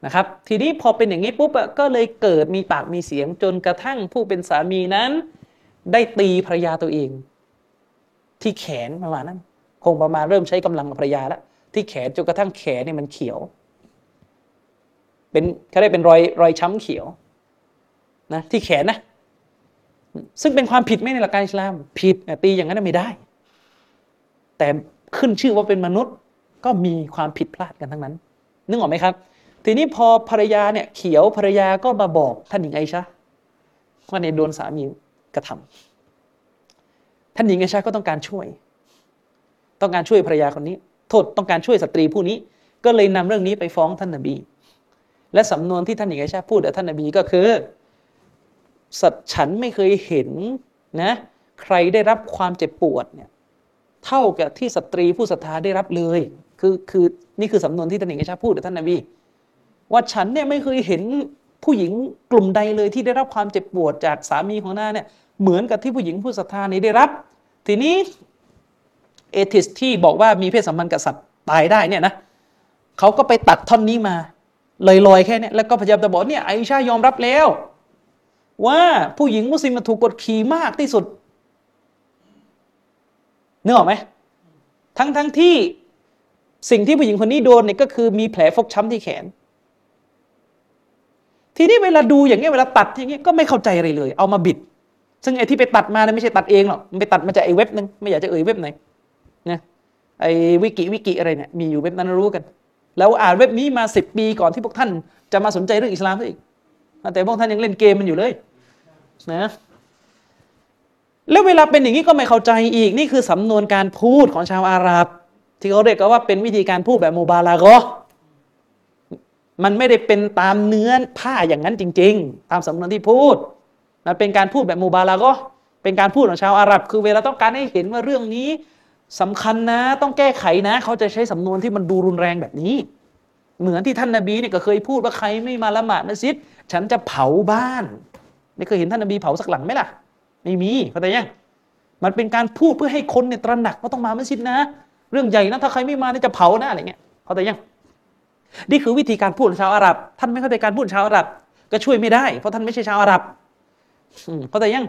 นะครับ ทีนี้พอเป็นอย่างนี้ปุ๊บก็เลยเกิดมีปากมีเสียงจนกระทั่งผู้เป็นสามีนั้น ได้ตีภรรยาตัวเอง ที่แขนประมาณนั้น คงประมาณเริ่มใช้กำลังภรรยาแล้วที่แขนจนกระทั่งแขนเนี่ยมันเขียว เป็นเขาได้เป็นรอยรอยช้ำเขียวนะที่แขนนะ ซึ่งเป็นความผิดไม่ในหลักการอิสลาม ผิดตีอย่างนั้นไม่ได้ แต่ขึ้นชื่อว่าเป็นมนุษย์ก็มีความผิดพลาดกันทั้งนั้น นึกออกไหมครับ ทีนี้พอภรรยาเนี่ย เขียวภรรยาก็มาบอกท่านหญิงไอชาว่าเนี่ยโดนสามีกระทำท่านหญิงไอชาก็ต้องการช่วย ต้องการช่วยภรรยาคนนี้ โทษต้องการช่วยสตรีผู้นี้ ก็เลยนำเรื่องนี้ไปฟ้องท่านนบี และสำนวนที่ท่านหญิงไอชาพูดกับท่านนบีก็คือ สัตว์ฉันไม่เคยเห็นนะใครได้รับความเจ็บปวดเนี่ยเท่ากับที่สตรีผู้ศรัทธาได้รับเลย คือคือนี่คือสำนวนที่ท่านหญิงไอชาพูดกับท่านนบี ว่าฉันเนี่ยไม่เคยเห็นผู้หญิงกลุ่มใดเลยที่ได้รับความเจ็บปวดจากสามีของนางเนี่ยเหมือนกับที่ผู้หญิงผู้ศรัทธานี้ได้รับ ทีนี้ เอทิสที่บอกว่ามีเพศสัมพันธ์กับสัตว์ตายได้เนี่ยนะเขาก็ไปตัดท่อนนี้มาลอยๆแค่เนี้แล้วก็พยายามจะบอกเนี่ยไอชายอมรับแล้ว ว่าผู้หญิงมุสลิมถูกกดขี่มากที่สุดนึกออกไหมทั้งทั้งที่สิ่งที่ผู้หญิงคนนี้โดนเนี่ยก็คือมีแผลฟกช้ำที่แขน ทีนี้เวลาดูอย่างเงี้ยเวลาตัดอย่างเงี้ยก็ไม่เข้าใจอะไรเลย เอามาบิด ซึ่งไอ้ที่ไปตัดมาเนี่ยไม่ใช่ตัดเองหรอกมันไปตัดมาจากไอ้เว็บนึงไม่อยากจะเอ่ยเว็บไหน นะไอ้วิกิวิกิอะไรเนี่ยมีอยู่เว็บนั้นรู้กัน แล้วอ่านเว็บนี้มาสิบปีก่อนที่พวกท่านจะมาสนใจเรื่องอิสลามซะอีกแต่พวกท่านยังเล่นเกมมันอยู่เลยนะแล้วเวลาเป็นอย่างนี้ก็ไม่เข้าใจอีกนี่คือสำนวนการพูดของชาวอาหรับ ที่เขาเรียกกันว่าเป็นวิธีการพูดแบบโมบาลากอมันไม่ได้เป็นตามเนื้อผ้าอย่างนั้นจริง ๆ ตามสำนวนที่พูด มันเป็นการพูดแบบโมบาลากอเป็นการพูดของชาวอาหรับ คือเวลาต้องการให้เห็นว่าเรื่องนี้ สำคัญนะ ต้องแก้ไขนะ เขาจะใช้สำนวนที่มันดูรุนแรงแบบนี้ เหมือนที่ท่านนาบีเนี่ยก็เคยพูดว่าใครไม่มาละหมาดมัสยิดฉันจะเผาบ้านไม่เคยเห็นท่านนบีเผาสักหลังไหมล่ะ ไม่มีเข้าใจยังมันเป็นการพูดเพื่อให้คนเนี่ยตระหนักว่าต้องมามัสยิดนะ เรื่องใหญ่นะถ้าใครไม่มาเนี่ยจะเผานะอะไรเงี้ยเข้าใจยังนี่คือวิธีการพูดชาวอาหรับ ท่านไม่เข้าใจการพูดชาวอาหรับ ก็ช่วยไม่ได้เพราะท่านไม่ใช่ชาวอาหรับเข้าใจยัง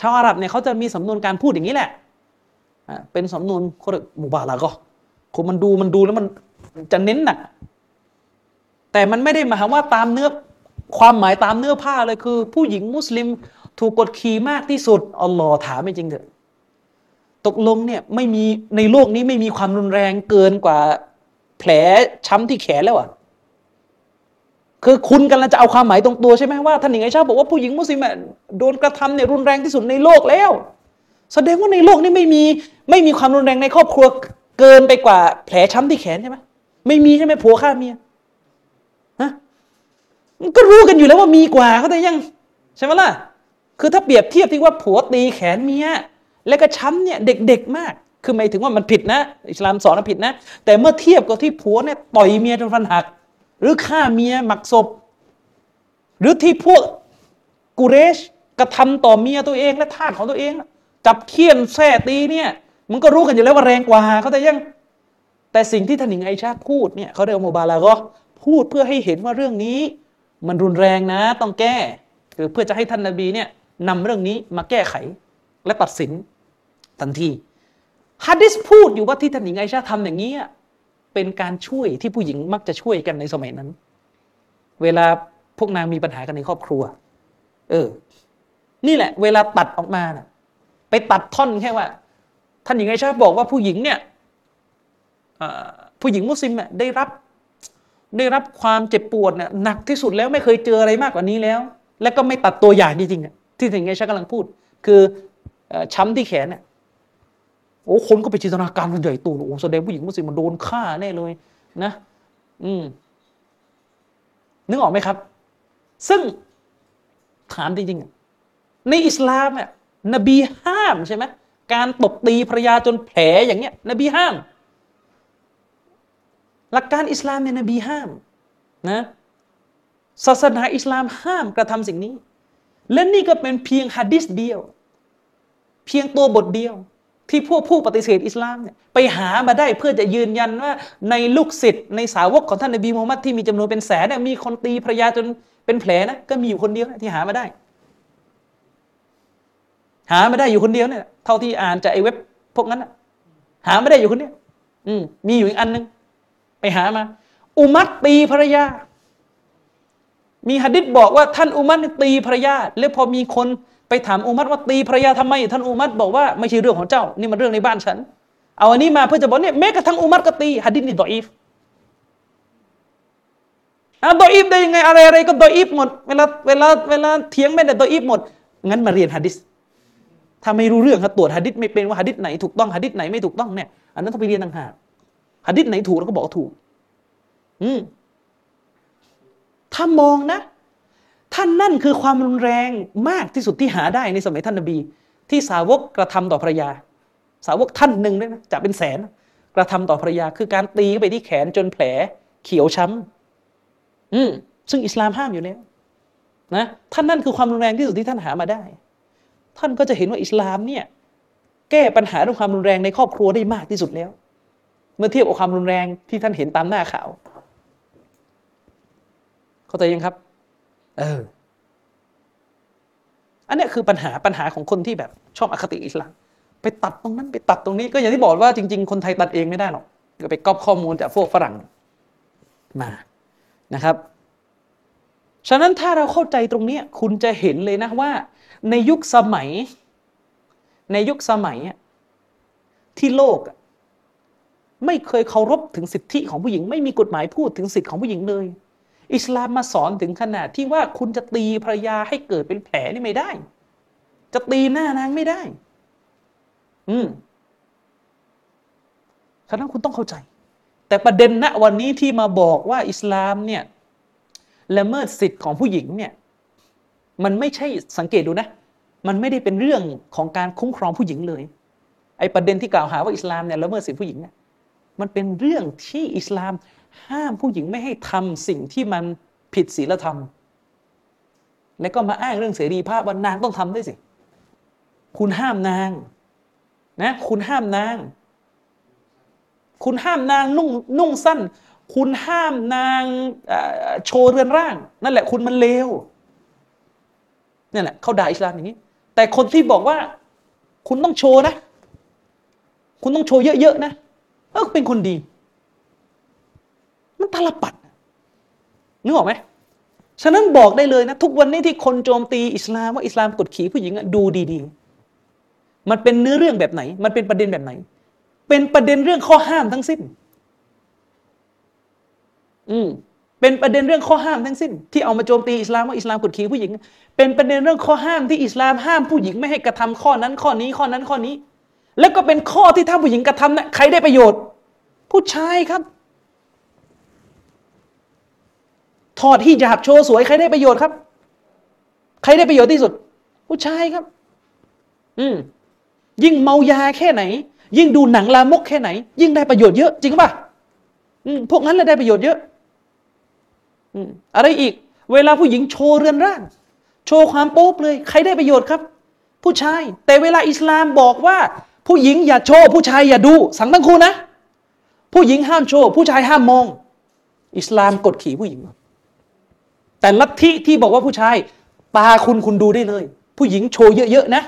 ชาวอาหรับเนี่ยเขาจะมีสำนวนการพูดอย่างนี้แหละ เป็นสำนวนเขาเรียกมุบาลาก็คนมันดูมันดูแล้วมันจะเน้นหนักแต่มันไม่ได้หมายว่าตามเนื้อความหมายตามเนื้อผ้าเลยคือ ผู้หญิงมุสลิมถูกกดขี่มากที่สุดอัลลอฮ์ถามไม่จริงเถอะตกลงเนี่ยไม่มีในโลกนี้ไม่มีความรุนแรงเกินกว่าแผลช้ำที่แขนแล้วอะคือคุณกำลังจะเอาความหมายตรงตัวใช่ไหมว่าท่านหญิงไอชาบอกว่าผู้หญิงมุสลิมโดนกระทำเนี่ยรุนแรงที่สุดในโลกแล้ว แสดงว่าในโลกนี้ไม่มีไม่มีความรุนแรงในครอบครัวเกินไปกว่าแผลช้ำที่แขนใช่ไหมไม่มีใช่ไหมผัวฆ่าเมียฮะก็รู้กันอยู่แล้วว่ามีกว่าเขาแต่ยัง ใช่ไหมล่ะ คือถ้าเปรียบเทียบที่ว่าผัวตีแขนเมียแล้วก็ช้ำเนี่ยเด็กๆมาก คือหมายถึงว่ามันผิดนะ อิสลามสอนว่าผิดนะ แต่เมื่อเทียบกับที่ผัวเนี่ยต่อยเมียจนฟันหัก หรือฆ่าเมียหมักศพ หรือที่พวกกุเรชกระทำต่อเมียตัวเองและทาสของตัวเอง จับเคี่ยนแส้ตีเนี่ย มันก็รู้กันอยู่แล้วว่าแรงกว่าเขาแต่ยัง แต่สิ่งที่ท่านหญิงไอชาพูดเนี่ยเขาเรียกโมบาลาก็พูดเพื่อให้เห็นว่าเรื่องนี้ มันรุนแรงนะต้องแก้ คือเพื่อจะให้ท่านนาบีเนี่ยนำเรื่องนี้มาแก้ไขและตัดสินทันทีฮัดดิสพูดอยู่ว่าที่ท่านหญิงไอชาทำอย่างนี้เป็นการช่วยที่ผู้หญิงมักจะช่วยกันในสมัยนั้น เวลาพวกนางมีปัญหากันในครอบครัว เออ นี่แหละ เวลาตัดออกมานะ ไปตัดท่อนแค่ว่า ท่านหญิงไอชาบอกว่าผู้หญิงเนี่ยผู้หญิงมุสลิมได้รับได้รับความเจ็บปวดเนี่ยหนักที่สุดแล้วไม่เคยเจออะไรมากกว่านี้แล้ว และก็ไม่ตัดตัวอย่างจริงๆที่ท่านหญิงไอชากำลังพูด คือช้ำที่แขนเนี่ยโอ้คนก็ไปจินตนาการมันใหญ่โตโอ้แสดงผู้หญิงมุสลิมมันโดนฆ่าแน่เลยนะ อืมนึกออกไหมครับ ซึ่งถามจริงๆในอิสลามเนี่ย นบีห้ามใช่ไหมการตบตีภรรยาจนแผลอย่างเงี้ย นบีห้าม หลักการอิสลามเนี่ยนบีห้ามนะศาสนาอิสลามห้ามกระทำสิ่งนี้ และนี่ก็เป็นเพียงฮะดิษเดียว เพียงตัวบทเดียว ที่พวกผู้ปฏิเสธอิสลามเนี่ยไปหามาได้เพื่อจะยืนยันว่า ในลูกศิษย์ในสาวกของท่านนบีมูฮัมมัดที่มีจำนวนเป็นแสนเนี่ยมีคนตีภรรยาจนเป็นแผลนะก็มีอยู่คนเดียวที่หามาได้ หาไม่ได้อยู่คนเดียวเนี่ยเท่าที่อ่านจากไอ้เว็บพวกนั้นนะหาไม่ได้อยู่คนเดียวอืมมีอยู่อีกอันนึง ไปหามา อุมัตตีภรรยา มีหะดิษบอกว่าท่านอุมัตตีภรรยา แล้วพอมีคนไปถามอุมัตว่าตีภรรยาทำไม ท่านอุมัตบอกว่าไม่ใช่เรื่องของเจ้า นี่มันเรื่องในบ้านฉัน เอาอันนี้มาเพื่อจะบอกเนี่ยแม้กระทั่งอุมัตก็ตีฮัดดิษนี่ดออีฟอะดออีฟได้ยังไงอะไรอะไรก็ดออีฟหมด เวลาเวลาเวลาเถียงไม่ได้ดออีฟหมด งั้นมาเรียนฮัดดิษ ถ้าไม่รู้เรื่องตรวจฮัดดิษไม่เป็นว่าฮัดดิษไหนถูกต้องฮัดดิษไหนไม่ถูกต้องเนี่ยอันนั้นต้องไปเรียนต่างหากฮัดดิษไหนถูกเราก็บอกถูก อืมถ้ามองนะท่านนั่นคือความรุนแรงมากที่สุดที่หาได้ในสมัยท่านนบี ที่สาวกกระทำต่อภรรยา สาวกท่านหนึ่งด้วยนะจะเป็นแสน กระทำต่อภรรยา คือการตีไปที่แขนจนแผลเขียวช้ำอืมซึ่งอิสลามห้ามอยู่แล้วนะท่านนั่นคือความรุนแรงที่สุดที่ท่านหามาได้ ท่านก็จะเห็นว่าอิสลามเนี่ยแก้ปัญหาเรื่องความรุนแรงในครอบครัวได้มากที่สุดแล้ว เมื่อเทียบกับความรุนแรงที่ท่านเห็นตามหน้าข่าว เข้าใจยังครับ เออ อันเนี้ยคือปัญหาปัญหาของคนที่แบบชอบอคติอิสลาม ไปตัดตรงนั้นไปตัดตรงนี้ก็อย่างที่บอกว่าจริง ๆ คนไทยตัดเองไม่ได้หรอกก็ไปก๊อปข้อมูลจากพวกฝรั่งมานะครับ ฉะนั้นถ้าเราเข้าใจตรงเนี้ยคุณจะเห็นเลยนะว่า ในยุคสมัย ในยุคสมัยที่โลกไม่เคยเคารพถึงสิทธิของผู้หญิง ไม่มีกฎหมายพูดถึงสิทธิของผู้หญิงเลย อิสลามมาสอนถึงขนาดที่ว่าคุณจะตีภรรยาให้เกิดเป็นแผลนี่ไม่ได้ จะตีหน้านางไม่ได้ อืมฉะนั้นคุณต้องเข้าใจ แต่ประเด็นณวันนี้ที่มาบอกว่าอิสลามเนี่ยละเมิดสิทธิ์ของผู้หญิงเนี่ย มันไม่ใช่สังเกตดูนะ มันไม่ได้เป็นเรื่องของการคุ้มครองผู้หญิงเลย ไอประเด็นที่กล่าวหาว่าอิสลามเนี่ยละเมิดสิทธิผู้หญิงเนี่ยมันเป็นเรื่องที่อิสลามห้ามผู้หญิงไม่ให้ทำสิ่งที่มันผิดศีลธรรม แล้วก็มาอ้างเรื่องเสรีภาพว่านางต้องทำด้วยสิ คุณห้ามนางนะ คุณห้ามนาง คุณห้ามนางนุ่งนุ่งสั้น คุณห้ามนางโชว์เรือนร่าง นั่นแหละคุณมันเลว นี่นแหละเขาด่าอิสลามอย่างนี้ แต่คนที่บอกว่า คุณต้องโชว์นะ คุณต้องโชว์เยอะๆนะ เออเป็นคนดี มันตาลปัดนึกออกไหมฉะนั้นบอกได้เลยนะ ทุกวันนี้ที่คนโจมตีอิสลามว่าอิสลามกดขี่ผู้หญิงอะดูดีๆ มันเป็นเนื้อเรื่องแบบไหน มันเป็นประเด็นแบบไหน เป็นประเด็นเรื่องข้อห้ามทั้งสิ้น อืม เป็นประเด็นเรื่องข้อห้ามทั้งสิ้น ที่เอามาโจมตีอิสลามว่าอิสลามกดขี่ผู้หญิง เป็นประเด็นเรื่องข้อห้ามที่อิสลามห้ามผู้หญิงไม่ให้กระทำข้อนั้นข้อนี้ข้อนั้นข้อนี้ แล้วก็เป็นข้อที่ถ้าผู้หญิงกระทำนะใครได้ประโยชน์ ผู้ชายครับ ถอดฮิญาบโชว์สวยใครได้ประโยชน์ครับ ใครได้ประโยชน์ที่สุด ผู้ชายครับ อืมยิ่งเมายาแค่ไหน ยิ่งดูหนังลามกแค่ไหน ยิ่งได้ประโยชน์เยอะ จริงป่ะอืมพวกนั้นเลยได้ประโยชน์เยอะ อะไรอีก เวลาผู้หญิงโชว์เรือนร่าง โชว์ความโป๊บเลย ใครได้ประโยชน์ครับ ผู้ชาย แต่เวลาอิสลามบอกว่า ผู้หญิงอย่าโชว์ผู้ชายอย่าดู สังทั้งคู่นะ ผู้หญิงห้ามโชว์ ผู้ชายห้ามมอง อิสลามกดขี่ผู้หญิง แต่ลัทธิที่บอกว่าผู้ชาย ตาคุณคุณดูได้เลย ผู้หญิงโชว์เยอะๆนะ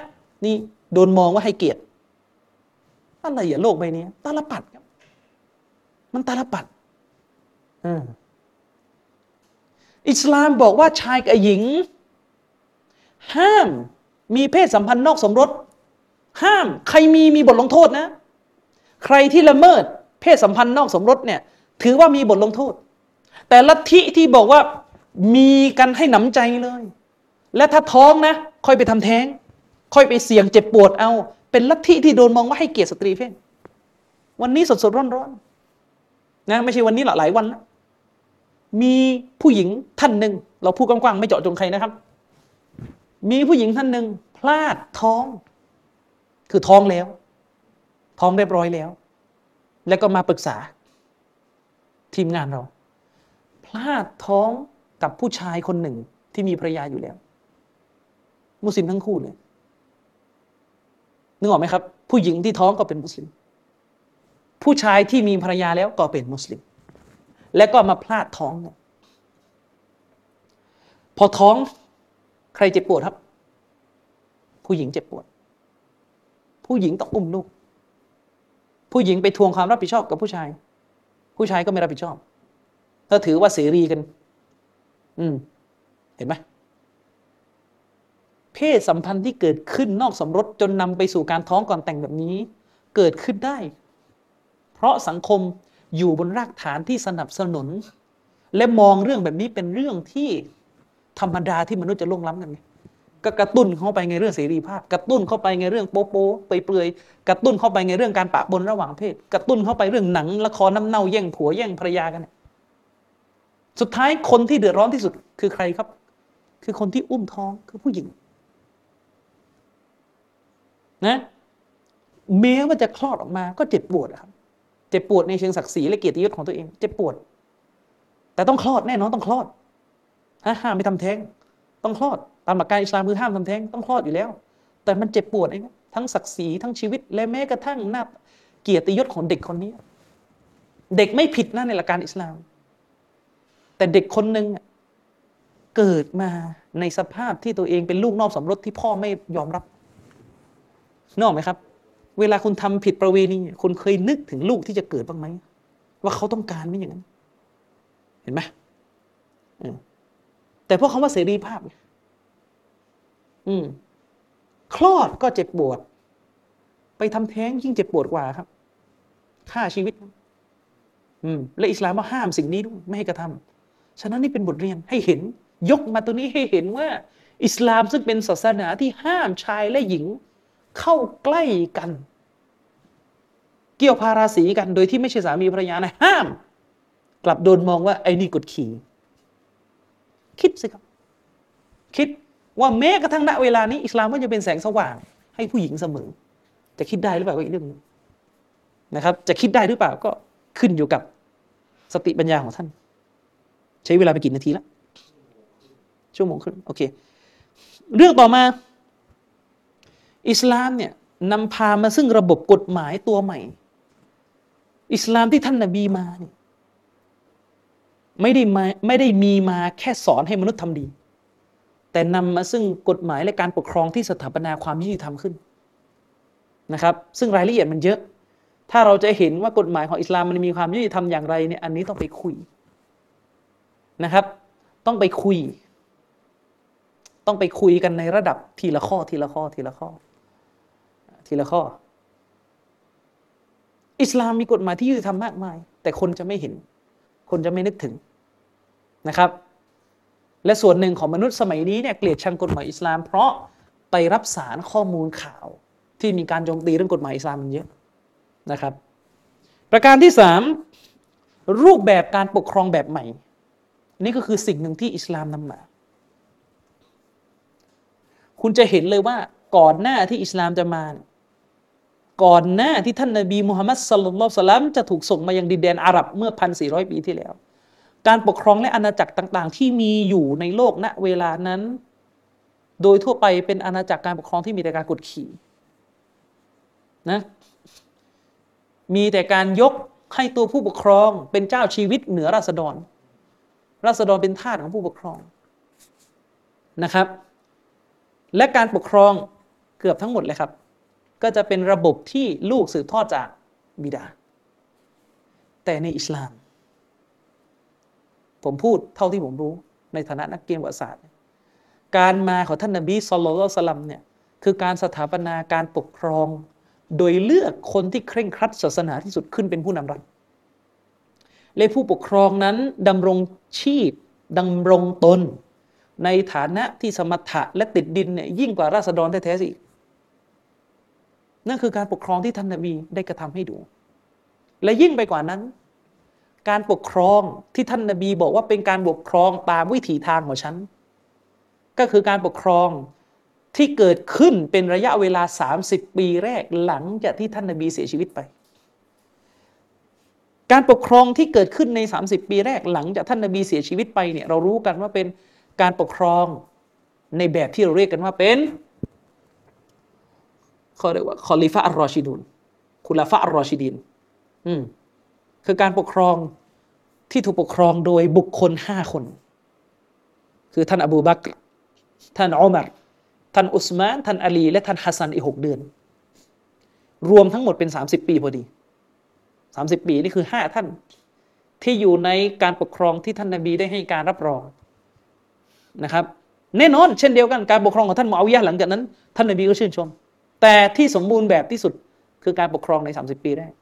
นี่โดนมองว่าให้เกียรติอะไรอย่าโลกใบนี้ตาลปัดครับ มันตาลปัด อืม อิสลามบอกว่าชายกับหญิง ห้ามมีเพศสัมพันธ์นอกสมรส ห้าม ใครมีมีบทลงโทษนะ ใครที่ละเมิด เพศสัมพันธ์นอกสมรสเนี่ย ถือว่ามีบทลงโทษ แต่ลัทธิที่บอกว่ามีกันให้หนำใจเลย และถ้าท้องนะ ค่อยไปทำแท้ง ค่อยไปเสี่ยงเจ็บปวดเอา เป็นลัทธิที่โดนมองว่าให้เกียรติสตรีเพศวันนี้สดสดร้อนร้อนๆนะไม่ใช่วันนี้หรอกหลายวันแล้ว มีผู้หญิงท่านหนึ่ง เราพูดกว้างๆไม่เจาะจงใครนะครับ มีผู้หญิงท่านหนึ่งพลาดท้อง คือท้องแล้ว ท้องเรียบร้อยแล้ว แล้วก็มาปรึกษา ทีมงานเรา พลาดท้องกับผู้ชายคนหนึ่งที่มีภรรยาอยู่แล้ว มุสลิมทั้งคู่เลยนึกออกไหมครับ ผู้หญิงที่ท้องก็เป็นมุสลิม ผู้ชายที่มีภรรยาแล้วก็เป็นมุสลิม และก็มาพลาดท้องเนี่ยพอท้องใครเจ็บปวดครับ ผู้หญิงเจ็บปวด ผู้หญิงต้องอุ้มลูก ผู้หญิงไปทวงความรับผิดชอบกับผู้ชาย ผู้ชายก็ไม่รับผิดชอบถ้าถือว่าเสรีกัน อืม เห็นไหมเพศสัมพันธ์ที่เกิดขึ้นนอกสมรสจนนำไปสู่การท้องก่อนแต่งแบบนี้ เกิดขึ้นได้ เพราะสังคม อยู่บนรากฐานที่สนับสนุน และมองเรื่องแบบนี้เป็นเรื่องที่ธรรมดาที่มนุษย์จะล่วงล้ำกันไงก็กระตุ้นเข้าไปในเรื่องเสรีภาพ กระตุ้นเข้าไปในเรื่องโป๊โป๊เปลือยๆกระตุ้นเข้าไปในเรื่องการปะปนระหว่างเพศ กระตุ้นเข้าไปเรื่องหนังละครน้ำเน่าแย่งผัวแย่งภรรยากัน สุดท้ายคนที่เดือดร้อนที่สุดคือใครครับ คือคนที่อุ้มท้องคือผู้หญิงนะแม้ว่าจะคลอดออกมาก็เจ็บปวดอะครับ เจ็บปวดในเชิงศักดิ์ศรีและเกียรติยศของตัวเอง เจ็บปวด แต่ต้องคลอดแน่นอนต้องคลอดห้ามไม่ทำแท้ง ต้องคลอด ตามหลักการอิสลามคือห้ามทำแท้งต้องคลอดอยู่แล้ว แต่มันเจ็บปวดเองทั้งศักดิ์ศรีทั้งชีวิต และแม้กระทั่งหน้าเกียรติยศของเด็กคนนี้ เด็กไม่ผิดนะในหลักการอิสลาม แต่เด็กคนหนึ่งเกิดมาในสภาพที่ตัวเองเป็นลูกนอกสมรสที่พ่อไม่ยอมรับนึกออกไหมครับ เวลาคุณทำผิดประเวณีคุณเคยนึกถึงลูกที่จะเกิดบ้างไหมว่าเขาต้องการไม่อย่างนั้น เห็นไหมแต่พวกคำว่าเสรีภาพ อืม คลอดก็เจ็บปวด ไปทำแท้งยิ่งเจ็บปวดกว่าครับฆ่าชีวิต อืม และอิสลามมาห้ามสิ่งนี้ด้วยไม่ให้กระทำฉะนั้นนี่เป็นบทเรียนให้เห็น ยกมาตัวนี้ให้เห็นว่า อิสลามซึ่งเป็นศาสนาที่ห้ามชายและหญิง เข้าใกล้กัน เกี่ยวพาราสีกันโดยที่ไม่ใช่สามีภรรยานะห้าม กลับโดนมองว่าไอ้นี่กดขี่ คิดสิครับ คิดว่าแม้กระทั่งณเวลานี้อิสลามก็จะเป็นแสงสว่าง ให้ผู้หญิงเสมอ จะคิดได้หรือเปล่าก็อีกเรื่องหนึงนะครับ จะคิดได้หรือเปล่าก็ขึ้นอยู่กับสติปัญญาของท่าน ใช้เวลาไปกี่นาทีแล้วชั่วโมงครึ่งโอเค เรื่องต่อมา อิสลามเนี่ยนำพามาซึ่งระบบกฎหมายตัวใหม่ อิสลามที่ท่านนบีมาเนี่ยไม่ได้มาไม่ได้มีมาแค่สอนให้มนุษย์ทำดี แต่นำมาซึ่งกฎหมายและการปกครองที่สถาปนาความยุติธรรมขึ้นนะครับซึ่งรายละเอียดมันเยอะ ถ้าเราจะเห็นว่ากฎหมายของอิสลามมันมีความยุติธรรมอย่างไรเนี่ยอันนี้ต้องไปคุยนะครับ ต้องไปคุย ต้องไปคุยกันในระดับทีละข้อทีละข้อทีละข้อ ทีละข้อ อิสลามมีกฎหมายที่ยุติธรรมมากมาย แต่คนจะไม่เห็น คนจะไม่นึกถึงนะครับ และส่วนหนึ่งของมนุษย์สมัยนี้เนี่ยเกลียดชังกฎหมายอิสลาม เพราะไปรับสารข้อมูลข่าว ที่มีการโจมตีเรื่องกฎหมายอิสลามมันเยอะนะครับ ประการที่สามรูปแบบการปกครองแบบใหม่ นี่ก็คือสิ่งหนึ่งที่อิสลามนำมาคุณจะเห็นเลยว่าก่อนหน้าที่อิสลามจะมาเนี่ย ก่อนหน้าที่ท่านนบีมุฮัมมัดสลลัลลอฮุสลัมจะถูกส่งมายังดินแดนอาหรับเมื่อพันสี่ร้อยปีที่แล้ว การปกครองและอาณาจักรต่าง ๆ ที่มีอยู่ในโลกณเวลานั้น โดยทั่วไปเป็นอาณาจักรการปกครองที่มีแต่การกดขี่นะมีแต่การยกให้ตัวผู้ปกครองเป็นเจ้าชีวิตเหนือราษฎร ราษฎรเป็นทาสของผู้ปกครองนะครับ และการปกครองเกือบทั้งหมดเลยครับ ก็จะเป็นระบบที่ลูกสืบทอดจากบิดา แต่ในอิสลาม ผมพูดเท่าที่ผมรู้ ในฐานะนักเรียนประวัติศาสตร์ การมาของท่านนบีสุลต่านสลัมเนี่ยคือการสถาปนาการปกครอง โดยเลือกคนที่เคร่งครัดศาสนาที่สุดขึ้นเป็นผู้นำรัฐและผู้ปกครองนั้นดำรงชีพดำรงตน ในฐานะที่สมถะและติดดินเนี่ยยิ่งกว่าราษฎรแท้ๆสิ นั่นคือการปกครองที่ท่านนบีได้กระทำให้ดู และยิ่งไปกว่านั้น การปกครองที่ท่านนบีบอกว่าเป็นการปกครองตามวิถีทางของฉัน ก็คือการปกครองที่เกิดขึ้นเป็นระยะเวลา 30 ปีแรกหลังจากที่ท่านนบีเสียชีวิตไป การปกครองที่เกิดขึ้นใน 30 ปีแรกหลังจากท่านนบีเสียชีวิตไปเนี่ยเรารู้กันว่าเป็นการปกครองในแบบที่เราเรียกกันว่าเป็น เขาเรียกว่าคอลิฟะอัลรอชิดุนคุลาฟะอัลรอชิดินอืมคือการปกครองที่ถูกปกครองโดยบุคคลห้าคน คือท่านอบูบักรท่านอุมัรท่านอุสมาน ท่านอาลี และท่านฮัสซันอีกหกเดือน รวมทั้งหมดเป็นสามสิบปีพอดีสามสิบปีนี่คือห้าท่าน ที่อยู่ในการปกครองที่ท่านนบีได้ให้การรับรองนะครับ แน่นอน เช่นเดียวกันการปกครองของท่านมออาวิยะห์หลังจากนั้น ท่านนบีก็ชื่นชม แต่ที่สมบูรณ์แบบที่สุดคือการปกครองใน 30 ปีแรก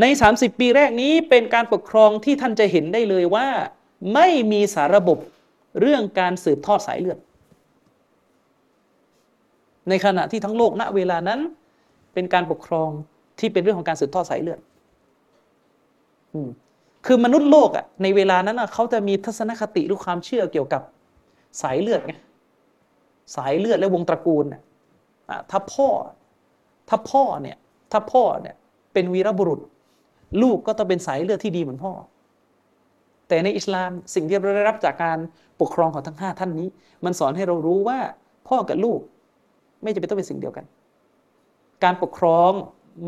ใน 30 ปีแรกนี้เป็นการปกครองที่ท่านจะเห็นได้เลยว่า ไม่มีสาระบบเรื่องการสืบทอดสายเลือด ในขณะที่ทั้งโลกณเวลานั้น เป็นการปกครองที่เป็นเรื่องของการสืบทอดสายเลือดคือมนุษย์โลกอะในเวลานั้นอะเขาจะมีทัศนคติหรือความเชื่อเกี่ยวกับสายเลือดไงสายเลือดและวงตระกูลอะ ถ้าพ่อ ถ้าพ่อเนี่ย ถ้าพ่อเนี่ยเป็นวีรบุรุษ ลูกก็ต้องเป็นสายเลือดที่ดีเหมือนพ่อ แต่ในอิสลามสิ่งที่เราได้รับจากการปกครองของทั้งห้าท่านนี้ มันสอนให้เรารู้ว่าพ่อกับลูก ไม่จำเป็นต้องเป็นสิ่งเดียวกัน การปกครอง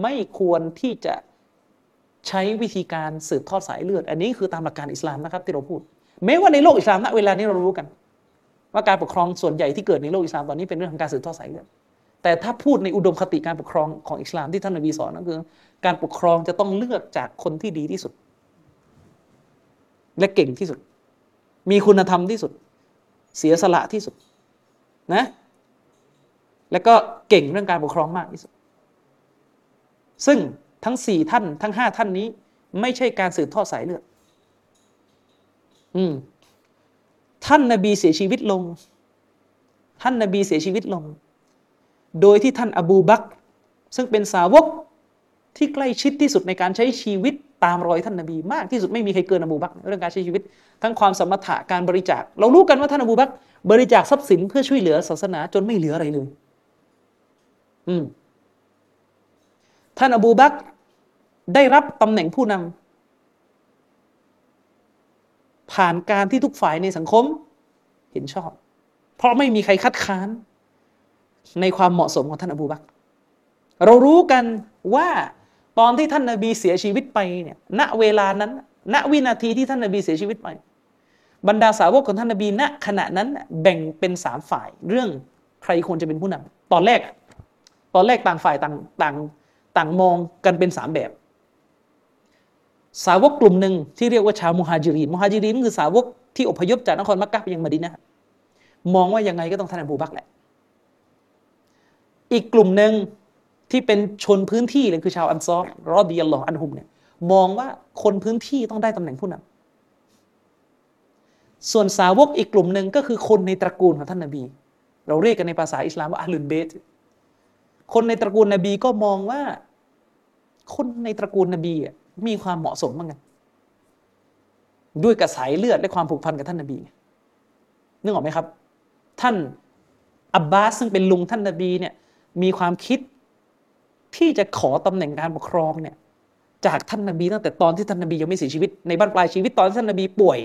ไม่ควรที่จะใช้วิธีการสืบทอดสายเลือด อันนี้คือตามหลักการอิสลามนะครับที่เราพูด แม้ว่าในโลกอิสลามณเวลานี้เรารู้กัน ว่าการปกครองส่วนใหญ่ที่เกิดในโลกอิสลามตอนนี้เป็นเรื่องของการสืบทอดสายเลือด แต่ถ้าพูดในอุดมคติการปกครองของอิสลามที่ท่านนบีสอนนั่นคือ การปกครองจะต้องเลือกจากคนที่ดีที่สุด และเก่งที่สุด มีคุณธรรมที่สุด เสียสละที่สุดนะ แล้วก็เก่งเรื่องการปกครองมากที่สุด ซึ่งทั้งสี่ท่าน ทั้งห้าท่านนี้ ไม่ใช่การสืบทอดสายเลือดอืมท่านนาบีเสียชีวิตลง ท่านนาบีเสียชีวิตลง โดยที่ท่านอบูบักซึ่งเป็นสาวกที่ใกล้ชิดที่สุดในการใช้ชีวิตตามรอยท่านนบีมากที่สุดไม่มีใครเกินอบูบักเรื่องการใช้ชีวิต ทั้งความสมถะการบริจาค เรารู้กันว่าท่านอบูบักบริจาคทรัพย์สินเพื่อช่วยเหลือศาสนาจนไม่เหลืออะไรเลย อืมท่านอบูบักได้รับตำแหน่งผู้นำผ่านการที่ทุกฝ่ายในสังคม เห็นชอบ เพราะไม่มีใครคัดค้าน ในความเหมาะสมของท่านอบูบักเรารู้กันว่าตอนที่ท่านนาบีเสียชีวิตไปเนี่ยณเวลานั้น ณวินาทีที่ท่านนาบีเสียชีวิตไป บรรดาสาวกของท่านนาบีณขณะนั้นแบ่งเป็นสามฝ่ายเรื่องใครควรจะเป็นผู้นำตอนแรก ตอนแรกต่างฝ่ายต่างต่างต่างมองกันเป็นสามแบบ สาวกกลุ่มหนึ่งที่เรียกว่าชาวมุฮาจิรินมุฮาจิรินคือสาวกที่อพยพจากนครมักกะไปยังมดีนะมองว่ายังไงก็ต้องท่านอบูบักแหละ อีกกลุ่มหนึ่งที่เป็นชนพื้นที่เลยคือชาวอันซอรรอดียัลลอฮ์อันฮุมเนี่ยมองว่าคนพื้นที่ต้องได้ตำแหน่งผู้นำส่วนสาวกอีกกลุ่มหนึ่งก็คือคนในตระกูลของท่านนบี เราเรียกกันในภาษาอิสลามว่าอัลลุนเบตคนในตระกูลนบีก็มองว่า คนในตระกูลนบีมีความเหมาะสมบ้างกันด้วยกระสายเลือดและความผูกพันกับท่านนบีนึกออกไหมครับ ท่านอับบาสซึ่งเป็นลุงท่านนบีเนี่ย มีความคิดที่จะขอตำแหน่งการปกครองเนี่ยจากท่านนบีตั้งแต่ตอนที่ท่านนบียังไม่เสียชีวิตในบ้านปลายชีวิตตอนท่านนบีป่วย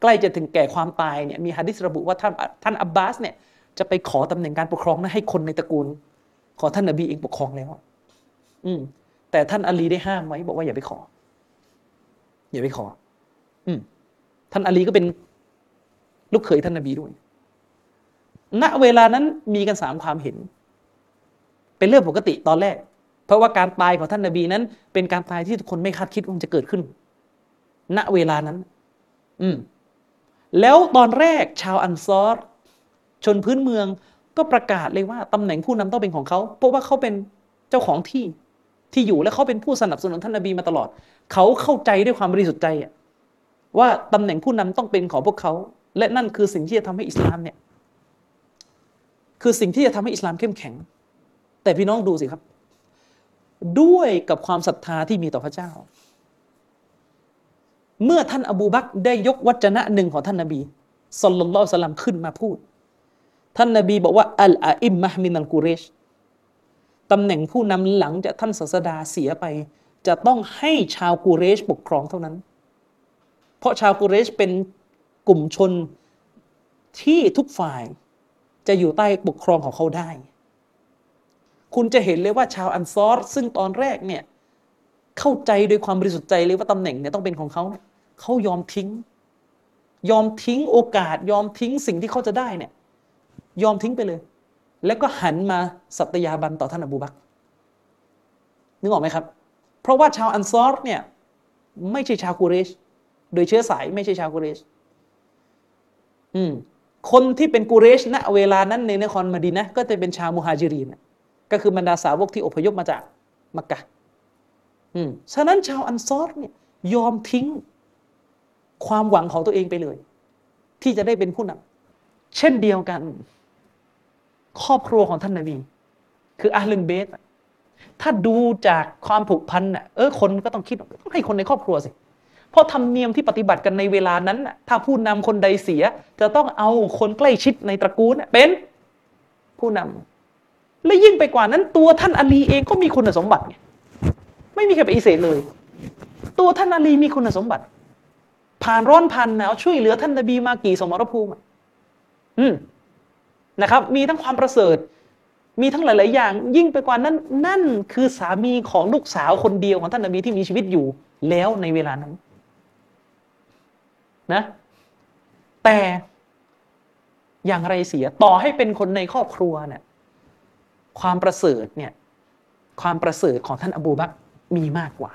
ใกล้จะถึงแก่ความตายเนี่ยมีฮะดิษระบุว่าท่านท่านอับบาสเนี่ยจะไปขอตำแหน่งการปกครองนั้นให้คนในตระกูล ขอท่านนบีเองปกครองแล้วอืมแต่ท่านอาลีได้ห้ามไว้บอกว่าอย่าไปขอ อย่าไปขอ อืมท่านอาลีก็เป็นลูกเขยท่านนบีด้วย ณเวลานั้นมีกันสามความเห็น เป็นเรื่องปกติตอนแรก เพราะว่าการตายของท่านนบีนั้น เป็นการตายที่ทุกคนไม่คาดคิดว่ามันจะเกิดขึ้น ณเวลานั้น อืมแล้วตอนแรกชาวอันซอรชนพื้นเมืองก็ประกาศเลยว่าตำแหน่งผู้นำต้องเป็นของเขา เพราะว่าเขาเป็นเจ้าของที่ที่อยู่และเขาเป็นผู้สนับสนุนท่านนบีมาตลอด เขาเข้าใจด้วยความบริสุทธิ์ใจว่าตำแหน่งผู้นำต้องเป็นของพวกเขา และนั่นคือสิ่งที่จะทำให้อิสลามเนี่ย คือสิ่งที่จะทำให้อิสลามเข้มแข็ง แต่พี่น้องดูสิครับ ด้วยกับความศรัทธาที่มีต่อพระเจ้า เมื่อท่านอบูบักได้ยกวจนะหนึ่งของท่านนบีสัลลัลลอฮุสลัมขึ้นมาพูด ท่านนบีบอกว่าอัลอาอิมมะมินัลกุเรชตำแหน่งผู้นำหลังจากท่านศาสดาเสียไป จะต้องให้ชาวกุเรชปกครองเท่านั้น เพราะชาวกุเรชเป็นกลุ่มชนที่ทุกฝ่ายจะอยู่ใต้ปกครองของเขาได้ คุณจะเห็นเลยว่าชาวอันซอรซึ่งตอนแรกเนี่ยเข้าใจโดยความบริสุทธิ์ใจเลยว่าตำแหน่งเนี่ยต้องเป็นของเขาเนี่ยเขายอมทิ้ง ยอมทิ้งโอกาส ยอมทิ้งสิ่งที่เขาจะได้เนี่ย ยอมทิ้งไปเลย แล้วก็หันมาสัตยาบันต่อท่านอบูบักนึกออกไหมครับ เพราะว่าชาวอันซอรเนี่ยไม่ใช่ชาวกุเรช โดยเชื้อสายไม่ใช่ชาวกุเรช อืมคนที่เป็นกุเรชณเวลานั้นในนครมดีนะก็จะเป็นชาวมุฮาจิรีนน่ะ ก็คือบรรดาสาวกที่อพยพมาจากมักกะอืมฉะนั้นชาวอันซอรเนี่ยยอมทิ้งความหวังของตัวเองไปเลย ที่จะได้เป็นผู้นำเช่นเดียวกัน ครอบครัวของท่านนบี คืออาลุนเบสถ้าดูจากความผูกพันน่ะเออคนก็ต้องคิดต้องให้คนในครอบครัวสิเพราะธรรมเนียมที่ปฏิบัติกันในเวลานั้นน่ะถ้าผู้นำคนใดเสีย จะต้องเอาคนใกล้ชิดในตระกูลน่ะเป็นผู้นำ และยิ่งไปกว่านั้น ตัวท่านอาลีเองก็มีคุณสมบัติไงไม่มีใครปฏิเสธเลย ตัวท่านอาลีมีคุณสมบัติ ผ่านร้อนผ่านหนาวช่วยเหลือท่านนบีมากี่สมรภูมิอะอืมนะครับ มีทั้งความประเสริฐ มีทั้งหลาย ๆ อย่าง ยิ่งไปกว่านั้น นั่นคือสามีของลูกสาวคนเดียวของท่านนบีที่มีชีวิตอยู่ แล้วในเวลานั้น นะ แต่อย่างไรเสียต่อให้เป็นคนในครอบครัวเนี่ย ความประเสริฐเนี่ยความประเสริฐของท่านอบูบักมีมากกว่า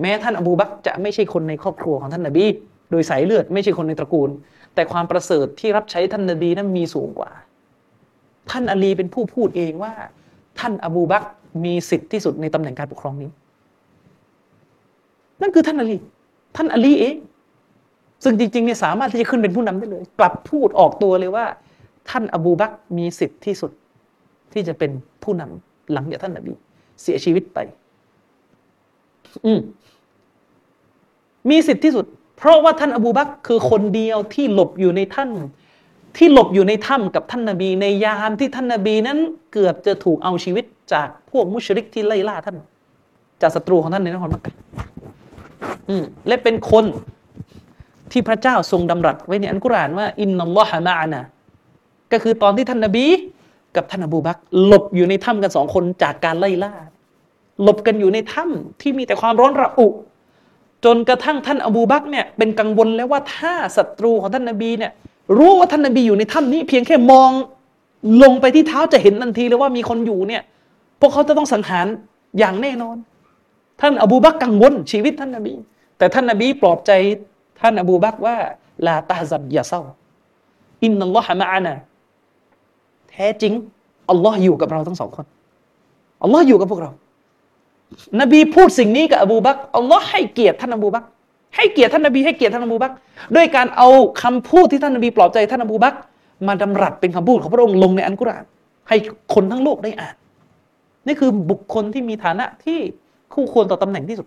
แม้ท่านอบูบักจะไม่ใช่คนในครอบครัวของท่านนบี โดยสายเลือดไม่ใช่คนในตระกูล แต่ความประเสริฐที่รับใช้ท่านนบีนั้นมีสูงกว่า ท่านอาลีเป็นผู้พูดเองว่า ท่านอบูบักมีสิทธิ์ที่สุดในตำแหน่งการปกครองนี้ นั่นคือท่านอาลี ท่านอาลีเอง ซึ่งจริงๆเนี่ยสามารถที่จะขึ้นเป็นผู้นำได้เลย กลับพูดออกตัวเลยว่า ท่านอบูบักมีสิทธิ์ที่สุด ที่จะเป็นผู้นำหลังจากท่านนบี เสียชีวิตไป อืมมีสิทธิ์ที่สุด เพราะว่าท่านอบูบักคือคนเดียวที่หลบอยู่ในท่านที่หลบอยู่ในถ้ำกับท่านนบี ในยามที่ท่านนบีนั้น เกือบจะถูกเอาชีวิตจากพวกมุชริกที่ไล่ล่าท่าน จากศัตรูของท่านในนครมักกะและเป็นคนที่พระเจ้าทรงดำรัสไว้ในอันกุรานว่า อินนัลลอฮะมะอานะก็คือตอนที่ท่านนบี กับท่านอบูบักหลบอยู่ในถ้ำกันสองคนจากการไล่ล่า หลบกันอยู่ในถ้ำที่มีแต่ความร้อนระอุ จนกระทั่งท่านอบูบักเนี่ยเป็นกังวลแล้วว่าถ้าศัตรูของท่านนบีเนี่ยรู้ว่าท่านนบีอยู่ในถ้ำนี้เพียงแค่มองลงไปที่เท้าจะเห็นทันทีเลยว่ามีคนอยู่เนี่ยพวกเขาจะต้องสังหารอย่างแน่นอน ท่านอบูบักกังวลชีวิตท่านนบี แต่ท่านนบีปลอบใจท่านอบูบักว่าลาตาซันอย่าเศร้าอินนัลลอฮะมะอานะ แท้จริงอัลลอฮ์อยู่กับเราทั้งสองคนอัลลอฮ์อยู่กับพวกเรา นบีพูดสิ่งนี้กับอบูบักอัลลอฮ์ให้เกียรติท่านอบูบักให้เกียรติท่านนบีให้เกียรติท่านอบูบักด้วยการเอาคำพูดที่ท่านนบีปลอบใจท่านอบูบักมาดำรัสเป็นคำพูดของพระองค์ลงในอันกุรอาน ให้คนทั้งโลกได้อ่าน นี่คือบุคคลที่มีฐานะที่คู่ควรต่อตำแหน่งที่สุด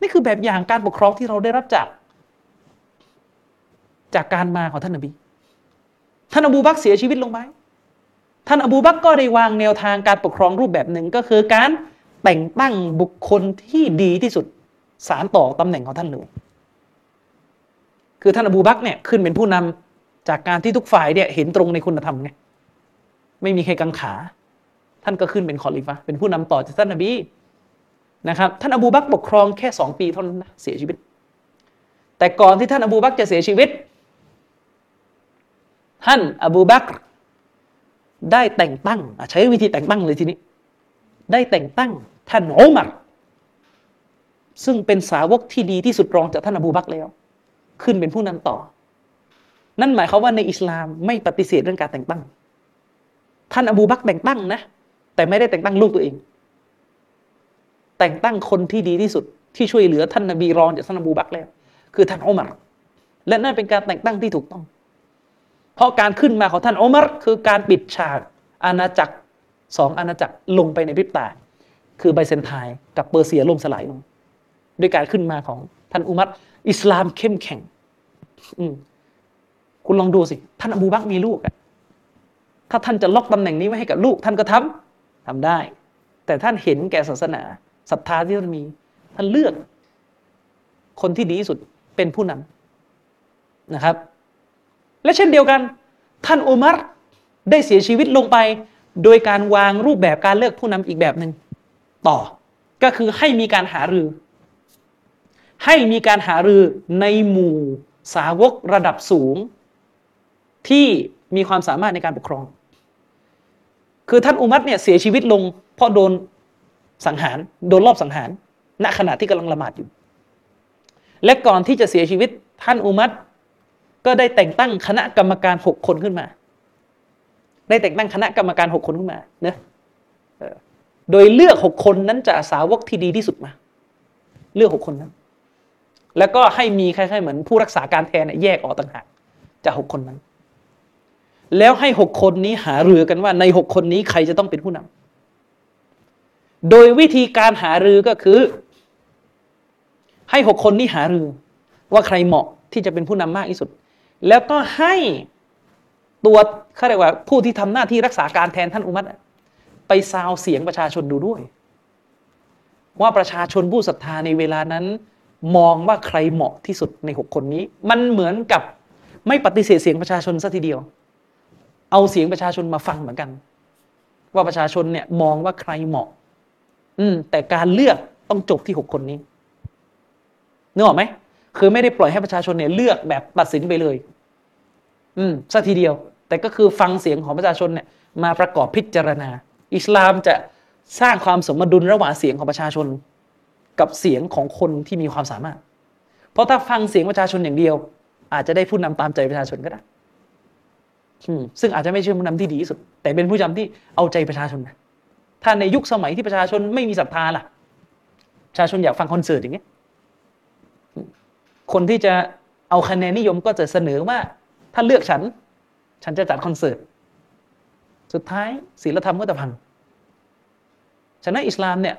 นี่คือแบบอย่างการปกครองที่เราได้รับจาก จากการมาของท่านนบีท่านอบูบักเสียชีวิตลงไหม ท่านอบูบักก็ได้วางแนวทางการปกครองรูปแบบหนึ่งก็คือการแต่งตั้งบุคคลที่ดีที่สุดสานต่อตำแหน่งของท่านเลยคือท่านอบูบักเนี่ยขึ้นเป็นผู้นำจากการที่ทุกฝ่ายเนี่ยเห็นตรงในคุณธรรมไงไม่มีใครกังขา ท่านก็ขึ้นเป็นคอลิฟะเป็นผู้นำต่อจากท่านนบีนะครับท่านอบูบักปกครองแค่สองปีเท่านั้นนะเสียชีวิต แต่ก่อนที่ท่านอบูบักจะเสียชีวิต ท่านอบูบักร ได้แต่งตั้งใช้วิธีแต่งตั้งเลยทีนี้ ได้แต่งตั้งท่านอุมัรซึ่งเป็นสาวกที่ดีที่สุดรองจากท่านอบูบักแล้ว ขึ้นเป็นผู้นำต่อ นั่นหมายความว่าในอิสลามไม่ปฏิเสธเรื่องการแต่งตั้ง ท่านอบูบักแต่งตั้งนะ แต่ไม่ได้แต่งตั้งลูกตัวเอง แต่งตั้งคนที่ดีที่สุดที่ช่วยเหลือท่านนบีรองจากท่านอบูบักแล้ว คือท่านอุมัรและนั่นเป็นการแต่งตั้งที่ถูกต้อง เพราะการขึ้นมาของท่านอุมัรคือการปิดฉากอาณาจักรสองอาณาจักรลงไปในพริบตา คือไบเซนไทน์กับเปอร์เซียล่มสลายลงด้วยการขึ้นมาของท่านอุมัรอิสลามเข้มแข็ง อืคุณลองดูสิ ท่านอบูบักมีลูกอะถ้าท่านจะล็อกตำแหน่งนี้ไว้ให้กับลูก ท่านก็ทำทำได้ แต่ท่านเห็นแก่ศาสนาศรัทธาที่ท่านมี ท่านเลือก คนที่ดีที่สุดเป็นผู้นำนะครับ และเช่นเดียวกัน ท่านอุมัรได้เสียชีวิตลงไป โดยการวางรูปแบบการเลือกผู้นำอีกแบบหนึ่งต่อ ก็คือให้มีการหารือ ให้มีการหารือในหมู่สาวกระดับสูง ที่มีความสามารถในการปกครอง คือท่านอุมัรเนี่ยเสียชีวิตลง เพราะโดนสังหารโดนรอบสังหาร ณขณะที่กำลังละหมาดอยู่ และก่อนที่จะเสียชีวิตท่านอุมัร ก็ได้แต่งตั้งคณะกรรมการหกคนขึ้นมา ได้แต่งตั้งคณะกรรมการหกคนขึ้นมาเนะโดยเลือกหกคนนั้นจากสาวกที่ดีที่สุดมา เลือกหกคนนั้น แล้วก็ให้มีคล้ายๆเหมือนผู้รักษาการแทนแยกออกต่างหากจากหกคนนั้น แล้วให้หกคนนี้หารือกันว่า ในหกคนนี้ใครจะต้องเป็นผู้นำโดยวิธีการหารือก็คือ ให้หกคนนี้หารือ ว่าใครเหมาะที่จะเป็นผู้นำมากที่สุด แล้วก็ให้ตัวเขาเรียกว่าผู้ที่ทำหน้าที่รักษาการแทนท่านอุมัตไปซาวเสียงประชาชนดูด้วย ว่าประชาชนผู้ศรัทธาในเวลานั้น มองว่าใครเหมาะที่สุดในหกคนนี้ มันเหมือนกับไม่ปฏิเสธเสียงประชาชนซะทีเดียว เอาเสียงประชาชนมาฟังเหมือนกัน ว่าประชาชนเนี่ยมองว่าใครเหมาะ อืม แต่การเลือกต้องจบที่หกคนนี้นึกออกไหมคือไม่ได้ปล่อยให้ประชาชนเนี่ยเลือกแบบตัดสินไปเลย อืมซะทีเดียว แต่ก็คือฟังเสียงของประชาชนเนี่ยมาประกอบพิจารณา อิสลามจะสร้างความสมดุลระหว่างเสียงของประชาชน กับเสียงของคนที่มีความสามารถ เพราะถ้าฟังเสียงประชาชนอย่างเดียว อาจจะได้ผู้นำตามใจประชาชนก็ได้ซึ่งอาจจะไม่ใช่ผู้นำที่ดีที่สุด แต่เป็นผู้นำที่เอาใจประชาชนนะถ้าในยุคสมัยที่ประชาชนไม่มีศรัทธาล่ะ ประชาชนอยากฟังคอนเสิร์ตอย่างเงี้ยคนที่จะเอาคะแนนนิยมก็จะเสนอว่า ถ้าเลือกฉัน ฉันจะจัดคอนเสิร์ต สุดท้ายศีลธรรมก็จะพัง ฉะนั้นอิสลามเนี่ย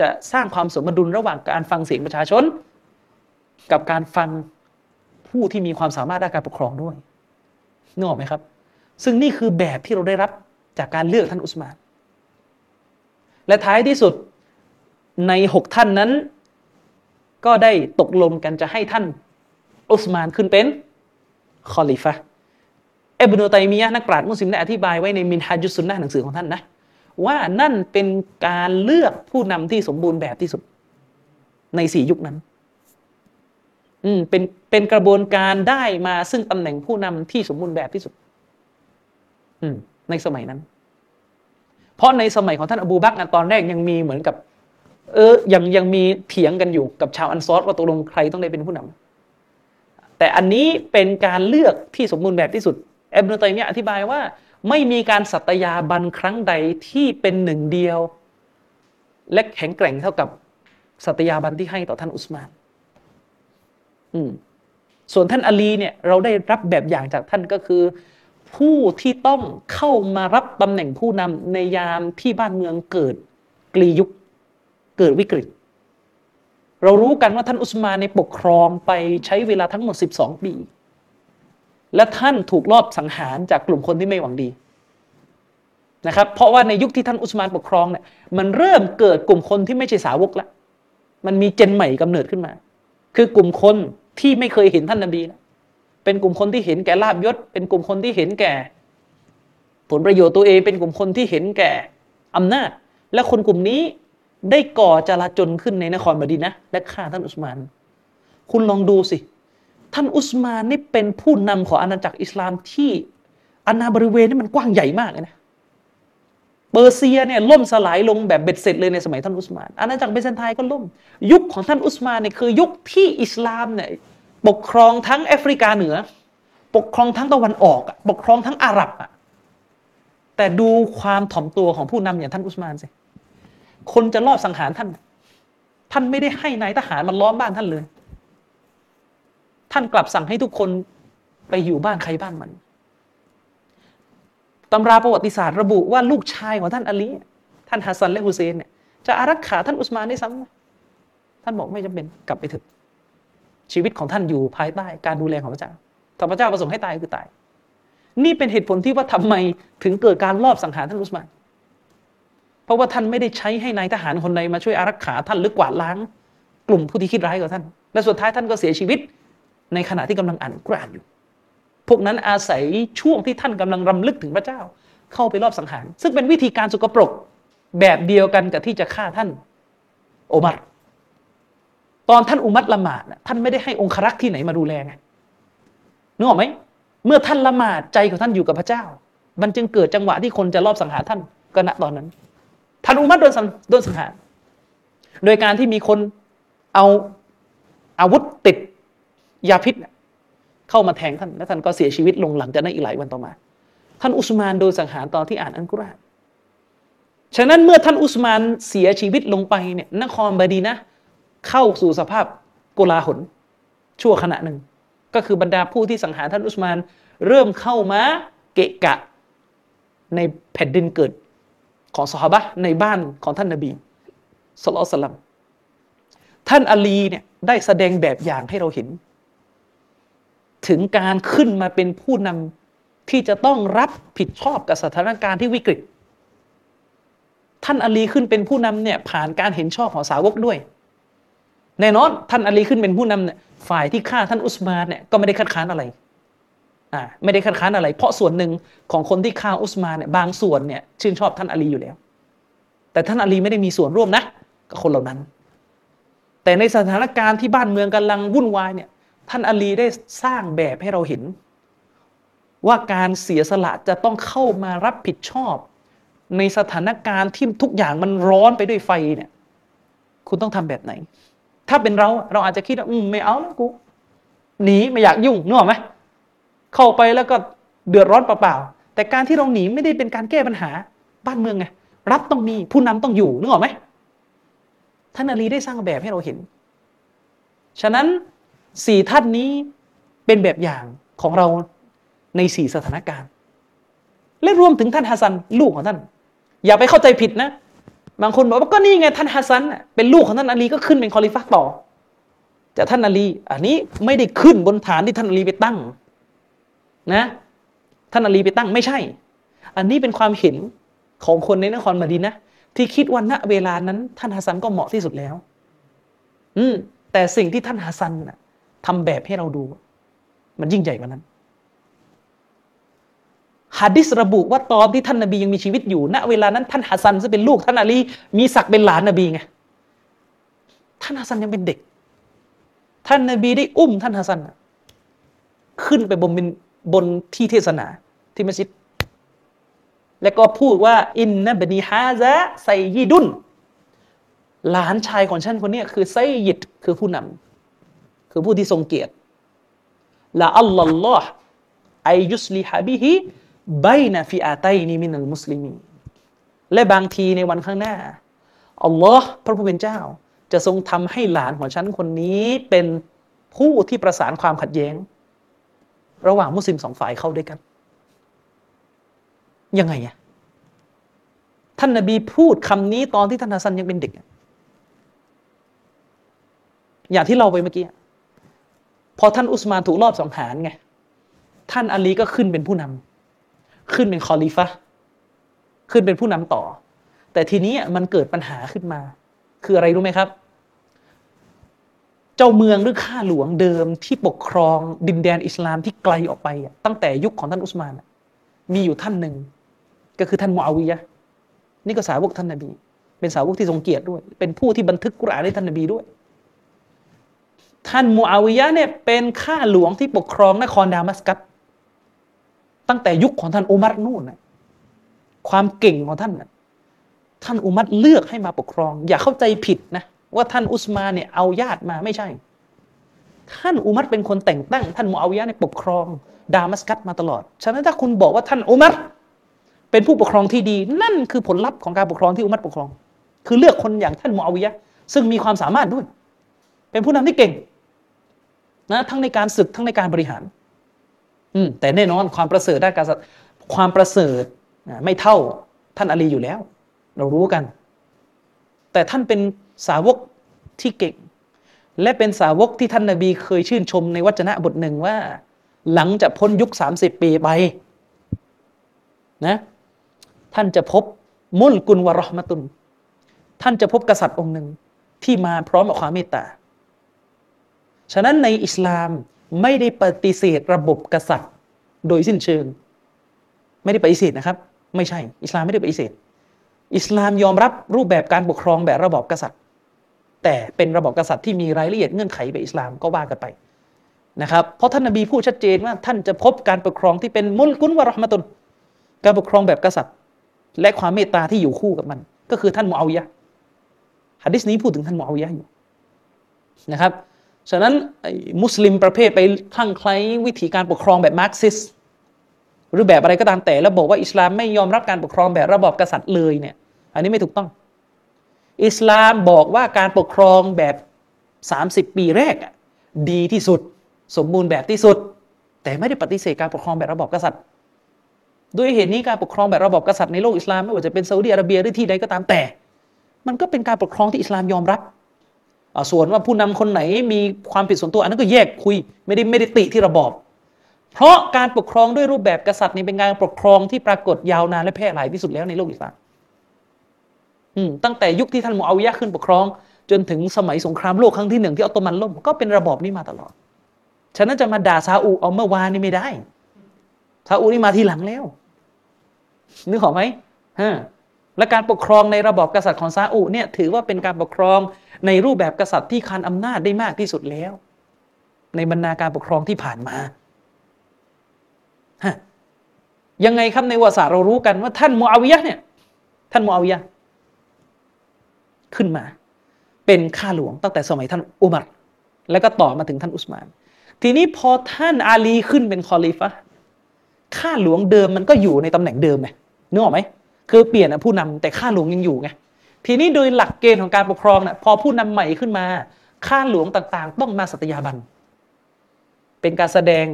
จะสร้างความสมดุลระหว่างการฟังเสียงประชาชน กับการฟังผู้ที่มีความสามารถด้านการปกครองด้วยนึกออกไหมครับ ซึ่งนี่คือแบบที่เราได้รับจากการเลือกท่านอุสมาน และท้ายที่สุดในหกท่านนั้น ก็ได้ตกลงกันจะให้ท่านอุสมานขึ้นเป็น คอลิฟะเอบนุตัยมียะนักปราชญ์มุสลิมได้อธิบายไว้ในมินฮาจุสุนนะหนังสือของท่านนะ ว่านั่นเป็นการเลือกผู้นำที่สมบูรณ์แบบที่สุด ในสี่ยุคนั้น อืมเป็นเป็นกระบวนการได้มาซึ่งตำแหน่งผู้นำที่สมบูรณ์แบบที่สุด อืม ในสมัยนั้น เพราะในสมัยของท่านอบูบักรนะตอนแรกยังมีเหมือนกับ เออยังยังมีเถียงกันอยู่กับชาวอันซอรว่าตกลงใครต้องได้เป็นผู้นำ แต่อันนี้เป็นการเลือกที่สมบูรณ์แบบที่สุดเอบนุตัยมียะอธิบายว่า ไม่มีการสัตยาบันครั้งใดที่เป็นหนึ่งเดียว และแข็งแกร่งเท่ากับสัตยาบันที่ให้ต่อท่านอุสมานอืมส่วนท่านอลีเนี่ยเราได้รับแบบอย่างจากท่านก็คือ ผู้ที่ต้องเข้ามารับตำแหน่งผู้นำในยามที่บ้านเมืองเกิดกลียุคเกิดวิกฤต เรารู้กันว่าท่านอุสมานในปกครองไปใช้เวลาทั้งหมด 12 ปี และท่านถูกลอบสังหารจากกลุ่มคนที่ไม่หวังดีนะครับเพราะว่าในยุคที่ท่านอุสมานปกครองเนี่ยมันเริ่มเกิดกลุ่มคนที่ไม่ใช่สาวกแล้วมันมีเจนใหม่กำเนิดขึ้นมา คือกลุ่มคนที่ไม่เคยเห็นท่านนบีนะเป็นกลุ่มคนที่เห็นแก่ลาบยศ เป็นกลุ่มคนที่เห็นแก่ ผลประโยชน์ตัวเอง เป็นกลุ่มคนที่เห็นแก่อำนาจ และคนกลุ่มนี้ ได้ก่อจลาจลขึ้นในนครมดีนะและฆ่าท่านอุสมาน คุณลองดูสิ ท่านอุสมานนี่เป็นผู้นำของอาณาจักรอิสลามที่อาณาบริเวณนี่มันกว้างใหญ่มากเลยนะเปอร์เซียเนี่ยล่มสลายลงแบบเบ็ดเสร็จเลยในสมัยท่านอุสมานอาณาจักรเบซันไทน์ก็ล่ม ยุคของท่านอุสมานเนี่ยคือยุคที่อิสลามเนี่ยปกครองทั้งแอฟริกาเหนือ ปกครองทั้งตะวันออก ปกครองทั้งอาหรับอะแต่ดูความถ่อมตัวของผู้นำอย่างท่านอุสมานสิ คนจะลอบสังหารท่าน ท่านไม่ได้ให้นายทหารมันล้อมบ้านท่านเลย ท่านกลับสั่งให้ทุกคนไปอยู่บ้านใครบ้านมันตำราประวัติศาสตร์ระบุว่าลูกชายของท่านอาลีท่านฮัสซันและฮุเซนเนี่ยจะอารักขาท่านอุสมานได้ซ้ำท่านบอกไม่จำเป็นกลับไปเถอะชีวิตของท่านอยู่ภายใต้การดูแลของพระเจ้าถ้าพระเจ้าประสงค์ให้ตายคือตาย นี่เป็นเหตุผลที่ว่าทำไมถึงเกิดการลอบสังหารท่านอุสมาน เพราะว่าท่านไม่ได้ใช้ให้นายทหารคนใดมาช่วยอารักขาท่านหรือกวาดล้าง กลุ่มผู้ที่คิดร้ายกับท่าน และสุดท้ายท่านก็เสียชีวิต ในขณะที่กำลังอ่านกุรานอยู่ พวกนั้นอาศัยช่วงที่ท่านกำลังรำลึกถึงพระเจ้า เข้าไปรอบสังหาร ซึ่งเป็นวิธีการสุกปรกแบบเดียวกันกับที่จะฆ่าท่านโอมัรตอนท่านอุมัตละหมาดท่านไม่ได้ให้องครักษ์ที่ไหนมาดูแลไงนึกออกไหมเมื่อท่านละหมาดใจของท่านอยู่กับพระเจ้า มันจึงเกิดจังหวะที่คนจะรอบสังหารท่านก็ณตอนนั้น ท่านอุมัตโดนสังโดนสังหาร โดยการที่มีคนเอาอาวุธติดยาพิษเข้ามาแทงท่าน และท่านก็เสียชีวิตลงหลังจากนั้นอีกหลายวันต่อมา ท่านอุสมานโดนสังหารตอนที่อ่านอัลกุรอานฉะนั้นเมื่อท่านอุสมานเสียชีวิตลงไปเนี่ยนครบดีนะ เข้าสู่สภาพโกลาหลชั่วขณะหนึ่ง ก็คือบรรดาผู้ที่สังหารท่านอุสมาน เริ่มเข้ามาเกะกะในแผ่นดินเกิด ของสหบะในบ้านของท่านนบีสุลต่านท่านอาลีเนี่ยได้แสดงแบบอย่างให้เราเห็น ถึงการขึ้นมาเป็นผู้นำที่จะต้องรับผิดชอบกับสถานการณ์ที่วิกฤต ท่านอาลีขึ้นเป็นผู้นำเนี่ยผ่านการเห็นชอบของสาวกด้วย แน่นอนท่านอาลีขึ้นเป็นผู้นำเนี่ยฝ่ายที่ฆ่าท่านอุสมานเนี่ยก็ไม่ได้คัดค้านอะไร อ่าไม่ได้คัดค้านอะไร เพราะส่วนหนึ่งของคนที่ฆ่าอุสมานเนี่ยบางส่วนเนี่ยชื่นชอบท่านอาลีอยู่แล้ว แต่ท่านอาลีไม่ได้มีส่วนร่วมนะกับคนเหล่านั้น แต่ในสถานการณ์ที่บ้านเมืองกำลังวุ่นวายเนี่ยท่านอาลีได้สร้างแบบให้เราเห็น ว่าการเสียสละจะต้องเข้ามารับผิดชอบ ในสถานการณ์ที่ทุกอย่างมันร้อนไปด้วยไฟเนี่ยคุณต้องทำแบบไหน ถ้าเป็นเราเราอาจจะคิดว่าอืมไม่เอาแล้วกูหนีไม่อยากยุ่งนึกออกไหม เข้าไปแล้วก็เดือดร้อนเปล่าๆแต่การที่เราหนีไม่ได้เป็นการแก้ปัญหาบ้านเมืองไงรัฐต้องมีผู้นำต้องอยู่นึกออกไหมท่านอาลีได้สร้างแบบให้เราเห็น ฉะนั้นสี่ท่านนี้เป็นแบบอย่างของเราในสี่สถานการณ์ และรวมถึงท่านฮัสซันลูกของท่าน อย่าไปเข้าใจผิดนะ บางคนบอกว่าก็นี่ไงท่านฮัสซันเป็นลูกของท่านอาลีก็ขึ้นเป็นคอลิฟะห์ต่อแต่ท่านอาลี อันนี้ไม่ได้ขึ้นบนฐานที่ท่านอาลีไปตั้ง นะท่านอาลีไปตั้งไม่ใช่ อันนี้เป็นความเห็นของคนในนครมาดีนะที่คิดว่าณเวลานั้น ท่านฮัสซันก็เหมาะที่สุดแล้ว อืมแต่สิ่งที่ท่านฮัสซันน่ะทำแบบให้เราดู มันยิ่งใหญ่กว่านั้นฮะดิษระบุว่าตอนที่ท่านนบียังมีชีวิตอยู่ ณ เวลานั้นท่านฮัสซันซึ่งเป็นลูกท่านอาลีมีศักดิ์เป็นหลานนบีไง ท่านฮัสซันยังเป็นเด็ก ท่านนบีได้อุ้มท่านฮัสซันขึ้นไปบน บนที่เทศนาที่มัสยิด แล้วก็พูดว่า อินนะบนีฮาซะไซยิดุนหลานชายของฉันคนนี้คือไซยิดคือผู้นำคือผู้ที่ทรงเกียรติละอัลลอฮ์ไอยุสลิฮะบิฮิไบนะฟิอาไตนีมินัลมุสลิมีและบางทีในวันข้างหน้าอัลลอฮ์พระผู้เป็นเจ้า จะทรงทำให้หลานของฉันคนนี้เป็นผู้ที่ประสานความขัดแย้ง ระหว่างมุสลิมสองฝ่ายเข้าด้วยกัน ยังไงอะท่านนบีพูดคำนี้ตอนที่ท่านฮัสซันยังเป็นเด็ก อย่างที่เราไปเมื่อกี้ พอท่านอุสมานถูกลอบสังหารไง ท่านอาลีก็ขึ้นเป็นผู้นำขึ้นเป็นคอลิฟะห์ขึ้นเป็นผู้นำต่อ แต่ทีนี้มันเกิดปัญหาขึ้นมา คืออะไรรู้ไหมครับ เจ้าเมืองหรือข้าหลวงเดิมที่ปกครองดินแดนอิสลามที่ไกลออกไป ตั้งแต่ยุคของท่านอุสมาน มีอยู่ท่านหนึ่ง ก็คือท่านมูอาวิยะนี่ก็สาวกท่านนบี เป็นสาวกที่ทรงเกียรติด้วย เป็นผู้ที่บันทึกกุรอานให้ท่านนบีด้วย ท่านมูอาวิยะเนี่ยเป็นข้าหลวงที่ปกครองนครดามัสกัสตั้งแต่ยุคของท่านอุมัรนู่นนะความเก่งของท่านนะท่านอุมัรเลือกให้มาปกครอง อย่าเข้าใจผิดนะ ว่าท่านอุสมานเนี่ยเอาญาติมาไม่ใช่ ท่านอุมัรเป็นคนแต่งตั้ง ท่านมูอาวิยะเนี่ยปกครอง ดามัสกัสมาตลอด ฉะนั้นถ้าคุณบอกว่าท่านอุมัรเป็นผู้ปกครองที่ดี นั่นคือผลลัพธ์ของการปกครองที่อุมัรปกครอง คือเลือกคนอย่างท่านมูอาวิยะซึ่งมีความสามารถด้วย เป็นผู้นำที่เก่งนะทั้งในการศึกทั้งในการบริหาร อืมแต่แน่นอนความประเสริฐด้านการความประเสริฐไม่เท่าท่านอาลีอยู่แล้ว เรารู้กัน แต่ท่านเป็น สาวกที่เก่ง และเป็นสาวกที่ท่านนาบีเคยชื่นชมในวจนะบทหนึ่งว่า หลังจากพ้นยุค 30 ปีไปนะท่านจะพบมุลกุลวะรอห์มะตุน ท่านจะพบกษัตริย์องค์หนึ่งที่มาพร้อมกับความเมตตา ฉะนั้นในอิสลามไม่ได้ปฏิเสธระบบกษัตริย์ โดยสิ้นเชิง ไม่ได้ปฏิเสธนะครับ ไม่ใช่ อิสลามไม่ได้ปฏิเสธ อิสลามยอมรับรูปแบบการปกครองแบบระบอบกษัตริย์ แต่เป็นระบอบกษัตริย์ที่มีรายละเอียดเงื่อนไขแบบอิสลามก็ว่ากันไปนะครับเพราะท่านนบีพูดชัดเจนว่าท่านจะพบการปกครองที่เป็นมุลกุนวะรหมะตุนการปกครองแบบกษัตริย์ และความเมตตาที่อยู่คู่กับมัน ก็คือท่านมูอาวิยะห์ฮะดิษนี้พูดถึงท่านมูอาวิยะห์อยู่นะครับฉะนั้นมุสลิมประเภทไปคลั่งไคล้วิธีการปกครองแบบมาร์กซิสหรือแบบอะไรก็ตามแต่แล้วบอกว่าอิสลามไม่ยอมรับการปกครองแบบระบอบกษัตริย์เลยเนี่ย อันนี้ไม่ถูกต้อง อิสลามบอกว่าการปกครองแบบ 30 ปีแรกดีที่สุด สมบูรณ์แบบที่สุด แต่ไม่ได้ปฏิเสธการปกครองแบบระบอบกษัตริย์ ด้วยเหตุนี้การปกครองแบบระบอบกษัตริย์ในโลกอิสลามไม่ว่าจะเป็นซาอุดิอาระเบียหรือที่ใดก็ตามแต่ มันก็เป็นการปกครองที่อิสลามยอมรับส่วนว่าผู้นำคนไหนมีความผิดส่วนตัวอันนั้นก็แยกคุยไม่ได้ไม่ได้ติที่ระบอบ เพราะการปกครองด้วยรูปแบบกษัตริย์นี่เป็นการปกครองที่ปรากฏยาวนานและแพร่หลายที่สุดแล้วในโลกอิสลาม ตั้งแต่ยุคที่ท่านมูอาวิยะขึ้นปกครอง จนถึงสมัยสงครามโลกครั้งที่หนึ่งที่ออตโตมันล่มก็เป็นระบอบนี้มาตลอด ฉะนั้นจะมาด่าซาอุเอาเมื่อวานนี่ไม่ได้ซาอุนี่มาทีหลังแล้วนึกออกไหมฮะและการปกครองในระบอบกษัตริย์ของซาอุเนี่ยถือว่าเป็นการปกครองในรูปแบบกษัตริย์ที่คานอำนาจได้มากที่สุดแล้ว ในบรรดาการปกครองที่ผ่านมาฮะยังไงครับในประวัติศาสตร์เรารู้กันว่าท่านมูอาวิยะเนี่ย ท่านมูอาวิยะ ขึ้นมา เป็นข้าหลวงตั้งแต่สมัยท่านอุมัรแล้วก็ต่อมาถึงท่านอุสมาน ทีนี้พอท่านอาลีขึ้นเป็นคอลิฟะข้าหลวงเดิมมันก็อยู่ในตำแหน่งเดิมไงนึกออกไหมคือเปลี่ยนผู้นำแต่ข้าหลวงยังอยู่ไงทีนี้โดยหลักเกณฑ์ของการปกครองน่ะพอผู้นำใหม่ขึ้นมาข้าหลวงต่างๆ ต้องมาสัตยาบัน เป็นการแสดง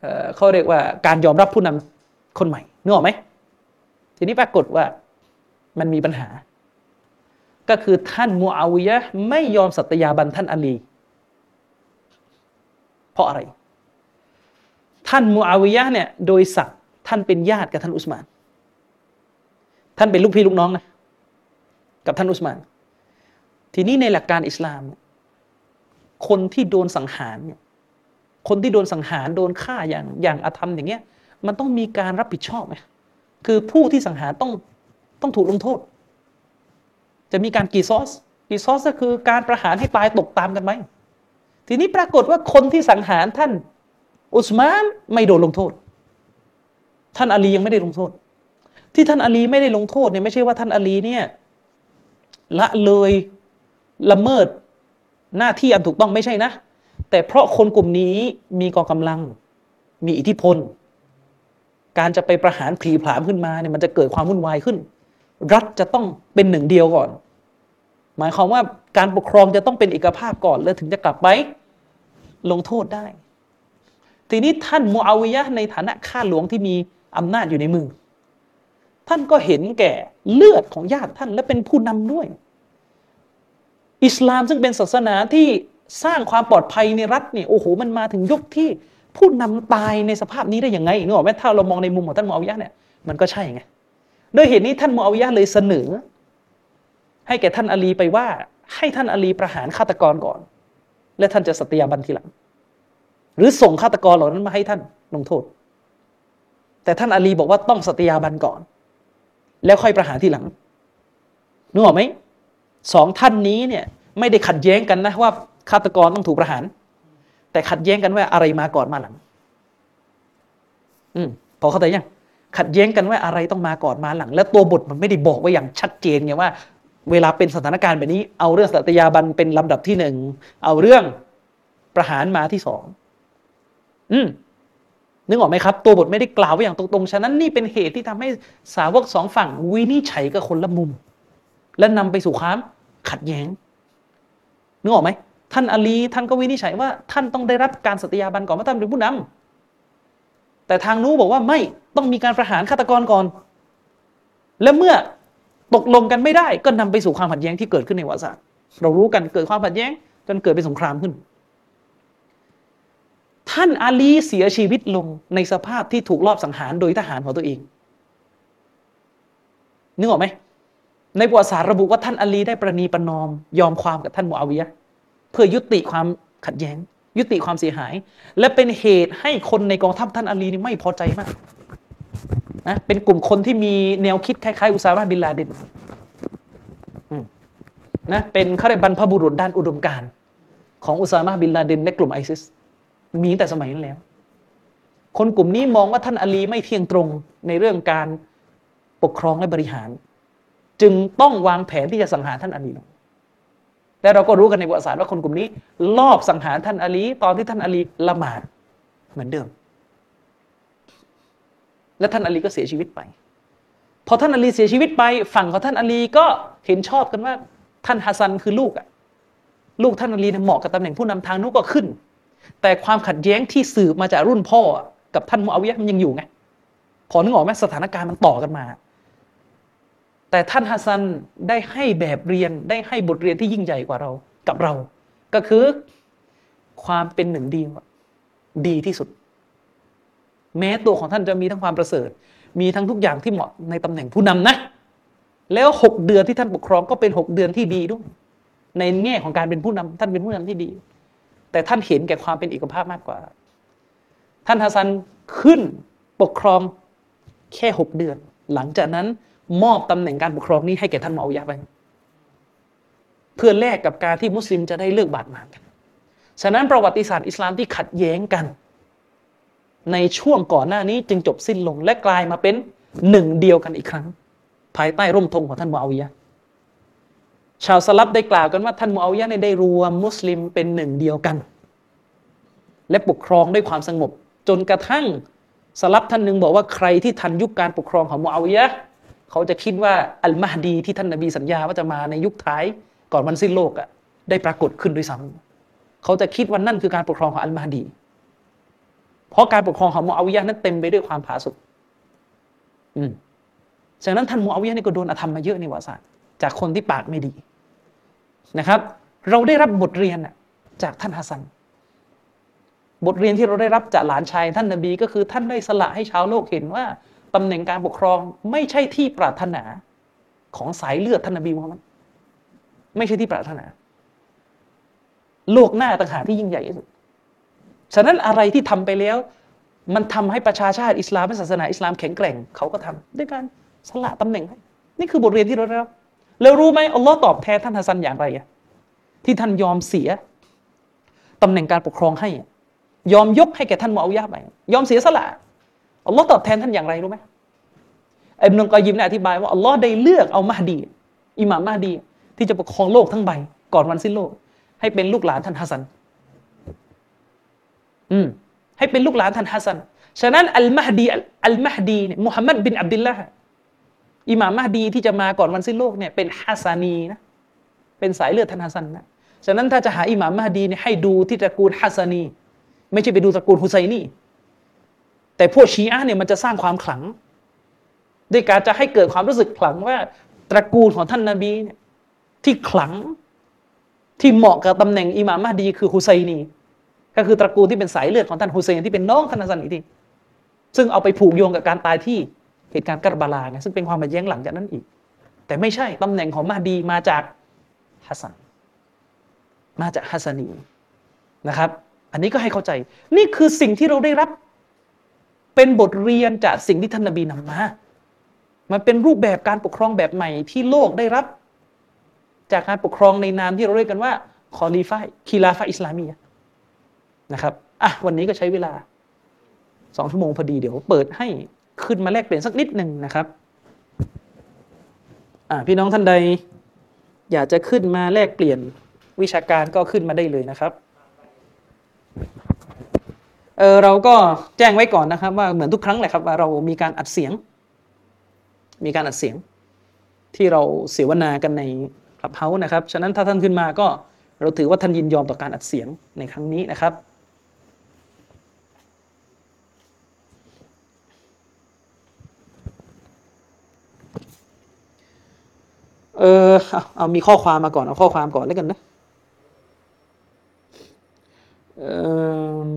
เเขาเรียกว่าการยอมรับผู้นำคนใหม่นึกออกไหมทีนี้ปรากฏว่ามันมีปัญหา ก็คือท่านมูอาวิยะไม่ยอมสัตยาบันท่านอาลี เพราะอะไร ท่านมูอาวิยะเนี่ยโดยศักดิ์ท่านเป็นญาติกับท่านอุสมาน ท่านเป็นลูกพี่ลูกน้องนะกับท่านอุสมาน ทีนี้ในหลักการอิสลาม คนที่โดนสังหารเนี่ยคนที่โดนสังหารโดนฆ่าอย่างอย่างอาธรรมอย่างเงี้ย มันต้องมีการรับผิดชอบไหมคือผู้ที่สังหารต้องต้องถูกลงโทษ จะมีการกีซอสกีซอสก็คือการประหารให้ตายตกตามกันไหมทีนี้ปรากฏว่าคนที่สังหารท่านอุสมานไม่โดนลงโทษ ท่านอาลียังไม่ได้ลงโทษ ที่ท่านอาลีไม่ได้ลงโทษเนี่ยไม่ใช่ว่าท่านอาลีเนี่ยละเลยละเมิดหน้าที่อันถูกต้องไม่ใช่นะ แต่เพราะคนกลุ่มนี้มีกองกำลัง มีอิทธิพล การจะไปประหารผีผลามขึ้นมาเนี่ยมันจะเกิดความวุ่นวายขึ้น รัฐจะต้องเป็นหนึ่งเดียวก่อน หมายความว่าการปกครองจะต้องเป็นเอกภาพก่อน แล้วถึงจะกลับไปลงโทษได้ ทีนี้ท่านมูอาวิยะในฐานะข้าหลวงที่มีอำนาจอยู่ในมือ ท่านก็เห็นแก่เลือดของญาติท่านและเป็นผู้นำด้วย อิสลามซึ่งเป็นศาสนาที่สร้างความปลอดภัยในรัฐเนี่ยโอ้โหมันมาถึงยุคที่ผู้นำตายในสภาพนี้ได้ยังไงนึกออกไหมถ้าเรามองในมุมของท่านมูอาวิยะเนี่ยมันก็ใช่ไงด้วยเหตุนี้ท่านมูอาวิยะเลยเสนอ ให้แก่ท่านอาลีไปว่า ให้ท่านอาลีประหารฆาตกรก่อน และท่านจะสัตยาบันทีหลัง หรือส่งฆาตกรเหล่านั้นมาให้ท่านลงโทษ แต่ท่านอาลีบอกว่าต้องสัตยาบันก่อน แล้วค่อยประหารทีหลังนึกออกไหมสองท่านนี้เนี่ยไม่ได้ขัดแย้งกันนะว่าฆาตกรต้องถูกประหาร แต่ขัดแย้งกันว่าอะไรมาก่อนมาหลัง อืมพอเข้าใจยังขัดแย้งกันว่าอะไรต้องมาก่อนมาหลัง และตัวบทมันไม่ได้บอกไว้อย่างชัดเจนไงว่า เวลาเป็นสถานการณ์แบบนี้ เอาเรื่องสัตยาบันเป็นลำดับที่หนึ่ง เอาเรื่องประหารมาที่สอง อืมนึกออกไหมครับ ตัวบทไม่ได้กล่าวไว้อย่างตรงๆ ฉะนั้นนี่เป็นเหตุที่ทำให้สาวกสองฝั่งวินิจฉัยกับคนละมุม และนำไปสู่ความขัดแย้ง นึกออกไหม ท่านอลีท่านก็วินิจฉัยว่า ท่านต้องได้รับการสัตยาบันก่อนว่าท่านเป็นผู้นำแต่ทางนู้นบอกว่าไม่ต้องมีการประหารฆาตกรก่อน และเมื่อ ตกลงกันไม่ได้ ก็นำไปสู่ความขัดแย้งที่เกิดขึ้นในประวัติศาสตร์เรารู้กันเกิดความขัดแย้ง จนเกิดเป็นสงครามขึ้น ท่านอาลีเสียชีวิตลงในสภาพที่ถูกลอบสังหารโดยทหารของตัวเองนึกออกไหมในประวัติศาสตร์ระบุว่าท่านอาลีได้ประนีประนอม ยอมความกับท่านมูอาวิยะเพื่อยุติความขัดแย้ง ยุติความเสียหาย และเป็นเหตุให้คนในกองทัพท่านอาลีนี่ไม่พอใจมาก นะเป็นกลุ่มคนที่มีแนวคิดคล้ายๆอุซามะบินลาเดนนะเป็นเขารียกบรรพบุรุษด้านอุดมการของอุซามะบินลาเดนและกลุ่มไอซิสมีแต่สมัยนั้นแล้ว คนกลุ่มนี้มองว่าท่านอาลีไม่เที่ยงตรงในเรื่องการปกครองและบริหาร จึงต้องวางแผนที่จะสังหารท่านอาลีและเราก็รู้กันในประวัติศาสตร์ว่าคนกลุ่มนี้ ลอบสังหารท่านอาลีตอนที่ท่านอาลีละหมาดเหมือนเดิม และท่านอาลีก็เสียชีวิตไป พอท่านอาลีเสียชีวิตไป ฝั่งของท่านอาลีก็เห็นชอบกันว่าท่านฮัสซันคือลูกอะลูกท่านอาลีเนี่ยเหมาะกับตำแหน่งผู้นำทางนู้นก็ขึ้น แต่ความขัดแย้งที่สืบมาจากรุ่นพ่อกับท่านมูอาวิยะมันยังอยู่ไงพอนึกออกไหมสถานการณ์มันต่อกันมา แต่ท่านฮัสซันได้ให้แบบเรียนได้ให้บทเรียนที่ยิ่งใหญ่กว่าเรากับเรา ก็คือความเป็นหนึ่งเดียวดีที่สุด แม้ตัวของท่านจะมีทั้งความประเสริฐ มีทั้งทุกอย่างที่เหมาะในตำแหน่งผู้นำนะ แล้วหกเดือนที่ท่านปกครองก็เป็นหกเดือนที่ดีด้วย ในแง่ของการเป็นผู้นำท่านเป็นผู้นำที่ดี แต่ท่านเห็นแก่ความเป็นเอกภาพมากกว่า ท่านฮัสซันขึ้นปกครองแค่หกเดือน หลังจากนั้นมอบตำแหน่งการปกครองนี้ให้แก่ท่านมอวิยะไปเพื่อแลกกับการที่มุสลิมจะได้เลือกบาดหมางกัน ฉะนั้นประวัติศาสตร์อิสลามที่ขัดแย้งกัน ในช่วงก่อนหน้านี้จึงจบสิ้นลง และกลายมาเป็นหนึ่งเดียวกันอีกครั้ง ภายใต้ร่มธงของท่านมูอาวิยะชาวสลับได้กล่าวกันว่าท่านมูอาวิยะได้รวมมุสลิมเป็นหนึ่งเดียวกัน และปกครองด้วยความสงบ จนกระทั่งสลับท่านหนึ่งบอกว่าใครที่ทันยุคการปกครองของมูอาวิยะเขาจะคิดว่าอัลมาฮดีที่ท่านนบีสัญญาว่าจะมาในยุคท้ายก่อนวันสิ้นโลกอะได้ปรากฏขึ้นด้วยซ้ำเขาจะคิดว่านั่นคือการปกครองของอัลมาฮดี เพราะการปกครองของมูอาวิยะนั้นเต็มไปด้วยความผาสุกอืมจากนั้นท่านมูอาวิยะนี่ก็โดนอธรรมมาเยอะในประวัติศาสตร์จากคนที่ปากไม่ดีนะครับ เราได้รับบทเรียนจากท่านฮัสซัน บทเรียนที่เราได้รับจากหลานชายท่านนบีก็คือท่านได้สละให้ชาวโลกเห็นว่าตำแหน่งการปกครองไม่ใช่ที่ปรารถนาของสายเลือดท่านนบีมุฮัมมัดไม่ใช่ที่ปรารถนา โลกหน้าต่างหากที่ยิ่งใหญ่ที่สุด ฉะนั้นอะไรที่ทำไปแล้ว มันทำให้ประชาชาติอิสลามและศาสนาอิสลามแข็งแกร่งเขาก็ทำด้วยการสละตำแหน่งให้นี่คือบทเรียนที่เราได้รับแล้วรู้ไหมอัลลอฮ์ตอบแทนท่านฮัสซันอย่างไรที่ท่านยอมเสียตำแหน่งการปกครองให้ ยอมยกให้แก่ท่านมูอาวิยะไปยอมเสียสละอัลลอฮ์ตอบแทนท่านอย่างไรรู้ไหมอิบนุกอยิมได้อธิบายว่าอัลลอฮ์ได้เลือกเอามหดีอิหม่ามมหดี ที่จะปกครองโลกทั้งใบ ก่อนวันสิ้นโลก ให้เป็นลูกหลานท่านฮัสซัน อืมให้เป็นลูกหลานท่านฮัสซันฉะนั้นอัลมหดีอัลมหดีเนี่ยมุฮัมมัดบินอับดุลละห์อิหม่ามมหดีที่จะมาก่อนวันสิ้นโลกเนี่ยเป็นฮัสซานีนะเป็นสายเลือดท่านฮัสซันนะฉะนั้นถ้าจะหาอิหม่ามมหดีเนี่ยให้ดูที่ตระกูลฮัสซานี ไม่ใช่ไปดูตระกูลฮุไซนีแต่พวกชีอะเนี่ยมันจะสร้างความขลังด้วยการจะให้เกิดความรู้สึกขลังว่า ตระกูลของท่านนาบีเนี่ยที่ขลังที่เหมาะกับตำแหน่งอิหม่ามมหดีคือฮุไซนี ก็คือตระกูลที่เป็นสายเลือดของท่านฮุเซนที่เป็นน้องท่านฮัสซันอีกทีซึ่งเอาไปผูกโยงกับการตายที่เหตุการณ์กัรบาลาไงซึ่งเป็นความขัดแย้งหลังจากนั้นอีก แต่ไม่ใช่ตำแหน่งของมหดีมาจากฮัสซันมาจากฮัสซานีนะครับ อันนี้ก็ให้เข้าใจ นี่คือสิ่งที่เราได้รับ เป็นบทเรียนจากสิ่งที่ท่านนบีนำมา มันเป็นรูปแบบการปกครองแบบใหม่ที่โลกได้รับ จากการปกครองในนามที่เราเรียกกันว่าคอลีฟาคีลาฟาอิสลามี นะครับอะวันนี้ก็ใช้เวลาสองชั่วโมงพอดีเดี๋ยวเปิดให้ขึ้นมาแลกเปลี่ยนสักนิดหนึ่งนะครับอะพี่น้องท่านใด อยากจะขึ้นมาแลกเปลี่ยนวิชาการก็ขึ้นมาได้เลยนะครับเออเราก็แจ้งไว้ก่อนนะครับ ว่าเหมือนทุกครั้งแหละครับว่าเรามีการอัดเสียง มีการอัดเสียง ที่เราเสวนากันในคลับเฮาส์นะครับ ฉะนั้นถ้าท่านขึ้นมาก็เราถือว่าท่านยินยอมต่อการอัดเสียงในครั้งนี้นะครับ เออเอาเอามีข้อความมาก่อน เอาข้อความก่อนแล้วกันนะเออ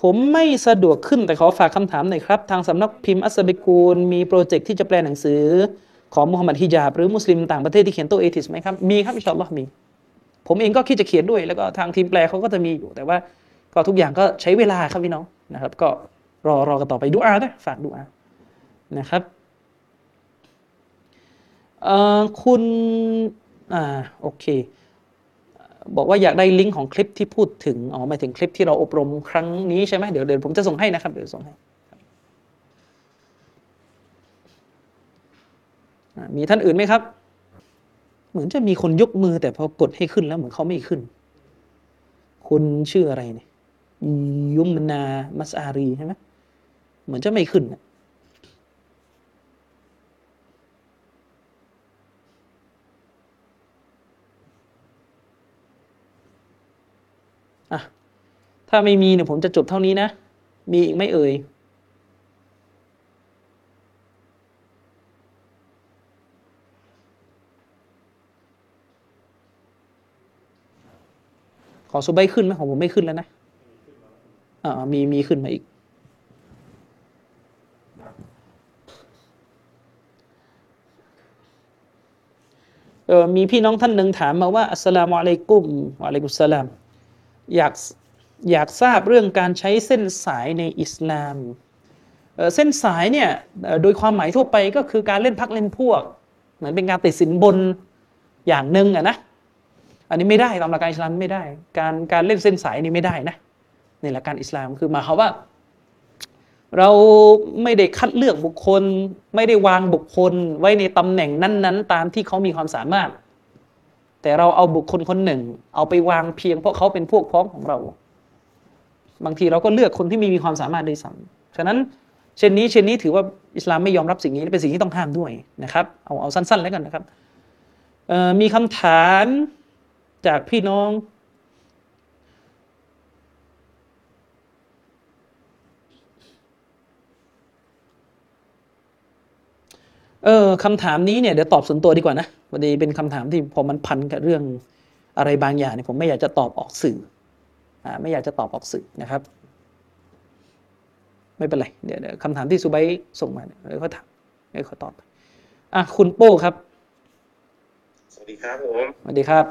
ผมไม่สะดวกขึ้นแต่ขอฝากคำถามหน่อยครับ ทางสำนักพิมพ์อัสเบกูล มีโปรเจกต์ที่จะแปลหนังสือ ของมุฮัมมัดฮิญาบหรือมุสลิมต่างประเทศที่เขียนโต้ Atheist ไหมครับ มีครับอินชาอัลลอฮ์มี ผมเองก็คิดจะเขียนด้วย แล้วก็ทางทีมแปลเขาก็จะมีอยู่ แต่ว่าก็ทุกอย่างก็ใช้เวลาครับพี่น้องนะครับ ก็รอรอกันต่อไปดูอานะฝากดูอานะครับ เออคุณอ่าโอเค บอกว่าอยากได้ลิงก์ของคลิปที่พูดถึง อ๋อหมายถึงคลิปที่เราอบรมครั้งนี้ใช่ไหมเดี๋ยวเดี๋ยวผมจะส่งให้นะครับ เดี๋ยวส่งให้มีท่านอื่นไหมครับ เหมือนจะมีคนยกมือแต่พอกดให้ขึ้นแล้วเหมือนเขาไม่ขึ้น คุณชื่ออะไรเนี่ยยุมนามัสอารีใช่ไหมเหมือนจะไม่ขึ้นนะ ถ้าไม่มีเนี่ยผมจะจบเท่านี้นะ มีอีกไม่เอ่ยของซูไบขึ้นไหมของผมไม่ขึ้นแล้วนะอ่ามีมีขึ้นมาอีก เออมีพี่น้องท่านหนึ่งถามมาว่า อัสสลามุอะลัยกุมวะอะลัยกุสสลาม อยาก อยากทราบเรื่องการใช้เส้นสายในอิสลามเส้นสายเนี่ยโดยความหมายทั่วไปก็คือการเล่นพักเล่นพวก เหมือนเป็นการติดสินบนอย่างหนึ่งอะนะอันนี้ไม่ได้ตามหลักการอิสลามไม่ได้ การการเล่นเส้นสายนี่ไม่ได้นะในหลักการอิสลามคือหมายความว่า เราไม่ได้คัดเลือกบุคคล ไม่ได้วางบุคคลไว้ในตำแหน่งนั้น ๆ ตามที่เขามีความสามารถ แต่เราเอาบุคคลคนหนึ่ง เอาไปวางเพียงเพราะเขาเป็นพวกพ้องของเรา บางทีเราก็เลือกคนที่ไมมีความสามารถด้วยซ้ำฉะนั้นเช่นนี้เช่นนี้ถือว่าอิสลามไม่ยอมรับสิ่งนี้เป็นสิ่งที่ต้องห้ามด้วยนะครับเอาเอาสั้น ๆ แล้วกันนะครับมีคำถามจากพี่น้องเออคำถามนี้เนี่ยเดี๋ยวตอบส่วนตัวดีกว่านะวันนี้เป็นคำถามที่พอมันพันกับเรื่องอะไรบางอย่างเนี่ยผมไม่อยากจะตอบออกสื่อ ไม่อยากจะตอบออกสื่อนะครับ ไม่เป็นไร เดี๋ยวเดี๋ยวคำถามที่ซูไบส่งมาเนี่ยเดี๋ยวเขาถามเดี๋ยวเขาตอบอะคุณโป้ครับ สวัสดีครับผมสวัสดีครับ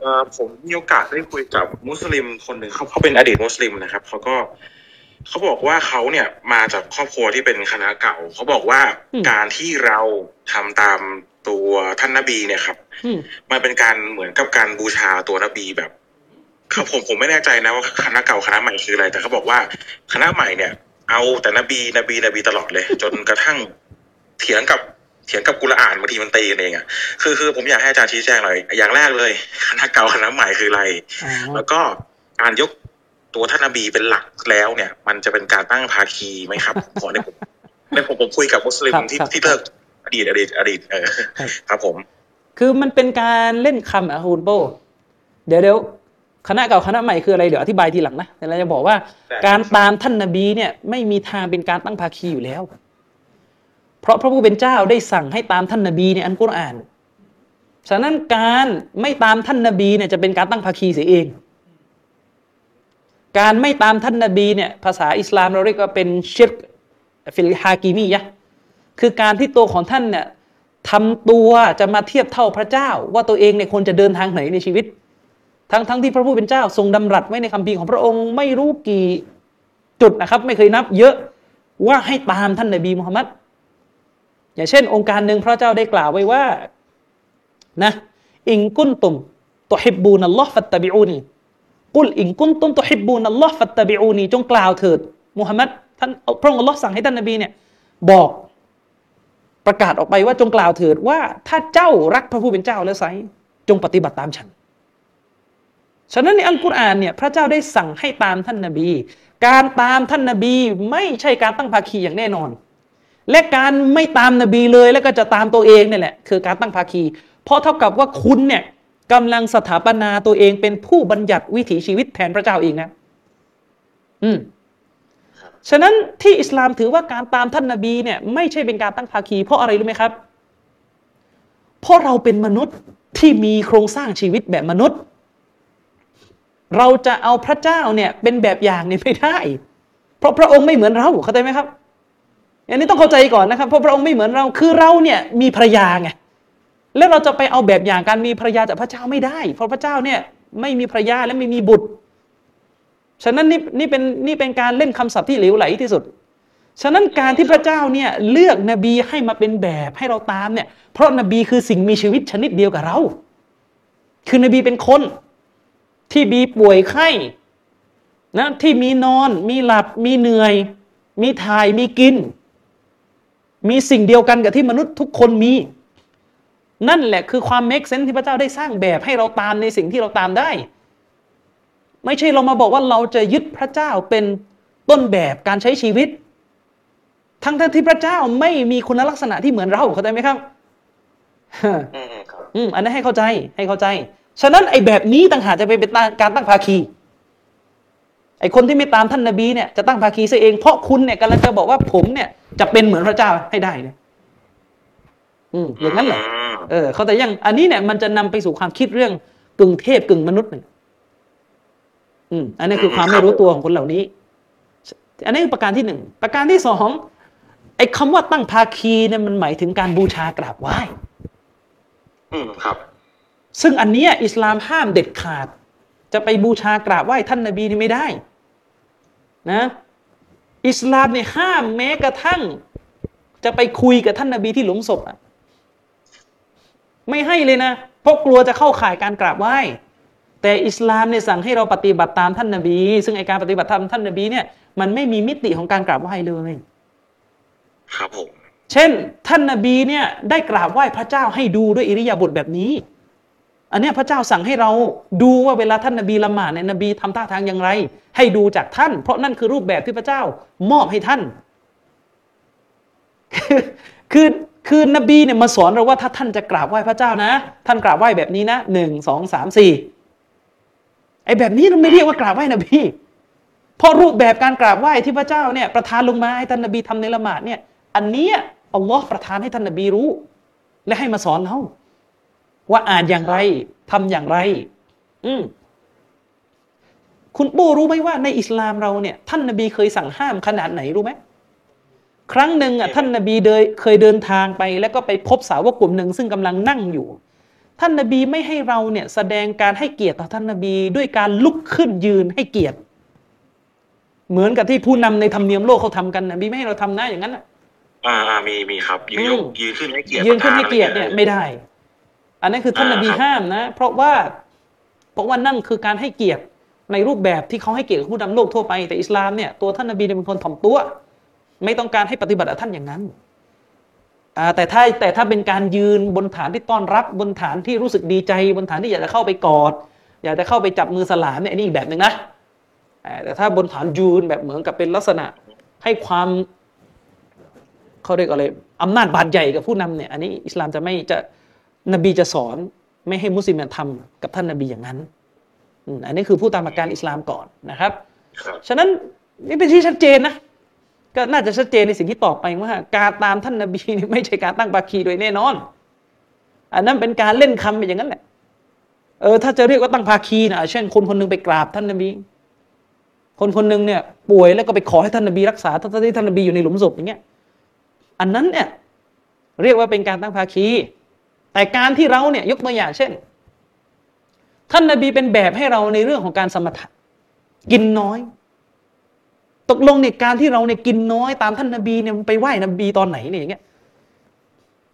เอ่อผมมีโอกาสได้คุยกับมุสลิมคนหนึ่งเขาเขาเป็นอดีตมุสลิมนะครับเขาก็เขาบอกว่าเขาเนี่ยมาจากครอบครัวที่เป็นคณะเก่าเขาบอกว่าอืมการที่เราทำตามตัวท่านนบีเนี่ยครับอืมมันเป็นการเหมือนกับการบูชาตัวนบีแบบ เขาผมผมไม่แน่ใจนะว่าคณะเก่าคณะใหม่คืออะไร แต่เขาบอกว่าคณะใหม่เนี่ย เอาแต่นบีนบีนบีตลอดเลย จนกระทั่งเถียงกับเถียงกับกุรอานบางทีมันตีกันเองอะคือคือผมอยากให้อาจารย์ชี้แจงหน่อยอย่างแรกเลย คณะเก่าคณะใหม่คืออะไรอ๋อแล้วก็การยกตัวท่านนบีเป็นหลักแล้วเนี่ย มันจะเป็นการตั้งภาคีไหมครับขอในผมในผมผมคุยกับมุสลิมที่ที่เลิกอดีตอดีตอดีตเออครับผม คือมันเป็นการเล่นคำอะคุณโป้เดี๋ยวเดี๋ยว คณะเก่าคณะใหม่คืออะไรเดี๋ยวอธิบายทีหลังนะแต่เราจะบอกว่าได้การตามท่านนบีเนี่ยไม่มีทางเป็นการตั้งภาคีอยู่แล้ว เพราะพระผู้เป็นเจ้าได้สั่งให้ตามท่านนบีในอันกุรอานฉะนั้นการไม่ตามท่านนบีเนี่ยจะเป็นการตั้งภาคีเสียเอง การไม่ตามท่านนบีเนี่ยภาษาอิสลามเราเรียกว่าเป็นชิรกฟิลฮากิมียะห์คือการที่ตัวของท่านเนี่ยทำตัวจะมาเทียบเท่าพระเจ้า ว่าตัวเองเนี่ยควรจะเดินทางไหนในชีวิต ทั้งทั้งที่พระผู้เป็นเจ้าทรงดำรัสไว้ในคัมภีร์ของพระองค์ไม่รู้กี่จุดนะครับ ไม่เคยนับเยอะว่าให้ตามท่านนบีมุฮัมมัดอย่างเช่น องค์การหนึ่งพระเจ้าได้กล่าวไว้ว่านะอิงกุนตุมตุฮิบบูนัลลอฮ์ฟัตตะบิอูนีกุลอิงกุนตุมตุฮิบบูนัลลอฮ์ฟัตตะบิอูนีจงกล่าวเถิดมุฮัมมัดท่านพระองค์อัลลอฮ์สั่งให้ท่านนบีเนี่ยบอกประกาศออกไปว่าจงกล่าวเถิดว่าถ้าเจ้ารักพระผู้เป็นเจ้าแล้วไซจงปฏิบัติตามฉัน ฉะนั้นในอัลกุรอานเนี่ยพระเจ้าได้สั่งให้ตามท่านนบี การตามท่านนบีไม่ใช่การตั้งภาคีอย่างแน่นอน และการไม่ตามนบีเลยแล้วก็จะตามตัวเองเนี่ยแหละคือการตั้งภาคี เพราะเท่ากับว่าคุณเนี่ยกำลังสถาปนาตัวเองเป็นผู้บัญญัติวิถีชีวิตแทนพระเจ้าเองนะ อืมฉะนั้นที่อิสลามถือว่าการตามท่านนบีเนี่ยไม่ใช่เป็นการตั้งภาคี เพราะอะไรรู้ไหมครับ เพราะเราเป็นมนุษย์ที่มีโครงสร้างชีวิตแบบมนุษย์ เราจะเอาพระเจ้าเนี่ยเป็นแบบอย่างเนี่ยไม่ได้ เพราะพระองค์ไม่เหมือนเราเข้าใจไหมครับ อันนี้ต้องเข้าใจก่อนนะครับ เพราะพระองค์ไม่เหมือนเราคือเราเนี่ยมีภรรยาไงแล้วเราจะไปเอาแบบอย่างการมีภรรยาจากพระเจ้าไม่ได้ เพราะพระเจ้าเนี่ยไม่มีภรรยาและไม่มีบุตร ฉะนั้นนี่นี่เป็นนี่เป็นการเล่นคำศัพท์ที่เหลวไหลที่สุด ฉะนั้นการที่พระเจ้าเนี่ยเลือกนบีให้มาเป็นแบบให้เราตามเนี่ย เพราะนบีคือสิ่งมีชีวิตชนิดเดียวกับเรา คือนบีเป็นคน ที่มีป่วยไข้นะที่มีนอน มีหลับ มีเหนื่อย มีถ่าย มีกิน มีสิ่งเดียวกันกับที่มนุษย์ทุกคนมี นั่นแหละคือความเมคเซนที่พระเจ้าได้สร้างแบบให้เราตามในสิ่งที่เราตามได้ ไม่ใช่เรามาบอกว่าเราจะยึดพระเจ้าเป็นต้นแบบการใช้ชีวิต ทั้งทที่พระเจ้าไม่มีคุณลักษณะที่เหมือนเราเข้าใจไหมครับ อืมครับอืมอันนั้นให้เข้าใจให้เข้าใจ ฉะนั้นไอ้แบบนี้ต่างหากจะไปเป็นการตั้งภาคีไอ้คนที่ไม่ตามท่านนบีเนี่ยจะตั้งภาคีซะเองเพราะคุณเนี่ยกำลังจะบอกว่าผมเนี่ยจะเป็นเหมือนพระเจ้าให้ได้เนี่ยอืมอย่างนั้นเหรอมเออเขาแต่ยังอันนี้เนี่ยมันจะนำไปสู่ความคิดเรื่องกึ่งเทพกึ่งมนุษย์หนึ่งอืมอันนี้คือความไม่รู้ตัวของคนเหล่านี้ อันนี้คือประการที่หนึ่งประการที่สองไอ้คำว่าตั้งภาคีเนี่ยมันหมายถึงการบูชากราบไหว้ อืมครับ ซึ่งอันเนี้ยอิสลามห้ามเด็ดขาด จะไปบูชากราบไหว้ท่านนบีนี่ไม่ได้นะอิสลามเนี่ยห้ามแม้กระทั่ง จะไปคุยกับท่านนบีที่หลุมศพอะไม่ให้เลยนะเพราะกลัวจะเข้าข่ายการกราบไหว้ แต่อิสลามเนี่ยสั่งให้เราปฏิบัติตามท่านนบี ซึ่งไอการปฏิบัติตามท่านนบีเนี่ยมันไม่มีมิติของการกราบไหว้เลยครับผมเช่น ท่านนบีเนี่ยได้กราบไหว้พระเจ้าให้ดูด้วยอิริยาบถแบบนี้ อันนี้พระเจ้าสั่งให้เราดูว่าเวลาท่านนบีละหมาดเนี่ยนบีทำท่าทางอย่างไร ให้ดูจากท่าน เพราะนั่นคือรูปแบบที่พระเจ้ามอบให้ท่าน คือคือคอนบีเนี่ยมาสอนเราว่าถ้าท่านจะกราบไหว้พระเจ้านะ ท่านกราบไหว้แบบนี้นะหนึ่งสองสามสี่ไอ้แบบนี้เราไม่เรียกว่ากราบไหว้นบีเพราะรูปแบบการกราบไหว้ที่พระเจ้าเนี่ยประทานลงมาให้ท่านนบีทำในละหมาดเนี่ย อันเนี้ยอัลลอฮ์ประทานให้ท่านนบีรู้ และให้มาสอนเรา ว่าอ่านอย่างไรทำอย่างไร อืมคุณปูรู้ไหมว่าในอิสลามเราเนี่ย ท่านนบีเคยสั่งห้ามขนาดไหนรู้ไหมครั้งหนึ่งอะท่านนบีเดยเคยเดินทางไป แล้วก็ไปพบสาวกกลุ่มหนึ่งซึ่งกำลังนั่งอยู่ ท่านนบีไม่ให้เราเนี่ย แสดงการให้เกียรติต่อท่านนบีด้วยการลุกขึ้นยืนให้เกียรติ เหมือนกับที่ผู้นำในธรรมเนียมโลกเขาทำกันนบีไม่ให้เราทำนะอย่างนั้นน่ะอ่าอ่ามีมีครับยืนยกอืมยืนขึ้นให้เกียรติยืนขึ้นให้ประธาเกียรติเนี่ยอะไม่ได้ อันนั้นคือท่านนบีอ่าครับห้ามนะ เพราะว่าเพราะว่านั่นคือการให้เกียรติในรูปแบบที่เขาให้เกียรติกับผู้นำโลกทั่วไปแต่อิสลามเนี่ยตัวท่านนบีเนี่ยเป็นคนถ่อมตัว ไม่ต้องการให้ปฏิบัติกับท่านอย่างนั้นอ่าแต่ถ้าแต่ถ้าเป็นการยืนบนฐานที่ต้อนรับบนฐานที่รู้สึกดีใจ บนฐานที่อยากจะเข้าไปกอด อยากจะเข้าไปจับมือสลามเนี่ยอันนี้อีกแบบหนึ่งนะอ่าแต่ถ้าบนฐานยืนแบบเหมือนกับเป็นลักษณะให้ความเขาเรียกอะไรอำนาจบาดใหญ่กับผู้นำเนี่ยอันนี้อิสลามจะไม่จะ นบีจะสอนไม่ให้มุสลิมเนี่ยทำกับท่านนบีอย่างนั้นอืมอันนี้คือผู้ตามหลักการอิสลามก่อนนะครับครับ ฉะนั้นนี่เป็นที่ชัดเจนนะ ก็น่าจะชัดเจนในสิ่งที่ตอบไปว่า การตามท่านนบีนี่ไม่ใช่การตั้งบาคีโดยแน่นอน อันนั้นเป็นการเล่นคำไปอย่างนั้นแหละ เออถ้าจะเรียกว่าตั้งภาคีนะเช่นคนคนหนึงไปกราบท่านนบี คนคนหนึงเนี่ยป่วยแล้วก็ไปขอให้ท่านนบีรักษาทั้งๆที่ท่านนบีอยู่ในหลุมศพอย่างเงี้ย อันนั้นเนี่ยเรียกว่าเป็นการตั้งภาคี แต่การที่เราเนี่ยยกตัวอย่างเช่น ท่านนบีเป็นแบบให้เราในเรื่องของการสมถะกินน้อย ตกลงในยการที่เราเนี่ยกินน้อยตามท่านนบีเนี่ยไปไหว้นบีตอนไหนเนี่ยอย่างเงี้ย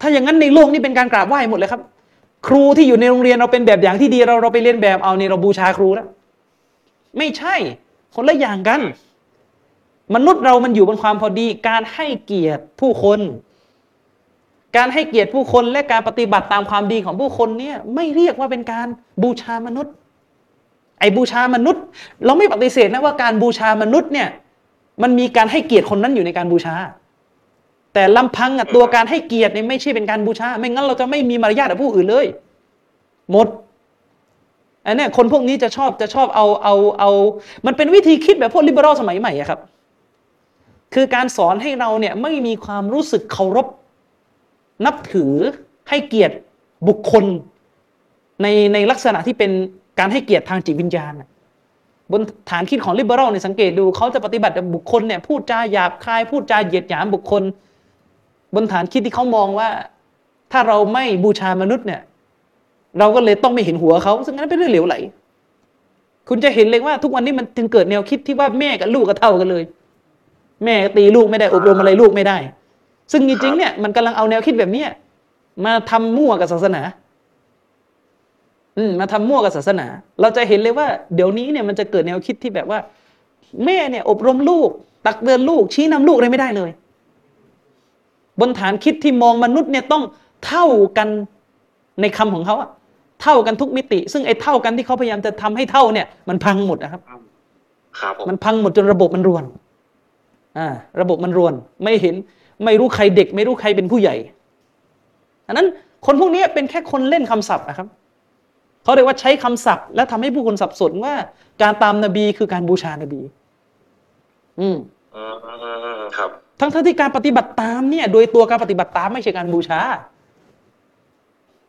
ถ้าอย่างนั้นในโลกนี้เป็นการกราบไหว้หมดเลยครับ ครูที่อยู่ในโรงเรียนเราเป็นแบบอย่างที่ดีเราเราไปเรียนแบบเอาเนี่ยเราบูชาครูแล้วไม่ใช่คนละอย่างกัน มนุษย์เรามันอยู่บนความพอดี การให้เกียรติผู้คน การให้เกียรติผู้คนและการปฏิบัติตามความดีของผู้คนเนี่ยไม่เรียกว่าเป็นการบูชามนุษย์ ไอ้บูชามนุษย์ เราไม่ปฏิเสธนะว่าการบูชามนุษย์เนี่ยมันมีการให้เกียรติคนนั้นอยู่ในการบูชา แต่ลำพังอะตัวการให้เกียรติเนี่ยไม่ใช่เป็นการบูชา ไม่งั้นเราจะไม่มีมารยาทกับผู้อื่นเลย หมดอันนี้คนพวกนี้จะชอบจะชอบเอาเอาเอา มันเป็นวิธีคิดแบบพวกลิเบอรัลสมัยใหม่ครับ คือการสอนให้เราเนี่ยไม่มีความรู้สึกเคารพ นับถือให้เกียรติบุคคลในในลักษณะที่เป็นการให้เกียรติทางจิตวิญญาณบนฐานคิดของลิเบอรัลเนี่ยสังเกตดูเขาจะปฏิบัติบบุคคลเนี่ยพูดจาหยาบคาย พูดจาเหยียดหยามบุคคล บนฐานคิดที่เขามองว่า ถ้าเราไม่บูชามนุษย์เนี่ย เราก็เลยต้องไม่เห็นหัวเขาซึ่งนั้นเป็นเรื่องเหลวไหล คุณจะเห็นเลยว่าทุกวันนี้มันถึงเกิดแนวคิดที่ว่าแม่กับลูกก็เท่ากันเลย แม่ตีลูกไม่ได้อบรมอะไรลูกไม่ได้ ซึ่งจริงๆเนี่ยมันกำลังเอาแนวคิดแบบเนี้ยมาทำมั่วกับศาสนา อืมมาทำมั่วกับศาสนา เราจะเห็นเลยว่า เดี๋ยวนี้เนี่ยมันจะเกิดแนวคิดที่แบบว่า แม่เนี่ย อบรมลูก ตักเตือนลูก ชี้นำลูกอะไรไม่ได้เลย บนฐานคิดที่มองมนุษย์เนี่ยต้องเท่ากันในคำของเขาอะเท่ากันทุกมิติ ซึ่งไอ้เท่ากันที่เขาพยายามจะทำให้เท่าเนี่ย มันพังหมดนะครับครับผมมันพังหมดจนระบบมันรวน อ่า ระบบมันรวน ไม่เห็น ไม่รู้ใครเด็ก ไม่รู้ใครเป็นผู้ใหญ่ อันนั้นคนพวกนี้เป็นแค่คนเล่นคำศัพท์นะครับเขาเรียกว่าใช้คำศัพท์ และทำให้ผู้คนสับสนว่า การตามนบีคือการบูชานบี อืมอืมอืมอืมอืมครับ ทั้งทที่การปฏิบัติตามเนี่ย โดยตัวการปฏิบัติตามไม่ใช่การบูชา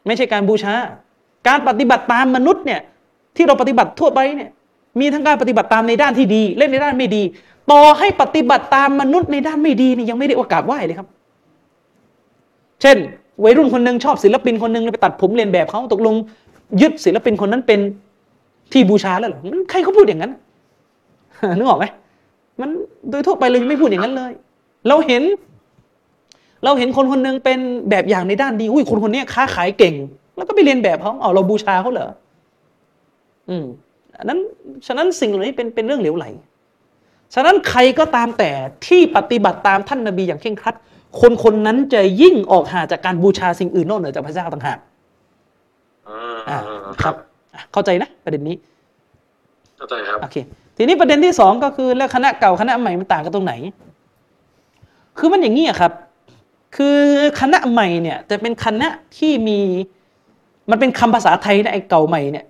ไม่ใช่การบูชา การปฏิบัติตามมนุษย์เนี่ย ที่เราปฏิบัติทั่วไปเนี่ย มีทั้งการปฏิบัติตามในด้านที่ดีและในด้านไม่ดี ต่อให้ปฏิบัติตามมนุษย์ในด้านไม่ดีนี่ยังไม่ได้โอกาสไหวเลยครับ เช่น วัยรุ่นคนหนึ่งชอบศิลปินคนหนึ่งไปตัดผมเรียนแบบเขาตกลง ยึดศิลปินคนนั้นเป็นที่บูชาแล้วหรอใครเขาพูดอย่างนั้นนึกออกไหมมันโดยทั่วไปเลยไม่พูดอย่างนั้นเลย เราเห็น เราเห็นคนคนหนึ่งเป็นแบบอย่างในด้านดีอุ้ยคนคนนี้ค้าขายเก่ง แล้วก็ไปเรียนแบบเขาเอาเราบูชาเขาเหรออืมอันนั้นฉะนั้นสิ่งเหล่านี้เป็นเป็นเรื่องเหลวไหล ฉะนั้นใครก็ตามแต่ที่ปฏิบัติตามท่านนบีอย่างเคร่งครัด คนคนนั้นจะยิ่งออกห่างจากการบูชาสิ่งอื่นนอกเหนือจากพระเจ้าต่างหากอ่าอ่าอ่าครับอะเข้าใจนะประเด็นนี้ เข้าใจครับโอเคทีนี้ประเด็นที่สองก็คือแล้วคณะเก่าคณะใหม่มันต่างกันตรงไหน คือมันอย่างนี้อะครับ คือคณะใหม่เนี่ยจะเป็นคณะที่มีมันเป็นคำภาษาไทยนะไอ้เก่าใหม่เนี่ย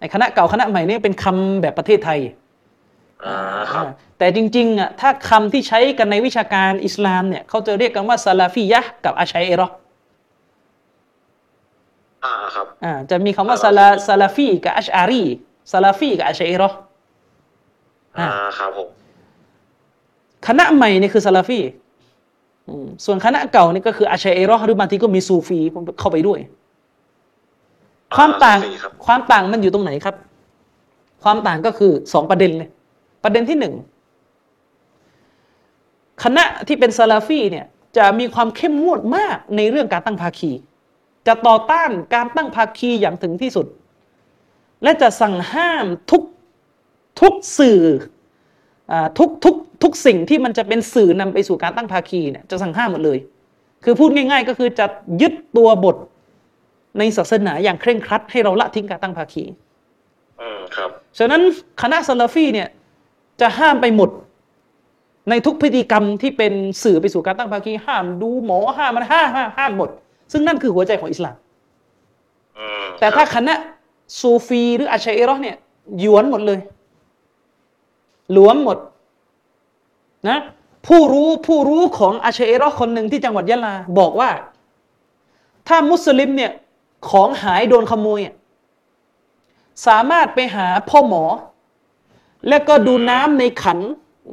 ไอ้คณะเก่าคณะใหม่เนี่ยเป็นคำแบบประเทศไทยอ่าครับอ่า แต่จริงๆอะถ้าคำที่ใช้กันในวิชาการอิสลามเนี่ยเขาจะเรียกกันว่าซาลาฟียะห์กับอาชัยเอรอห์อ่าครับอ่าจะมีคำว่าซาลาซาลาฟีกับอัชอารีซาลาฟีกับอาชัยเอรอห์อ่าครับผมคณะใหม่เนี่ยคือซาลาฟีอืมส่วนคณะเก่านี่ก็คืออาชัยเอรอห์หรือบางทีก็มีซูฟีเข้าไปด้วย ความต่างอ่ครับความต่างมันอยู่ตรงไหนครับ ความต่างก็คือสองประเด็นเลย ประเด็นที่หนึ่งคณะที่เป็นซาลาฟีเนี่ยจะมีความเข้มงวดมากในเรื่องการตั้งภาคี จะต่อต้านการตั้งภาคีอย่างถึงที่สุด และจะสั่งห้ามทุกทุกสื่ออ่าทุกทุกทุกสิ่งที่มันจะเป็นสื่อนำไปสู่การตั้งภาคีเนี่ยจะสั่งห้ามหมดเลย คือพูดง่าย ๆ ก็คือจะยึดตัวบทในศาสนาอย่างเคร่งครัด ให้เราละทิ้งการตั้งภาคี อืมครับ ฉะนั้นคณะซาลาฟีเนี่ย จะห้ามไปหมด ในทุกพฤติกรรมที่เป็นสื่อไปสู่การตั้งภาคีห้ามดูหมอห้ามมันห้ามห้ามห้ามหมด ซึ่งนั่นคือหัวใจของอิสลามอืมแต่ถ้าครับคณะซูฟีหรืออาชัยเอรอห์เนี่ยหยวนหมดเลย หลวมหมดนะผู้รู้ผู้รู้ของอาชัยเอรอห์คนหนึ่งที่จังหวัดยะลาบอกว่า ถ้ามุสลิมเนี่ยของหายโดนขโมยอะสามารถไปหาพ่อหมอ แล้วก็ดูน้ำในขัน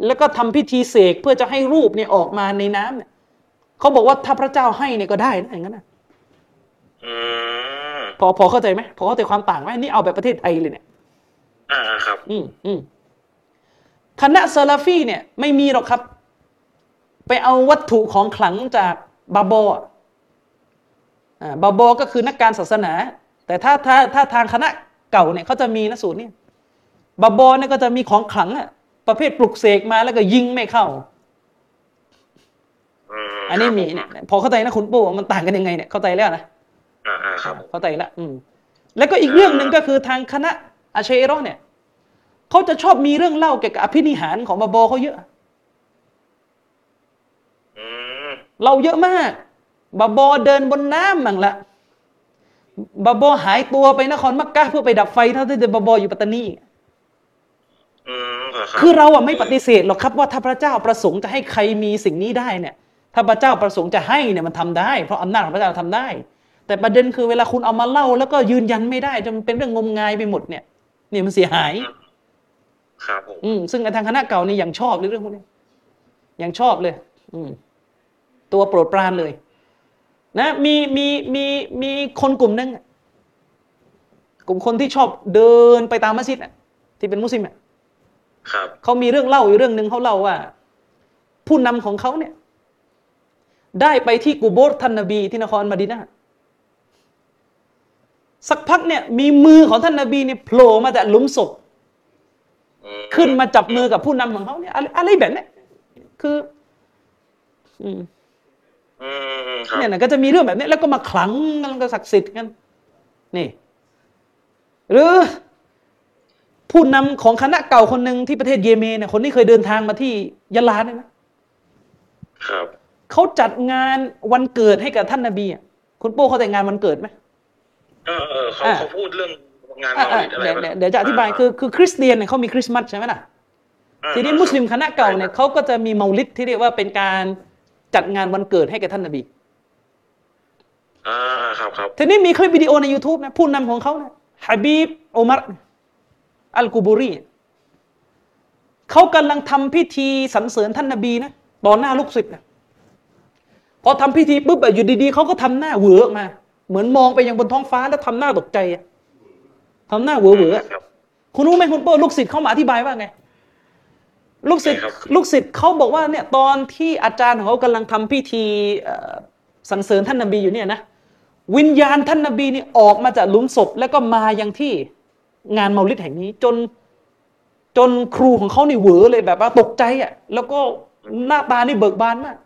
แล้วก็ทำพิธีเสกเพื่อจะให้รูปเนี่ยออกมาในน้ำเนี่ยเขาบอกว่าถ้าพระเจ้าให้เนี่ยก็ได้นะอย่างนั้นนะอืมพอพอเข้าใจไหมพอเข้าใจความต่างไหมนี่เอาแบบประเทศไทยเลยเนี่ย อ่าครับ อืมอืมคณะซาลาฟีเนี่ย ไม่มีหรอกครับ ไปเอาวัตถุของขลังจากบาโบอะอ่าบาโบก็คือนักการศาสนา แต่ถ้าถ้าถ้าทางคณะเก่าเนี่ยเขาจะมีนะสูตรเนี่ย บาโบเนี่ยก็จะมีของขลังอะประเภทปลุกเสกมาแล้วก็ยิงไม่เข้าอืมอันนี้มีเนี่ยพอเข้าใจนะคุณปู่ว่ามันต่างกันยังไงเนี่ยเข้าใจแล้วนะอ่าอ่าครับเข้าใจละอืมแล้วก็อีกเรื่องหนึ่งก็คือทางคณะอาเชโรอห์เนี่ยเขาจะชอบมีเรื่องเล่าเกี่ยวกับอภินิหารของบาโบเขาเยอะอืมเราเยอะมากบาโบเดินบนน้ำมั่งละบาโบหายตัวไปนครมักกะเพื่อไปดับไฟเท่าที่เดินบาโบอยู่ปัตตานีอืมรับ คือเราอะไม่ปฏิเสธหรอกครับว่าถ้าพระเจ้าประสงค์จะให้ใครมีสิ่งนี้ได้เนี่ย ถ้าพระเจ้าประสงค์จะให้เนี่ยมันทำได้ เพราะอำนาจของพระเจ้าทำได้ แต่ประเด็นคือเวลาคุณเอามาเล่า แล้วก็ยืนยันไม่ได้จนมันเป็นเรื่องงมงายไปหมดเนี่ย เนี่ยมันเสียหายครับผมอืมซึ่งในทางคณะเก่านี่อย่างชอบเลยเรื่องพวกนี้อย่างชอบเลย อืมตัวโปรดปรานเลย นะ มีมีมีมีคนกลุ่มหนึงอะกลุ่มคนที่ชอบเดินไปตามมัสยิดอะที่เป็นมุสลิมอะครับ เขามีเรื่องเล่าอยู่เรื่องหนึ่งเขาเล่าว่า ผู้นำของเขาเนี่ย ได้ไปที่กูโบสท่านนบีที่นครมาดีนาสักพักเนี่ย มีมือของท่านนบีเนี่ยโผล่มาจากหลุมศพอืมขึ้นมาจับมือกับผู้นำของเขาเนี่ย อะไรอะไรแบบเนี้ยคือ อืมอืมอืมครับเนี่ยนะก็จะมีเรื่องแบบเนี้ยแล้วก็มาขลังกันแล้วก็ศักดิ์สิทธิ์กัน นี่ หรือ ผู้นำของคณะเก่าคนหนึ่งที่ประเทศเยเมนเนี่ยคนนี้เคยเดินทางมาที่ยะลาเนี่ยนะครับเขาจัดงานวันเกิดให้กับท่านนบีอะคุณโป้เขาแต่งงานวันเกิดไหมเออเออเขาอ่าเขาพูดเรื่องงานอะเมาอะลิดอะไรเดี๋ยวแบบเดี๋ยวเดี๋ยวจะอธิบายคือคือคริสเตียนเนี่ยเขามีคริสต์มาสใช่ไหมล่ะอ่าทีนี้มุสลิมคณะเก่าเนี่ยเขาก็จะมีเมาลิดที่เรียกว่าเป็นการจัดงานวันเกิดให้กับท่านนบีอ่าอ่าครับครับทีนี้มีคลิปวิดีโอใน YouTube นะผู้นำของเขานะฮะบีบอุมัร อัลกูบูรีเขากำลังทำพิธีสรรเสริญท่านนบีนะต่อหน้าลูกศิษย์นะพอทำพิธีปุ๊บอะอยู่ดีๆเขาก็ทำหน้าเหวอออกมา เหมือนมองไปยังบนท้องฟ้าแล้วทำหน้าตกใจอะทำหน้าเหวอเหวออะครับคุณรู้ไหมคุณโป้ลูกศิษย์เขามาอธิบายว่าไงลูกศิษย์ไงครับลูกศิษย์เขาบอกว่าเนี่ยตอนที่อาจารย์ของเขากำลังทำพิธีเอ่อสรรเสริญท่านนบีอยู่เนี่ยนะวิญญาณท่านนบีนี่ออกมาจากหลุมศพแล้วก็มายังที่ งานเมาลิดแห่งนี้จน จนครูของเขานี่เหวอเลยแบบว่าตกใจอะ แล้วก็หน้าตานี่เบิกบานมาก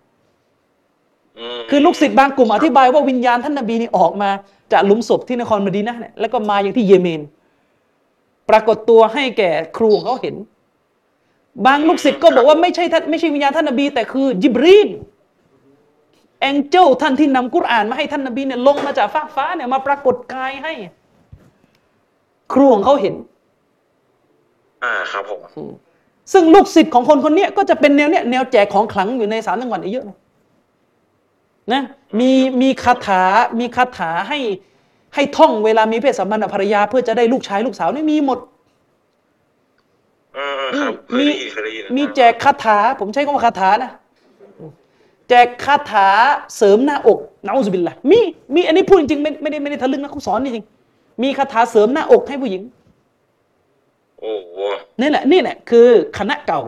มคือลูกศิษย์บางกลุ่มอธิบายว่าวิญญาณท่านนบีนี่ออกมา จากหลุมศพที่นครมดีนะห์เนี่ยแล้วก็มาอย่างที่เยเมน ปรากฏตัวให้แก่ครูของเขาเห็น บางลูกศิษย์ก็บอกว่าไม่ใช่ท่านไม่ใช่วิญญาณท่านนบี แต่คือยิบรีนแองเจิลท่านที่นำกุรอานมาให้ท่านนบีเนี่ยลงมาจากฟ้ากฟ้าเนี่ยมาปรากฏกายให้ ครูของเขาเห็น อ่าครับผมซึ่งลูกศิษย์ของคนคนเนี้ยก็จะเป็นแนวเนี้ยแนวแจกของขลังอยู่ในสามจังหวัดเนี่ยเยอะนะนะมีมีคาถา มีคาถาให้ให้ท่องเวลามีเพศสัมพันธ์กับภรรยา เพื่อจะได้ลูกชายลูกสาวนี่มีหมดอืมอืมครับเคยมีได้ยินเคยได้ยินมีแจกคาถา ผมใช้คำว่าคาถานะแจกคาถาเสริมหน้าอกนะอุบิลละมีมีอันนี้พูดจริงๆไม่ไม่ได้ไม่ได้ทะลึ่งนะเขาสอนจริงๆ มีคาถาเสริมหน้าอกให้ผู้หญิงโอ้โหนี่แหละนี่แหละคือคณะเก่า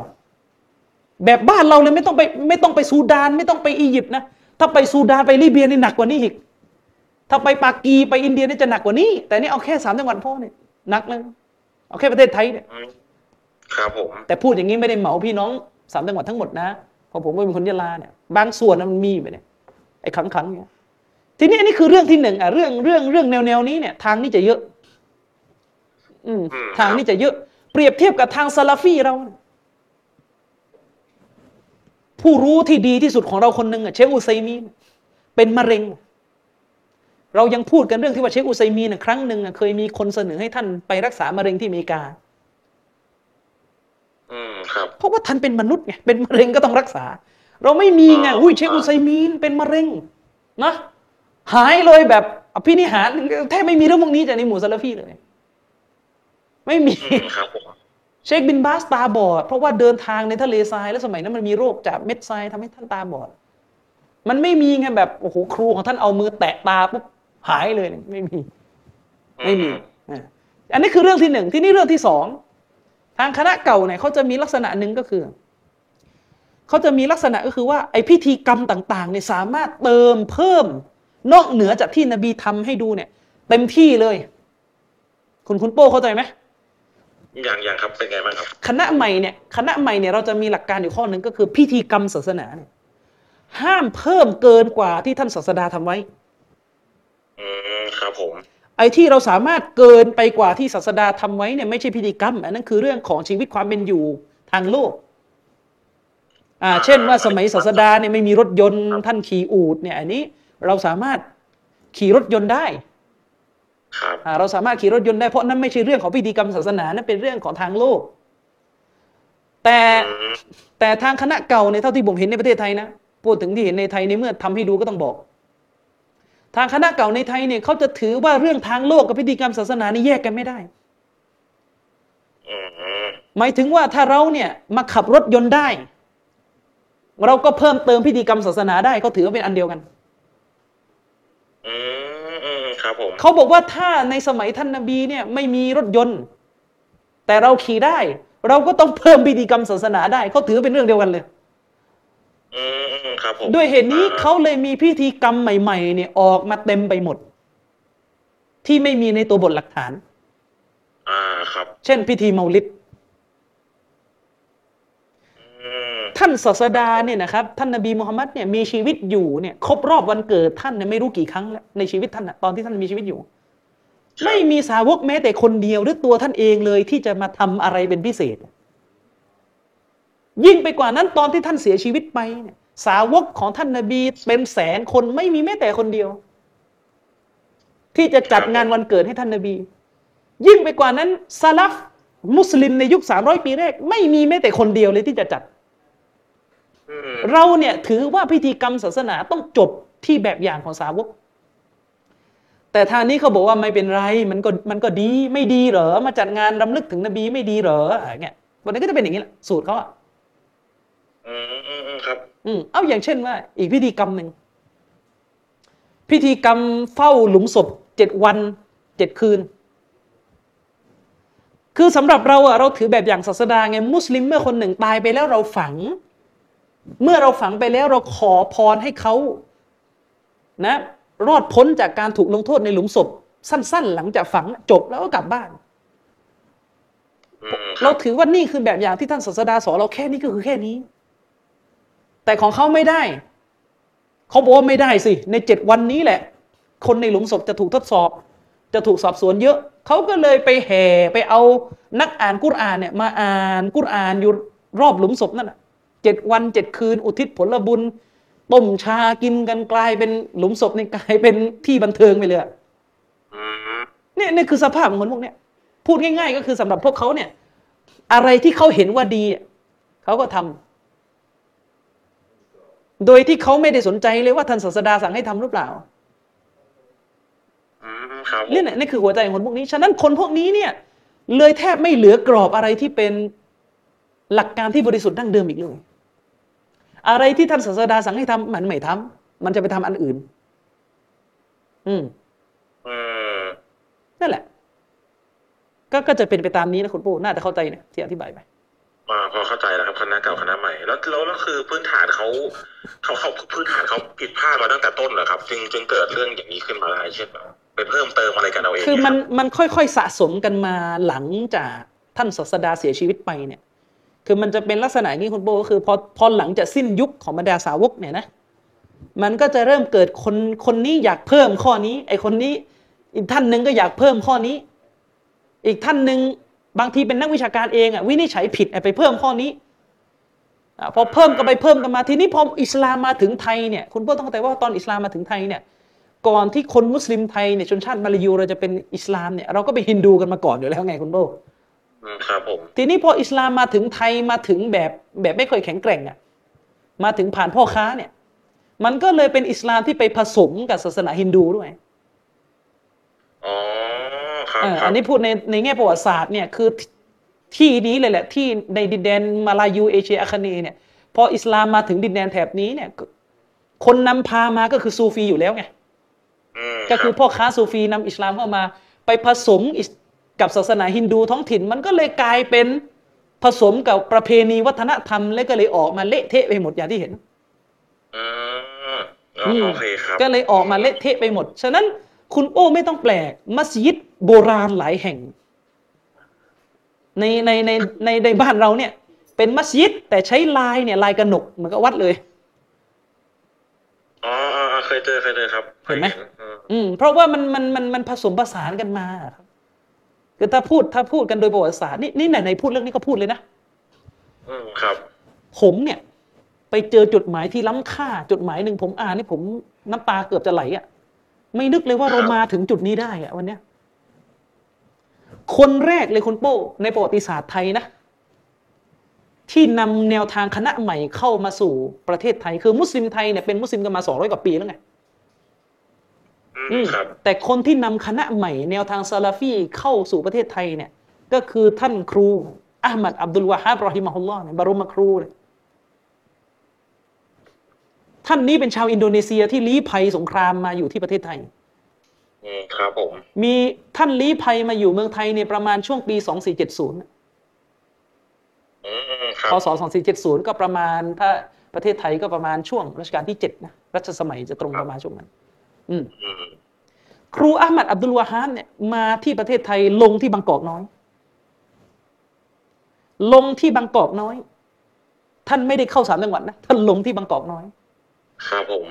แบบบ้านเราเลยไม่ต้องไปไม่ต้องไปซูดาน ไม่ต้องไปอียิปต์นะถ้าไปซูดานไปลิเบียนี่หนักกว่านี้อีกถ้าไปปากีไปอินเดียนี่จะหนักกว่านี้ แต่นี่เอาแค่สามจังหวัดพ่อเนี่ยหนักเลยเอาแค่ประเทศไทยเนี่ยอืมครับผมแต่พูดอย่างนี้ไม่ได้เหมาพี่น้องสามจังหวัดทั้งหมดนะเพราะผมก็เป็นคนยะลาเนี่ยบางส่วนนะมันมีไปเนี่ยไอ้ขังขังๆเนี่ย ทีนี้อันนี้คือเรื่องที่หนึ่งอะเรื่องเรื่องเรื่องแนวแนวๆนี้เนี่ยทางนี้จะเยอะ อืมทางนี้จะเยอะ เปรียบเทียบกับทางซาลาฟีเราเนี่ยผู้รู้ที่ดีที่สุดของเราคนหนึ่งอะเชคอุไซมีนเป็นมะเร็ง เรายังพูดกันเรื่องที่ว่าเชคอุไซมีนน่ะครั้งหนึ่งอะเคยมีคนเสนอให้ท่านไปรักษามะเร็งที่อเมริกาอืมครับเพราะว่าท่านเป็นมนุษย์ไงเป็นมะเร็งก็ต้องรักษา เราไม่มีไงอ่าอุ้ยเชคอุไซมีนเป็นมะเร็ง นะ หายเลยแบบอภินิหารแทบไม่มีเรื่องพวกนี้จากในหมู่ซาลาฟีเลย ไม่มีอืมครับผมเชคบินบาสตาบอด เพราะว่าเดินทางในทะเลทรายแล้วสมัยนั้นมันมีโรคจากเม็ดทรายทำให้ท่านตาบอด มันไม่มีไงแบบโอ้โหครูของท่านเอามือแตะตาปุ๊บหายเลยเนี่ยไม่มี ไม่มีอะอันนี้คือเรื่องที่หนึ่งที่นี่เรื่องที่สองทางคณะเก่าเนี่ยเขาจะมีลักษณะหนึ่งก็คือเขาจะมีลักษณะก็คือว่าไอพิธีกรรมต่างๆเนี่ยสามารถเติมเพิ่ม นอกเหนือจากที่นบีทำให้ดูเนี่ย เต็มที่เลย คุณคุณโป้เข้าใจไหมอย่างอย่างครับเป็นไงบ้างครับ คณะใหม่เนี่ยคณะใหม่เนี่ยเราจะมีหลักการอยู่ข้อหนึ่งก็คือพิธีกรรมศาสนาเนี่ยห้ามเพิ่มเกินกว่าที่ท่านศาสดาทำไว้ อืมครับผม ไอ้ที่เราสามารถเกินไปกว่าที่ศาสดาทำไว้เนี่ยไม่ใช่พิธีกรรม อันนั้นคือเรื่องของชีวิตความเป็นอยู่ทางโลก อ่า เช่นว่าสมัยศาสดาเนี่ยไม่มีรถยนต์ท่านขี่อูฐเนี่ยอันนี้ เราสามารถขี่รถยนต์ได้ครับอ่าเราสามารถขี่รถยนต์ได้เพราะนั้นไม่ใช่เรื่องของพิธีกรรมศาสนานั่นเป็นเรื่องของทางโลก แต่อืมแต่ทางคณะเก่าในยเท่าที่ผมเห็นในประเทศไทยนะพูดถึงที่เห็นในไทยในเมื่อทำให้ดูก็ต้องบอก ทางคณะเก่าในไทยเนี่ยเขาจะถือว่าเรื่องทางโลกกับพิธีกรรมศาสนานี่แยกกันไม่ได้อืมหมายถึงว่าถ้าเราเนี่ยมาขับรถยนต์ได้ เราก็เพิ่มเติมพิธีกรรมศาสนาได้เขาถือว่าเป็นอันเดียวกัน อืมอืมครับผมเขาบอกว่าถ้าในสมัยท่านนบีเนี่ยไม่มีรถยนต์ แต่เราขี่ได้ เราก็ต้องเพิ่มพิธีกรรมศาสนาได้เขาถือเป็นเรื่องเดียวกันเลยอืมอืมครับผมด้วยเหตุนี้อ่เขาเลยมีพิธีกรรมใหม่ๆเนี่ยออกมาเต็มไปหมด ที่ไม่มีในตัวบทหลักฐาน อ่าครับ เช่น พิธีเมาลิด อืม ท่านศาสดาเนี่ยนะครับท่านนบีมุฮัมมัดเนี่ยมีชีวิตอยู่เนี่ยครบรอบวันเกิดท่านเนี่ยไม่รู้กี่ครั้งแล้วในชีวิตท่านตอนที่ท่านมีชีวิตอยู่ ไม่มีสาวกแม้แต่คนเดียวหรือตัวท่านเองเลยที่จะมาทำอะไรเป็นพิเศษ ยิ่งไปกว่านั้นตอนที่ท่านเสียชีวิตไปเนี่ยสาวกของท่านนบีเป็นแสนคนไม่มีแม้แต่คนเดียว ที่จะจัดงานวันเกิดให้ท่านนบี ยิ่งไปกว่านั้นซาลฟมุสลิมในยุค 300 ปีแรก ไม่มีแม้แต่คนเดียวเลยที่จะจัด เราเนี่ยถือว่าพิธีกรรมศาสนาต้องจบที่แบบอย่างของสาวก แต่ทางนี้เขาบอกว่าไม่เป็นไรมันก็มันก็ดีไม่ดีเหรอ มาจัดงานรำลึกถึงนบีไม่ดีเหรออะไรเงี้ยวันนี้ก็จะเป็นอย่างนี้แหละสูตรเขาอะอืมอืมอืมครับ อืมเอาอย่างเช่นว่า อีกพิธีกรรมหนึ่งพิธีกรรมเฝ้าหลุมศพเจ็ดวันเจ็ดคืน คือสำหรับเราอะเราถือแบบอย่างศาสดาไงมุสลิมเมื่อคนหนึ่งตายไปแล้วเราฝัง เมื่อเราฝังไปแล้วเราขอพรให้เขานะรอดพ้นจากการถูกลงโทษในหลุมศพ สั้น ๆ หลังจากฝังจบแล้วก็กลับบ้านอืมคเรารับถือว่านี่คือแบบอย่างที่ท่านศาสดาสอนเราแค่นี้ก็คือแค่นี้ แต่ของเขาไม่ได้ เขาบอกว่าไม่ได้สิ ในเจ็ดวันนี้แหละ คนในหลุมศพจะถูกทดสอบ จะถูกสอบสวนเยอะ เขาก็เลยไปแห่ไปเอานักอ่านกุรอานเนี่ยมาอ่านกุรอานอยู่รอบหลุมศพนั่นน่ะ เจ็ดวันเจ็ดคืน อุทิศผลบุญต้มชากินกันกลายเป็นหลุมศพในกลายเป็นที่บันเทิงไปเลยอะอืมเนี่ยนี่คือสภาพของคนพวกเนี้ยพูดง่าย ๆ ก็คือสำหรับพวกเขาเนี่ย อะไรที่เขาเห็นว่าดีอะเขาก็ทำโดยที่เขาไม่ได้สนใจเลยว่าท่านศาสดาสั่งให้ทำหรือเปล่าอืมครับผมเนี่ยนี่คือหัวใจของคนพวกนี้ ฉะนั้นคนพวกนี้เนี่ย เลยแทบไม่เหลือกรอบอะไรที่เป็นหลักการที่บริสุทธิ์ดั้งเดิมอีกเลย อะไรที่ท่านศาสดาสั่งให้ทำมันไม่ทำมันจะไปทำอันอื่นอืมอืมนั่นแหละ ก็ก็จะเป็นไปตามนี้นะคุณปู่น่าจะเข้าใจเนี่ยที่อธิบายไปอ่าพอเข้าใจแล้วครับคณะเก่าคณะใหม่ แล้วแล้วแล้วคือพื้นฐานเขาเขาเขาพื้นฐานเขาผิดพลาดมาตั้งแต่ต้นเหรอครับ จึงจึงเกิดเรื่องอย่างนี้ขึ้นมาได้เช่นแบบไปเพิ่มเติมอะไรกันเอาเองคือมันเยรับมันค่อยๆสะสมกันมาหลังจากท่านศาสดาเสียชีวิตไปเนี่ย คือมันจะเป็นลักษณะอย่างนี้คุณโบก็คือพอพอหลังจากสิ้นยุคของบรรดาสาวกเนี่ยนะมันก็จะเริ่มเกิดคนคนนี้อยากเพิ่มข้อนี้ ไอคนนี้อีกท่านหนึ่งก็อยากเพิ่มข้อนี้ อีกท่านหนึ่งบางทีเป็นนักวิชาการเองอะวินิจฉัยผิดไปเพิ่มข้อนี้พอเพิ่มก็ไปเพิ่มกันมาทีนี้พออิสลามมาถึงไทยเนี่ยคุณโบต้องเข้าใจว่าตอนอิสลามมาถึงไทยเนี่ยก่อนที่คนมุสลิมไทยเนี่ยชนชาติมาลายูเราจะเป็นอิสลามเนี่ยเราก็ไปฮินดูกันมาก่อนอยู่แล้วไงคุณโบ ครับผมทีนี้พออิสลามมาถึงไทยมาถึงแบบแบบไม่ค่อยแข็งแกร่งอะมาถึงผ่านพ่อค้าเนี่ย มันก็เลยเป็นอิสลามที่ไปผสมกับศาสนาฮินดูด้วยอ๋อครับเออครัอับนนี้พูดในในแง่ประวัติศาสตร์เนี่ยคือที่นี้เลยแหละที่ในดินแดนมาลายูเอเชียอาคเนย์เนี่ยพออิสลามมาถึงดินแดนแถบนี้เนี่ย คนนำพามาก็คือซูฟีอยู่แล้วไงอืมก็คือรับพ่อค้าซูฟีนำอิสลามเข้ามา ไปผสมอิส กับศาสนาฮินดูท้องถิ่น มันก็เลยกลายเป็นผสมกับประเพณีวัฒนธรรม และก็เลยออกมาเละเทะไปหมดอย่างที่เห็นอืมอ๋อโอเคครับก็เลยออกมาเละเทะไปหมด ฉะนั้นคุณโอ้ไม่ต้องแปลก มัสยิดโบราณหลายแห่ง ในในในในในบ้านเราเนี่ย เป็นมัสยิด แต่ใช้ลายเนี่ยลายกระหนกเหมือนกับวัดเลยอ๋ออ๋ออ๋อเคยเจอเคยเจอครับเห็นไหมอืมอืมเพราะว่ามันมันมันมันผสมผสานกันมาครับ คือถ้าพูดถ้าพูดกันโดยประวัติศาสตร์นี่นี่ไหนไหนพูดเรื่องนี้ก็พูดเลยนะอืมครับ ผมเนี่ย ไปเจอจดหมายที่ล้ำค่าจดหมายหนึ่งผมอ่านนี่ผมน้ำตาเกือบจะไหลอะ่ะ ไม่นึกเลยว่าเรามาถึงจุดนี้ได้อะวันเนี้ยคนแรกเลยคุณโป้ในประวัติศาสตร์ไทยนะ ที่นำแนวทางคณะใหม่เข้ามาสู่ประเทศไทย คือมุสลิมไทยเนี่ยเป็นมุสลิมกันมาสองร้อยกว่าปีแล้วไงอือืมมครับ แต่คนที่นำคณะใหม่ แนวทางซาลาฟีเข้าสู่ประเทศไทยเนี่ย ก็คือท่านครูอามัดอับดุลวาฮาบรอฮิมะฮุลลอฮ์เนี่ยบรมครูเนี่ยท่านนี้เป็นชาวอินโดนีเซียที่ลี้ภัยสงครามมาอยู่ที่ประเทศไทยอืมครับผม มีท่านลี้ภัยมาอยู่เมืองไทยเนี่ยประมาณช่วงปี2470อืมครับพศ2470ก็ประมาณถ้าประเทศไทยก็ประมาณช่วงรัชกาลที่7นะ รัชสมัยจะตรงประมาณช่วงนั้นอืมอืม ครูอามัดอับดุลวาฮามเนี่ยมาที่ประเทศไทยลงที่บางกอกน้อย ลงที่บางกอกน้อย ท่านไม่ได้เข้าสามจังหวัดนะท่านลงที่บางกอกน้อย ครับผม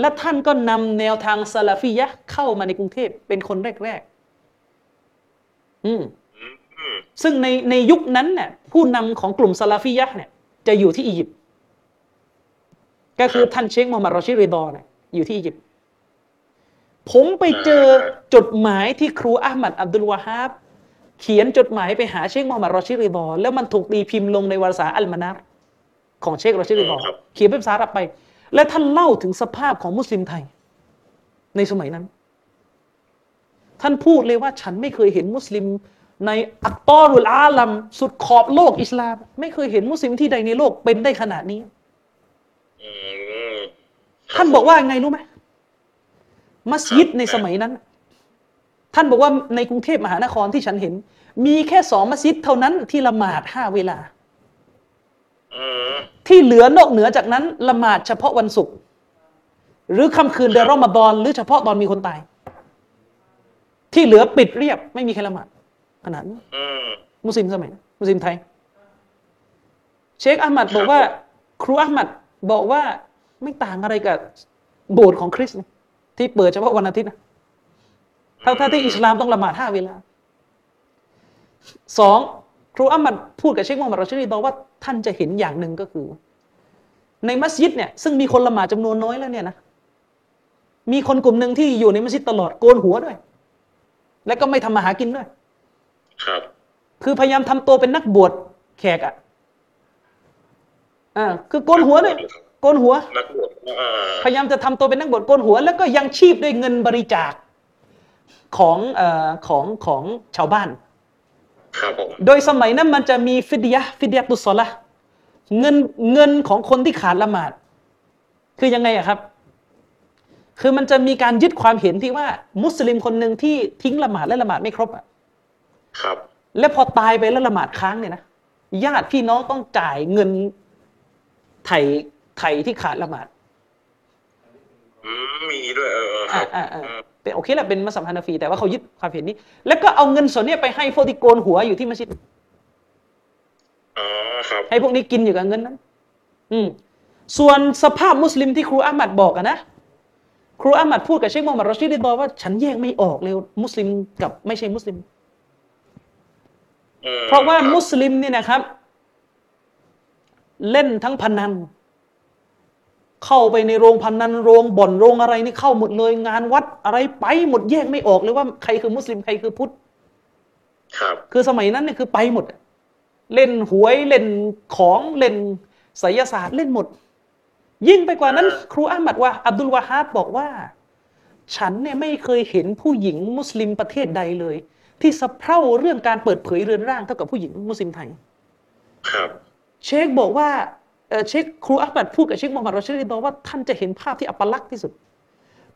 และท่านก็นำแนวทางซาลาฟียะห์เข้ามาในกรุงเทพเป็นคนแรกๆอืมอืมอืมซึ่งในในยุคนั้นเนี่ยผู้นำของกลุ่มซาลาฟียะห์เนี่ย จะอยู่ที่อียิปต์ก็คือท่านเชคมูฮัมหมัดรอชิดริดอเนี่ยอยู่ที่อียิปต์ ผมไปเจอจดหมายที่ครูอามัดอับดุลวาฮาบเขียนจดหมายไปหาเชคมูฮัมหมัดรอชิดริดอแล้วมันถูกตีพิมพ์ลงในวารสารอัลมานาร์ของเชครอชิดริดอเขียนเป็นภาษาอาหรับไป และท่านเล่าถึงสภาพของมุสลิมไทย ในสมัยนั้น ท่านพูดเลยว่าฉันไม่เคยเห็นมุสลิม ในอัตตอรุลอาลัมสุดขอบโลกอิสลาม ไม่เคยเห็นมุสลิมที่ใดในโลกเป็นได้ขนาดนี้อืมท่านบอกว่าไงรู้ไหม มัสยิดในสมัยนั้น ท่านบอกว่าในกรุงเทพมหานครที่ฉันเห็น มีแค่สองมัสยิดเท่านั้นที่ละหมาดห้าเวลาอืมที่เหลือนอกเหนือจากนั้น ละหมาดเฉพาะวันศุกร์หรือค่ำคืนเดือนรอมฎอนหรือเฉพาะตอนมีคนตาย ที่เหลือปิดเรียบ ไม่มีใครละหมาดขนาดนั้นอืมมุสลิมสมัยนั้นมุสลิมไทย เชคอาหมัดบอกว่า ครูอาหมัดบอกว่าไม่ต่างอะไรกับโบสถ์ของคริสต์นะ ที่เปิดเฉพาะวันอาทิตย์นะเท่าที่อิสลามต้องละหมาดห้าเวลาสองครูอาหมัดพูดกับเชคมูฮัมหมัดรอชิดีบอกว่าท่านจะเห็นอย่างหนึ่งก็คือ ในมัสยิดเนี่ยซึ่งมีคนละหมาดจำนวนน้อยแล้วเนี่ยนะมีคนกลุ่มหนึ่งที่อยู่ในมัสยิดตลอดโกนหัวด้วย และก็ไม่ทำมาหากินด้วย ครับ คือพยายามทำตัวเป็นนักบวชแขกอะอ่าคือโกนหัวด้วย โกนหัวนักบวชอ่าพยายามจะทำตัวเป็นนักบวชโกนหัว แล้วก็ยังชีพด้วยเงินบริจาคของเอ่อของของชาวบ้านครับผมโดยสมัยนั้นมันจะมีฟิดยะห์ฟิดยะตุสซอละห์เงินเงินของคนที่ขาดละหมาด คือยังไงอะครับ คือมันจะมีการยึดความเห็นที่ว่า มุสลิมคนหนึ่งที่ทิ้งละหมาดและละหมาดไม่ครบอะครับ และพอตายไปแล้วละหมาดค้างเนี่ยนะญาติพี่น้องต้องจ่ายเงินไถ่ ไถ่ที่ขาดละหมาดอืมมีด้วยเออเออคอ่ารับอ่าอ่าอืมเป็นโอเคแหละเป็นมัสยิดฮานาฟี แต่ว่าเขายึดความเห็นนี้ แล้วก็เอาเงินส่วนเนี้ยไปให้พวกที่โกนหัวอยู่ที่มัสยิดอ๋อครับให้พวกนี้กินอยู่กับเงินนั้น อืมส่วนสภาพมุสลิมที่ครูอามัดบอกอะนะครูอามัดพูดกับเชคมูฮัมหมัดรอชิดบอกว่าฉันแยกไม่ออกเลยมุสลิมกับไม่ใช่มุสลิมอืมเพราะว่าคบมุสลิมเนี่ยนะครับ เล่นทั้งพนัน เข้าไปในโรงพนันโรงบ่อนโรงอะไรนี่เข้าหมดเลย งานวัดอะไรไปหมดแยกไม่ออกเลยว่าใครคือมุสลิมใครคือพุทธครับ คือสมัยนั้นเนี่ยคือไปหมด เล่นหวยเล่นของเล่นไสยศาสตร์เล่นหมด ยิ่งไปกว่านั้น ครูอามัดว่าอับดุลวาฮาบบอกว่า ฉันเนี่ยไม่เคยเห็นผู้หญิงมุสลิมประเทศใดเลย ที่สะเพร่าเรื่องการเปิดเผยเรือนร่างเท่ากับผู้หญิงมุสลิมไทย ครับ เชคบอกว่า เอ่อเชคครูอักบัดพูดกับเชคมูฮัมหมัดรอชิดีบอกว่าท่านจะเห็นภาพที่อัปลักษณ์ที่สุด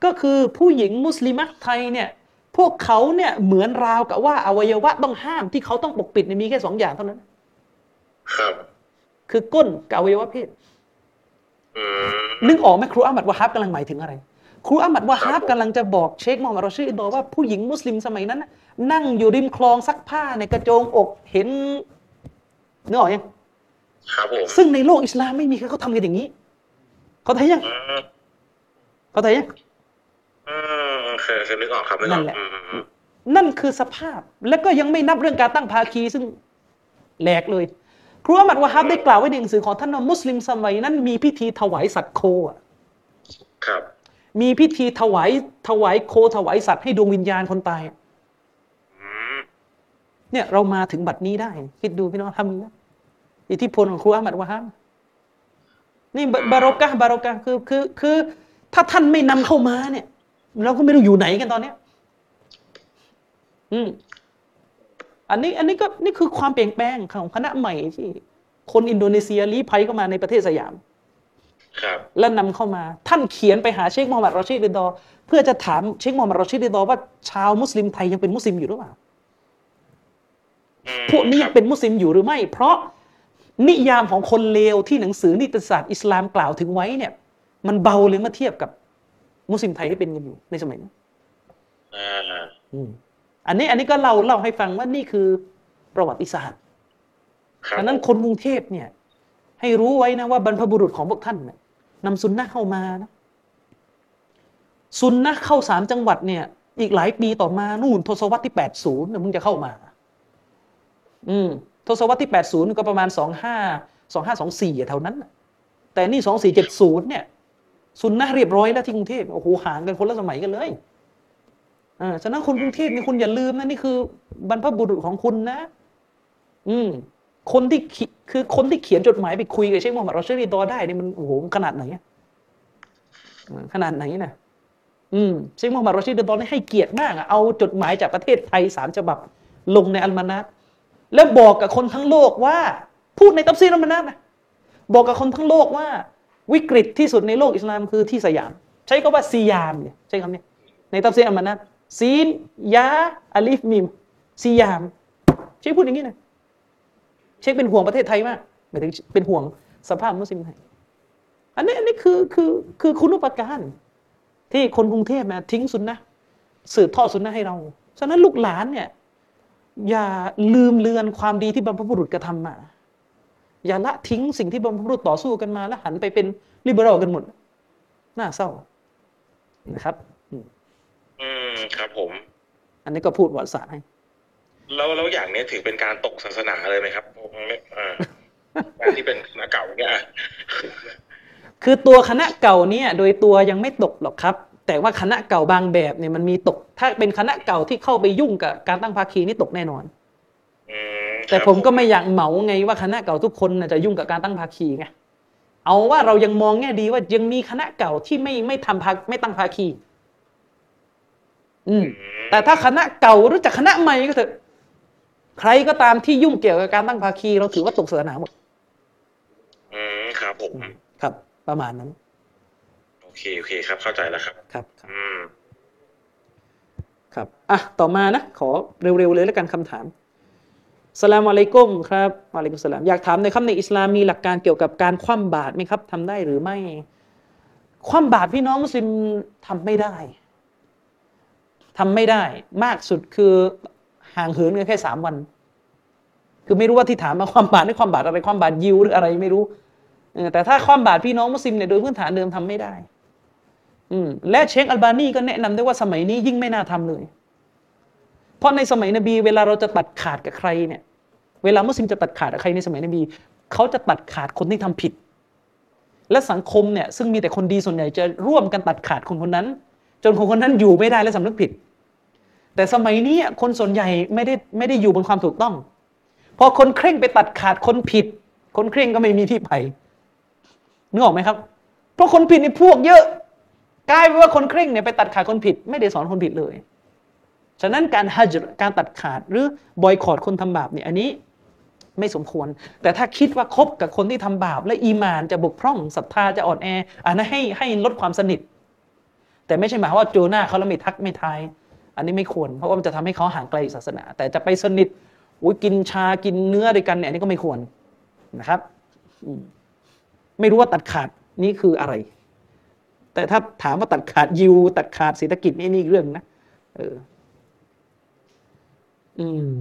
ก็คือผู้หญิงมุสลิมะไทยเนี่ยพวกเขาเนี่ยเหมือนราวกับว่าอวัยวะต้องห้ามที่เขาต้องปกปิดเนี่ยมีแค่สองอย่างเท่านั้น ครับ คือก้นกับอวัยวะเพศอืมนึกออกไหมครูอามัดวะฮับกำลังหมายถึงอะไร ครูอามัดวะฮัครับบผมกำลังจะบอกเชคมูฮัมหมัดรอชิดีว่าผู้หญิงมุสลิมสมัยนั้นน่ะนั่งอยู่ริมคลองซักผ้าในกระโจงอกเห็นนึกออกยัง ครับผมซึ่งในโลกอิสลามไม่มีใครเขาทำกันอย่างนี้ เขาทำยังอืมเขาทำยังอืมเคยเคยนึกออกครับนึกอนั่อนกแหละอืมอืมอืมนั่นคือสภาพ และก็ยังไม่นับเรื่องการตั้งภาคีซึ่งแหลกเลย ครูอามัดวะฮับได้กล่าวไว้ในหนังสือของท่านว่ามุสลิมสมัยนั้นมีพิธีถวายสัตว์โคอะครับ มีพิธีถวายถวายโคถวายสัตว์ให้ดวงวิญญาณคนตายอะอืมเนี่ยเรามาถึงบัดนี้ได้ คิดดูพี่น้องทำนะ อิทธิพลของครูอามัดวะฮับนี่บบารอกะห์บารอกะห์คือคือคือถ้าท่านไม่นำเข้ามาเนี่ย เราก็ไม่รู้อยู่ไหนกันตอนเนี้ย อืม อันนี้ อันนี้ก็นี่คือความเปลี่ยนแปลงของคณะใหม่ที่ คนอินโดนีเซียลี้ภัยเข้ามาในประเทศสยาม ครับ และนำเข้ามา ท่านเขียนไปหาเชคมูฮัมหมัดรอชิดริดอ เพื่อจะถามเชคมูฮัมหมัดรอชิดริดอว่าชาวมุสลิมไทยยังเป็นมุสลิมอยู่หรือเปล่าอืมพวกนี้ยังเป็นมุสลิมอยู่หรือไม่ เพราะ นิยามของคนเลวที่หนังสือนิตยสารอิสลามกล่าวถึงไว้เนี่ย มันเบาเลยเมื่อเทียบกับ มุสลิมไทยที่เป็นกันอยู่ในสมัยนั้นอ่าอืมอันนี้อันนี้ก็เล่าเล่าให้ฟังว่านี่คือประวัติศาสตร์ครับดังนั้นคนกรุงเทพเนี่ย ให้รู้ไว้นะว่าบรรพบุรุษของพวกท่านเนี่ยนำซุนนะห์เข้ามานะซุนนะห์เข้าสามจังหวัดเนี่ย อีกหลายปีต่อมานู่นทศวรรษที่แปดศูนย์มึงจะเข้ามา อืม ทศวรรษที่แปดศูนย์ก็ประมาณสองห้าสองห้านั้น แต่นี่สองสี่เนี่ยซุนนะเรียบร้อยแล้วที่กรุงเทพโอ้โหห่างกันคนละสมัยกันเลยอ่าฉะนั้นคนกรุงเทพนี่คุณอย่าลืมนะนี่คือบรรพบุรุษของคุณนะ อืมคนที่คือคนที่เขียนจดหมายไปคุยกับเชคมูฮัมหมัดรอชิดีดอได้นี่มันโอ้โหขนาดไหนขนาดไหนนะอืมเชคมูฮัมหมัดรอชิดีดอนี่ให้เกียรติมากอะเอาจดหมายจากประเทศไทยสามฉบับ ลงในอัลมานัต แล้วบอกกับคนทั้งโลกว่า พูดในตัฟซีรอัลมานาร์นะบอกกับคนทั้งโลกว่า วิกฤตที่สุดในโลกอิสลามคือที่สยาม ใช้คำว่าซียามเนี่ยใช้คำนี้ในตัฟซีรอัลมานาร์ซีนยาอาลิฟมิมซียามใช้พูดอย่างนี้นะเชคเป็นห่วงประเทศไทยมากหมายถึงเป็นห่วงสภาพมุสลิมไทยอันนี้อันนี้คือคือคือคุณูปการที่คนกรุงเทพนะทิ้งสุนนะสืบทอดสุนนะให้เรา ฉะนั้นลูกหลานเนี่ย อย่าลืมเลือนความดีที่บรรพบุรุษกระทำมา อย่าละทิ้งสิ่งที่บรรพบุรุษต่อสู้กันมาแล้วหันไปเป็นลิเบอรัลกันหมด น่าเศร้านะครับ อืมอืมครับผม อันนี้ก็พูดวัดศาสตร์ให้ แล้วแล้วอย่างเนี้ยถือเป็นการตกศาสนาเลยไหมครับผมไม่อ่าการที่เป็นคณะเก่าเนี่ยอะคือตัวคณะเก่าเนี่ย โดยตัวยังไม่ตกหรอกครับ แต่ว่าคณะเก่าบางแบบเนี่ยมันมีตก ถ้าเป็นคณะเก่าที่เข้าไปยุ่งกับการตั้งภาคีนี่ตกแน่นอนอืมแต่ครับผมก็ไม่อยากเหมาไงว่าคณะเก่าทุกคนน่ะจะยุ่งกับการตั้งภาคีไงเอาว่าเรายังมองแง่ดีว่ายังมีคณะเก่าที่ไม่ไม่ทำภาไม่ตั้งภาคี อืมอืมแต่ถ้าคณะเก่าหรือจากคณะใหม่ก็เถอะใครก็ตามที่ยุ่งเกี่ยวกับการตั้งภาคี เราถือว่าตกศาสนาหมด อืมครับผม ครับ ประมาณนั้นโอ เค โอเคครับ เข้าใจแล้วครับครับ ครับ อืม ครับ อะ ต่อมานะ ขอเร็วๆเลยแล้วกันคำถามสลามอะลัยกุมครับอะลัยกุมสลาม อยากถามในอยครับในอิสลามมีหลักการเกี่ยวกับการคว่ำบาตรไหมครับทำได้หรือไม่ คว่ำบาตรพี่น้องมุสลิมทำไม่ได้ทำไม่ได้ มากสุดคือห่างเหินกันแค่สามวัน คือไม่รู้ว่าที่ถามมาความบาตรนี่ความบาตรอะไรความบาตรยิวหรืออะไรไม่รู้เออแต่ถ้าความบาตรพี่น้องมุสลิมเนี่ยโดยพื้นฐานเดิมทำไม่ได้อืม และเชคอัลบานีก็แนะนำด้วยว่าสมัยนี้ยิ่งไม่น่าทำเลย เพราะในสมัยนบี เวลาเราจะตัดขาดกับใครเนี่ย เวลามุสลิมจะตัดขาดกับใครในสมัยนบี เขาจะตัดขาดคนที่ทำผิด และสังคมเนี่ยซึ่งมีแต่คนดีส่วนใหญ่จะร่วมกันตัดขาดคนคนนั้น จนคนคนนั้นอยู่ไม่ได้และสำนึกผิด แต่สมัยนี้คนส่วนใหญ่ไม่ได้ไม่ได้อยู่บนความถูกต้องพอคนเคร่งไปตัดขาดคนผิด คนเคร่งก็ไม่มีที่ไปนึกออกไหมครับ เพราะคนผิดในพวกเยอะ กลายเป็นว่าคนเคร่งเนี่ยไปตัดขาดคนผิด ไม่ได้สอนคนผิดเลย ฉะนั้นการฮัจการตัดขาดหรือบอยคอรดคนทำบาปเนี่ยอันนี้ไม่สมควร แต่ถ้าคิดว่าคบกับคนที่ทำบาป และอีมานจะบกพร่องศรัทธาจะอ่อนแออันนั้นให้ให้ลดความสนิท แต่ไม่ใช่หมายว่าโจหน้าเขาแล้วไม่ทักไม่ทาย อันนี้ไม่ควร เพราะว่ามันจะทำให้เขาห่างไกลศาสนา แต่จะไปสนิทอุ้ยกินชากินเนื้อด้วยกันเนี่ยอันนี้ก็ไม่ควรนะครับ ไม่รู้ว่าตัดขาดนี่คืออะไร แต่ถ้าถามว่าตัดขาดยิว ตัดขาดเศรษฐกิจนี่นี่อีกเรื่องนะเออ อืม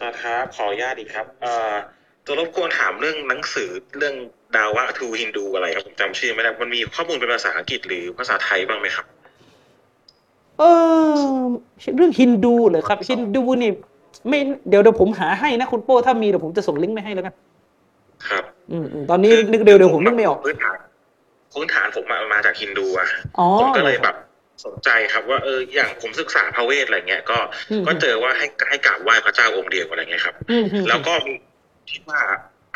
ต่อครับขออนุญาตอีกครับ เอ่อตัวรบกวนถามเรื่องหนังสือเรื่องดาวะทูฮินดูอะไรครับผมจำชื่อไม่ได้มันมีข้อมูลเป็นภาษาอังกฤษหรือภาษาไทยบ้างไหมครับ เออเรื่องฮินดูเหรอครับฮินดูนี่ไม่เดี๋ยวเดี๋ยวผมหาให้นะคุณโป้ถ้ามีเดี๋ยวผมจะส่งลิงก์ไปให้แล้วกัน ครับ อืมอืมตอนนี้นึกเร็วเดี๋ยวผมนึกไม่ออก พื้นฐานพื้นฐานผมอะมาจากฮินดูอะอ๋อ ผมก็เลยแบบสนใจครับว่าเอออย่างผมศึกษาพระเวทอะไรเงี้ยก็อืม ก็เจอว่าให้ให้กราบไหว้พระเจ้าองค์เดียวอะไรเงี้ยครับ อืมอืมแล้วก็มีคิดว่า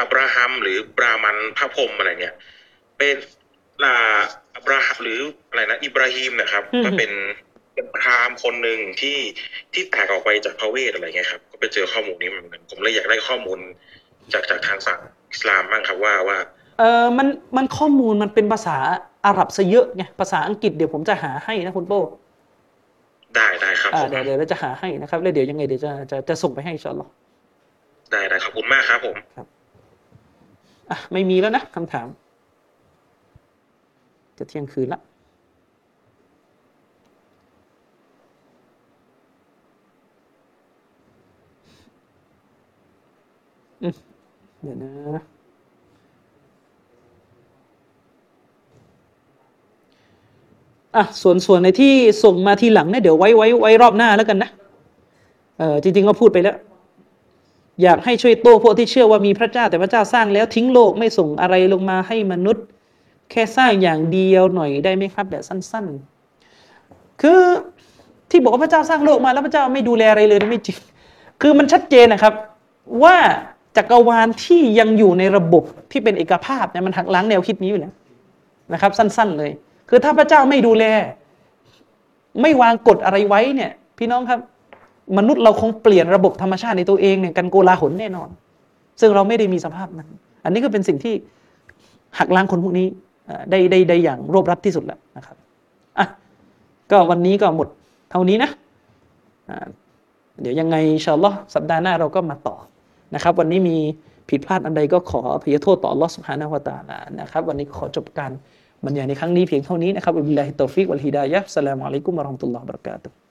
อับราฮัมหรือบรามันพระพรหมอะไรเงี้ยเป็นลาอับราฮัมหรืออะไรนะอิบราฮิมนะครับก็เป็นเป็นพราหมณ์คนหนึ่งที่ที่แตกออกไปจากพระเวทอะไรเงี้ยครับ ก็ไปเจอข้อมูลนี้เหมือนกันผมเลยอยากได้ข้อมูลจากจากทางฝั่ง อิสลามบ้างครับว่าว่าเออมันมันข้อมูลมันเป็นภาษาอาหรับซะเยอะไงภาษาอังกฤษเดี๋ยวผมจะหาให้นะคุณโป้ได้ได้ครับอ่าผมเดี๋ยวเดี๋ยวเราจะหาให้นะครับแล้วเดี๋ยวยังไงเดี๋ยวจะจะจะส่งไปให้อินชาอัลลอฮ์ได้ได้ขอบคุณมากครับผมอะไม่มีแล้วนะคำถาม จะเที่ยงคืนละอืม เดี๋ยวนะ อะ ส่วนส่วนในที่ส่งมาทีหลังเนี่ยเดี๋ยวไว้ไว้ไว้รอบหน้าแล้วกันนะ เออจริง ๆ ก็พูดไปแล้ว อยากให้ช่วยโต้พวกที่เชื่อว่ามีพระเจ้าแต่พระเจ้าสร้างแล้วทิ้งโลกไม่ส่งอะไรลงมาให้มนุษย์ แค่สร้างอย่างเดียวหน่อยได้ไหมครับ แบบสั้น ๆ คือที่บอกว่าพระเจ้าสร้างโลกมาแล้วพระเจ้าไม่ดูแลอะไรเลยไม่จริง คือมันชัดเจนนะครับว่า จักรวาลที่ยังอยู่ในระบบที่เป็นเอกภาพเนี่ยมันหักล้างแนวคิดนี้อยู่แล้วนะครับ สั้นๆเลย คือถ้าพระเจ้าไม่ดูแล ไม่วางกฎอะไรไว้เนี่ย พี่น้องครับ มนุษย์เราคงเปลี่ยนระบบธรรมชาติในตัวเองเนี่ยกันโกลาหลแน่นอน ซึ่งเราไม่ได้มีสภาพนั้น อันนี้ก็เป็นสิ่งที่หักล้างคนพวกนี้ได้ได้ได้อย่างรวบรัดที่สุดแล้วนะครับอะก็วันนี้ก็หมดเท่านี้นะ เดี๋ยวยังไงอินชาลลอฮ์สัปดาห์หน้าเราก็มาต่อ นะครับ วันนี้มีผิดพลาดอันใดก็ขออภัยโทษต่ออัลอสุฮานะวตาลานะครับ วันนี้ขอจบการบรรยายในครั้งนี้เพียงเท่านี้นะครับอัลลอฮิตตอฟิกวัลฮิดายะสลามุอะลัยกุมวะราะห์มะตุลลอฮ์บะเราะกาตุฮ์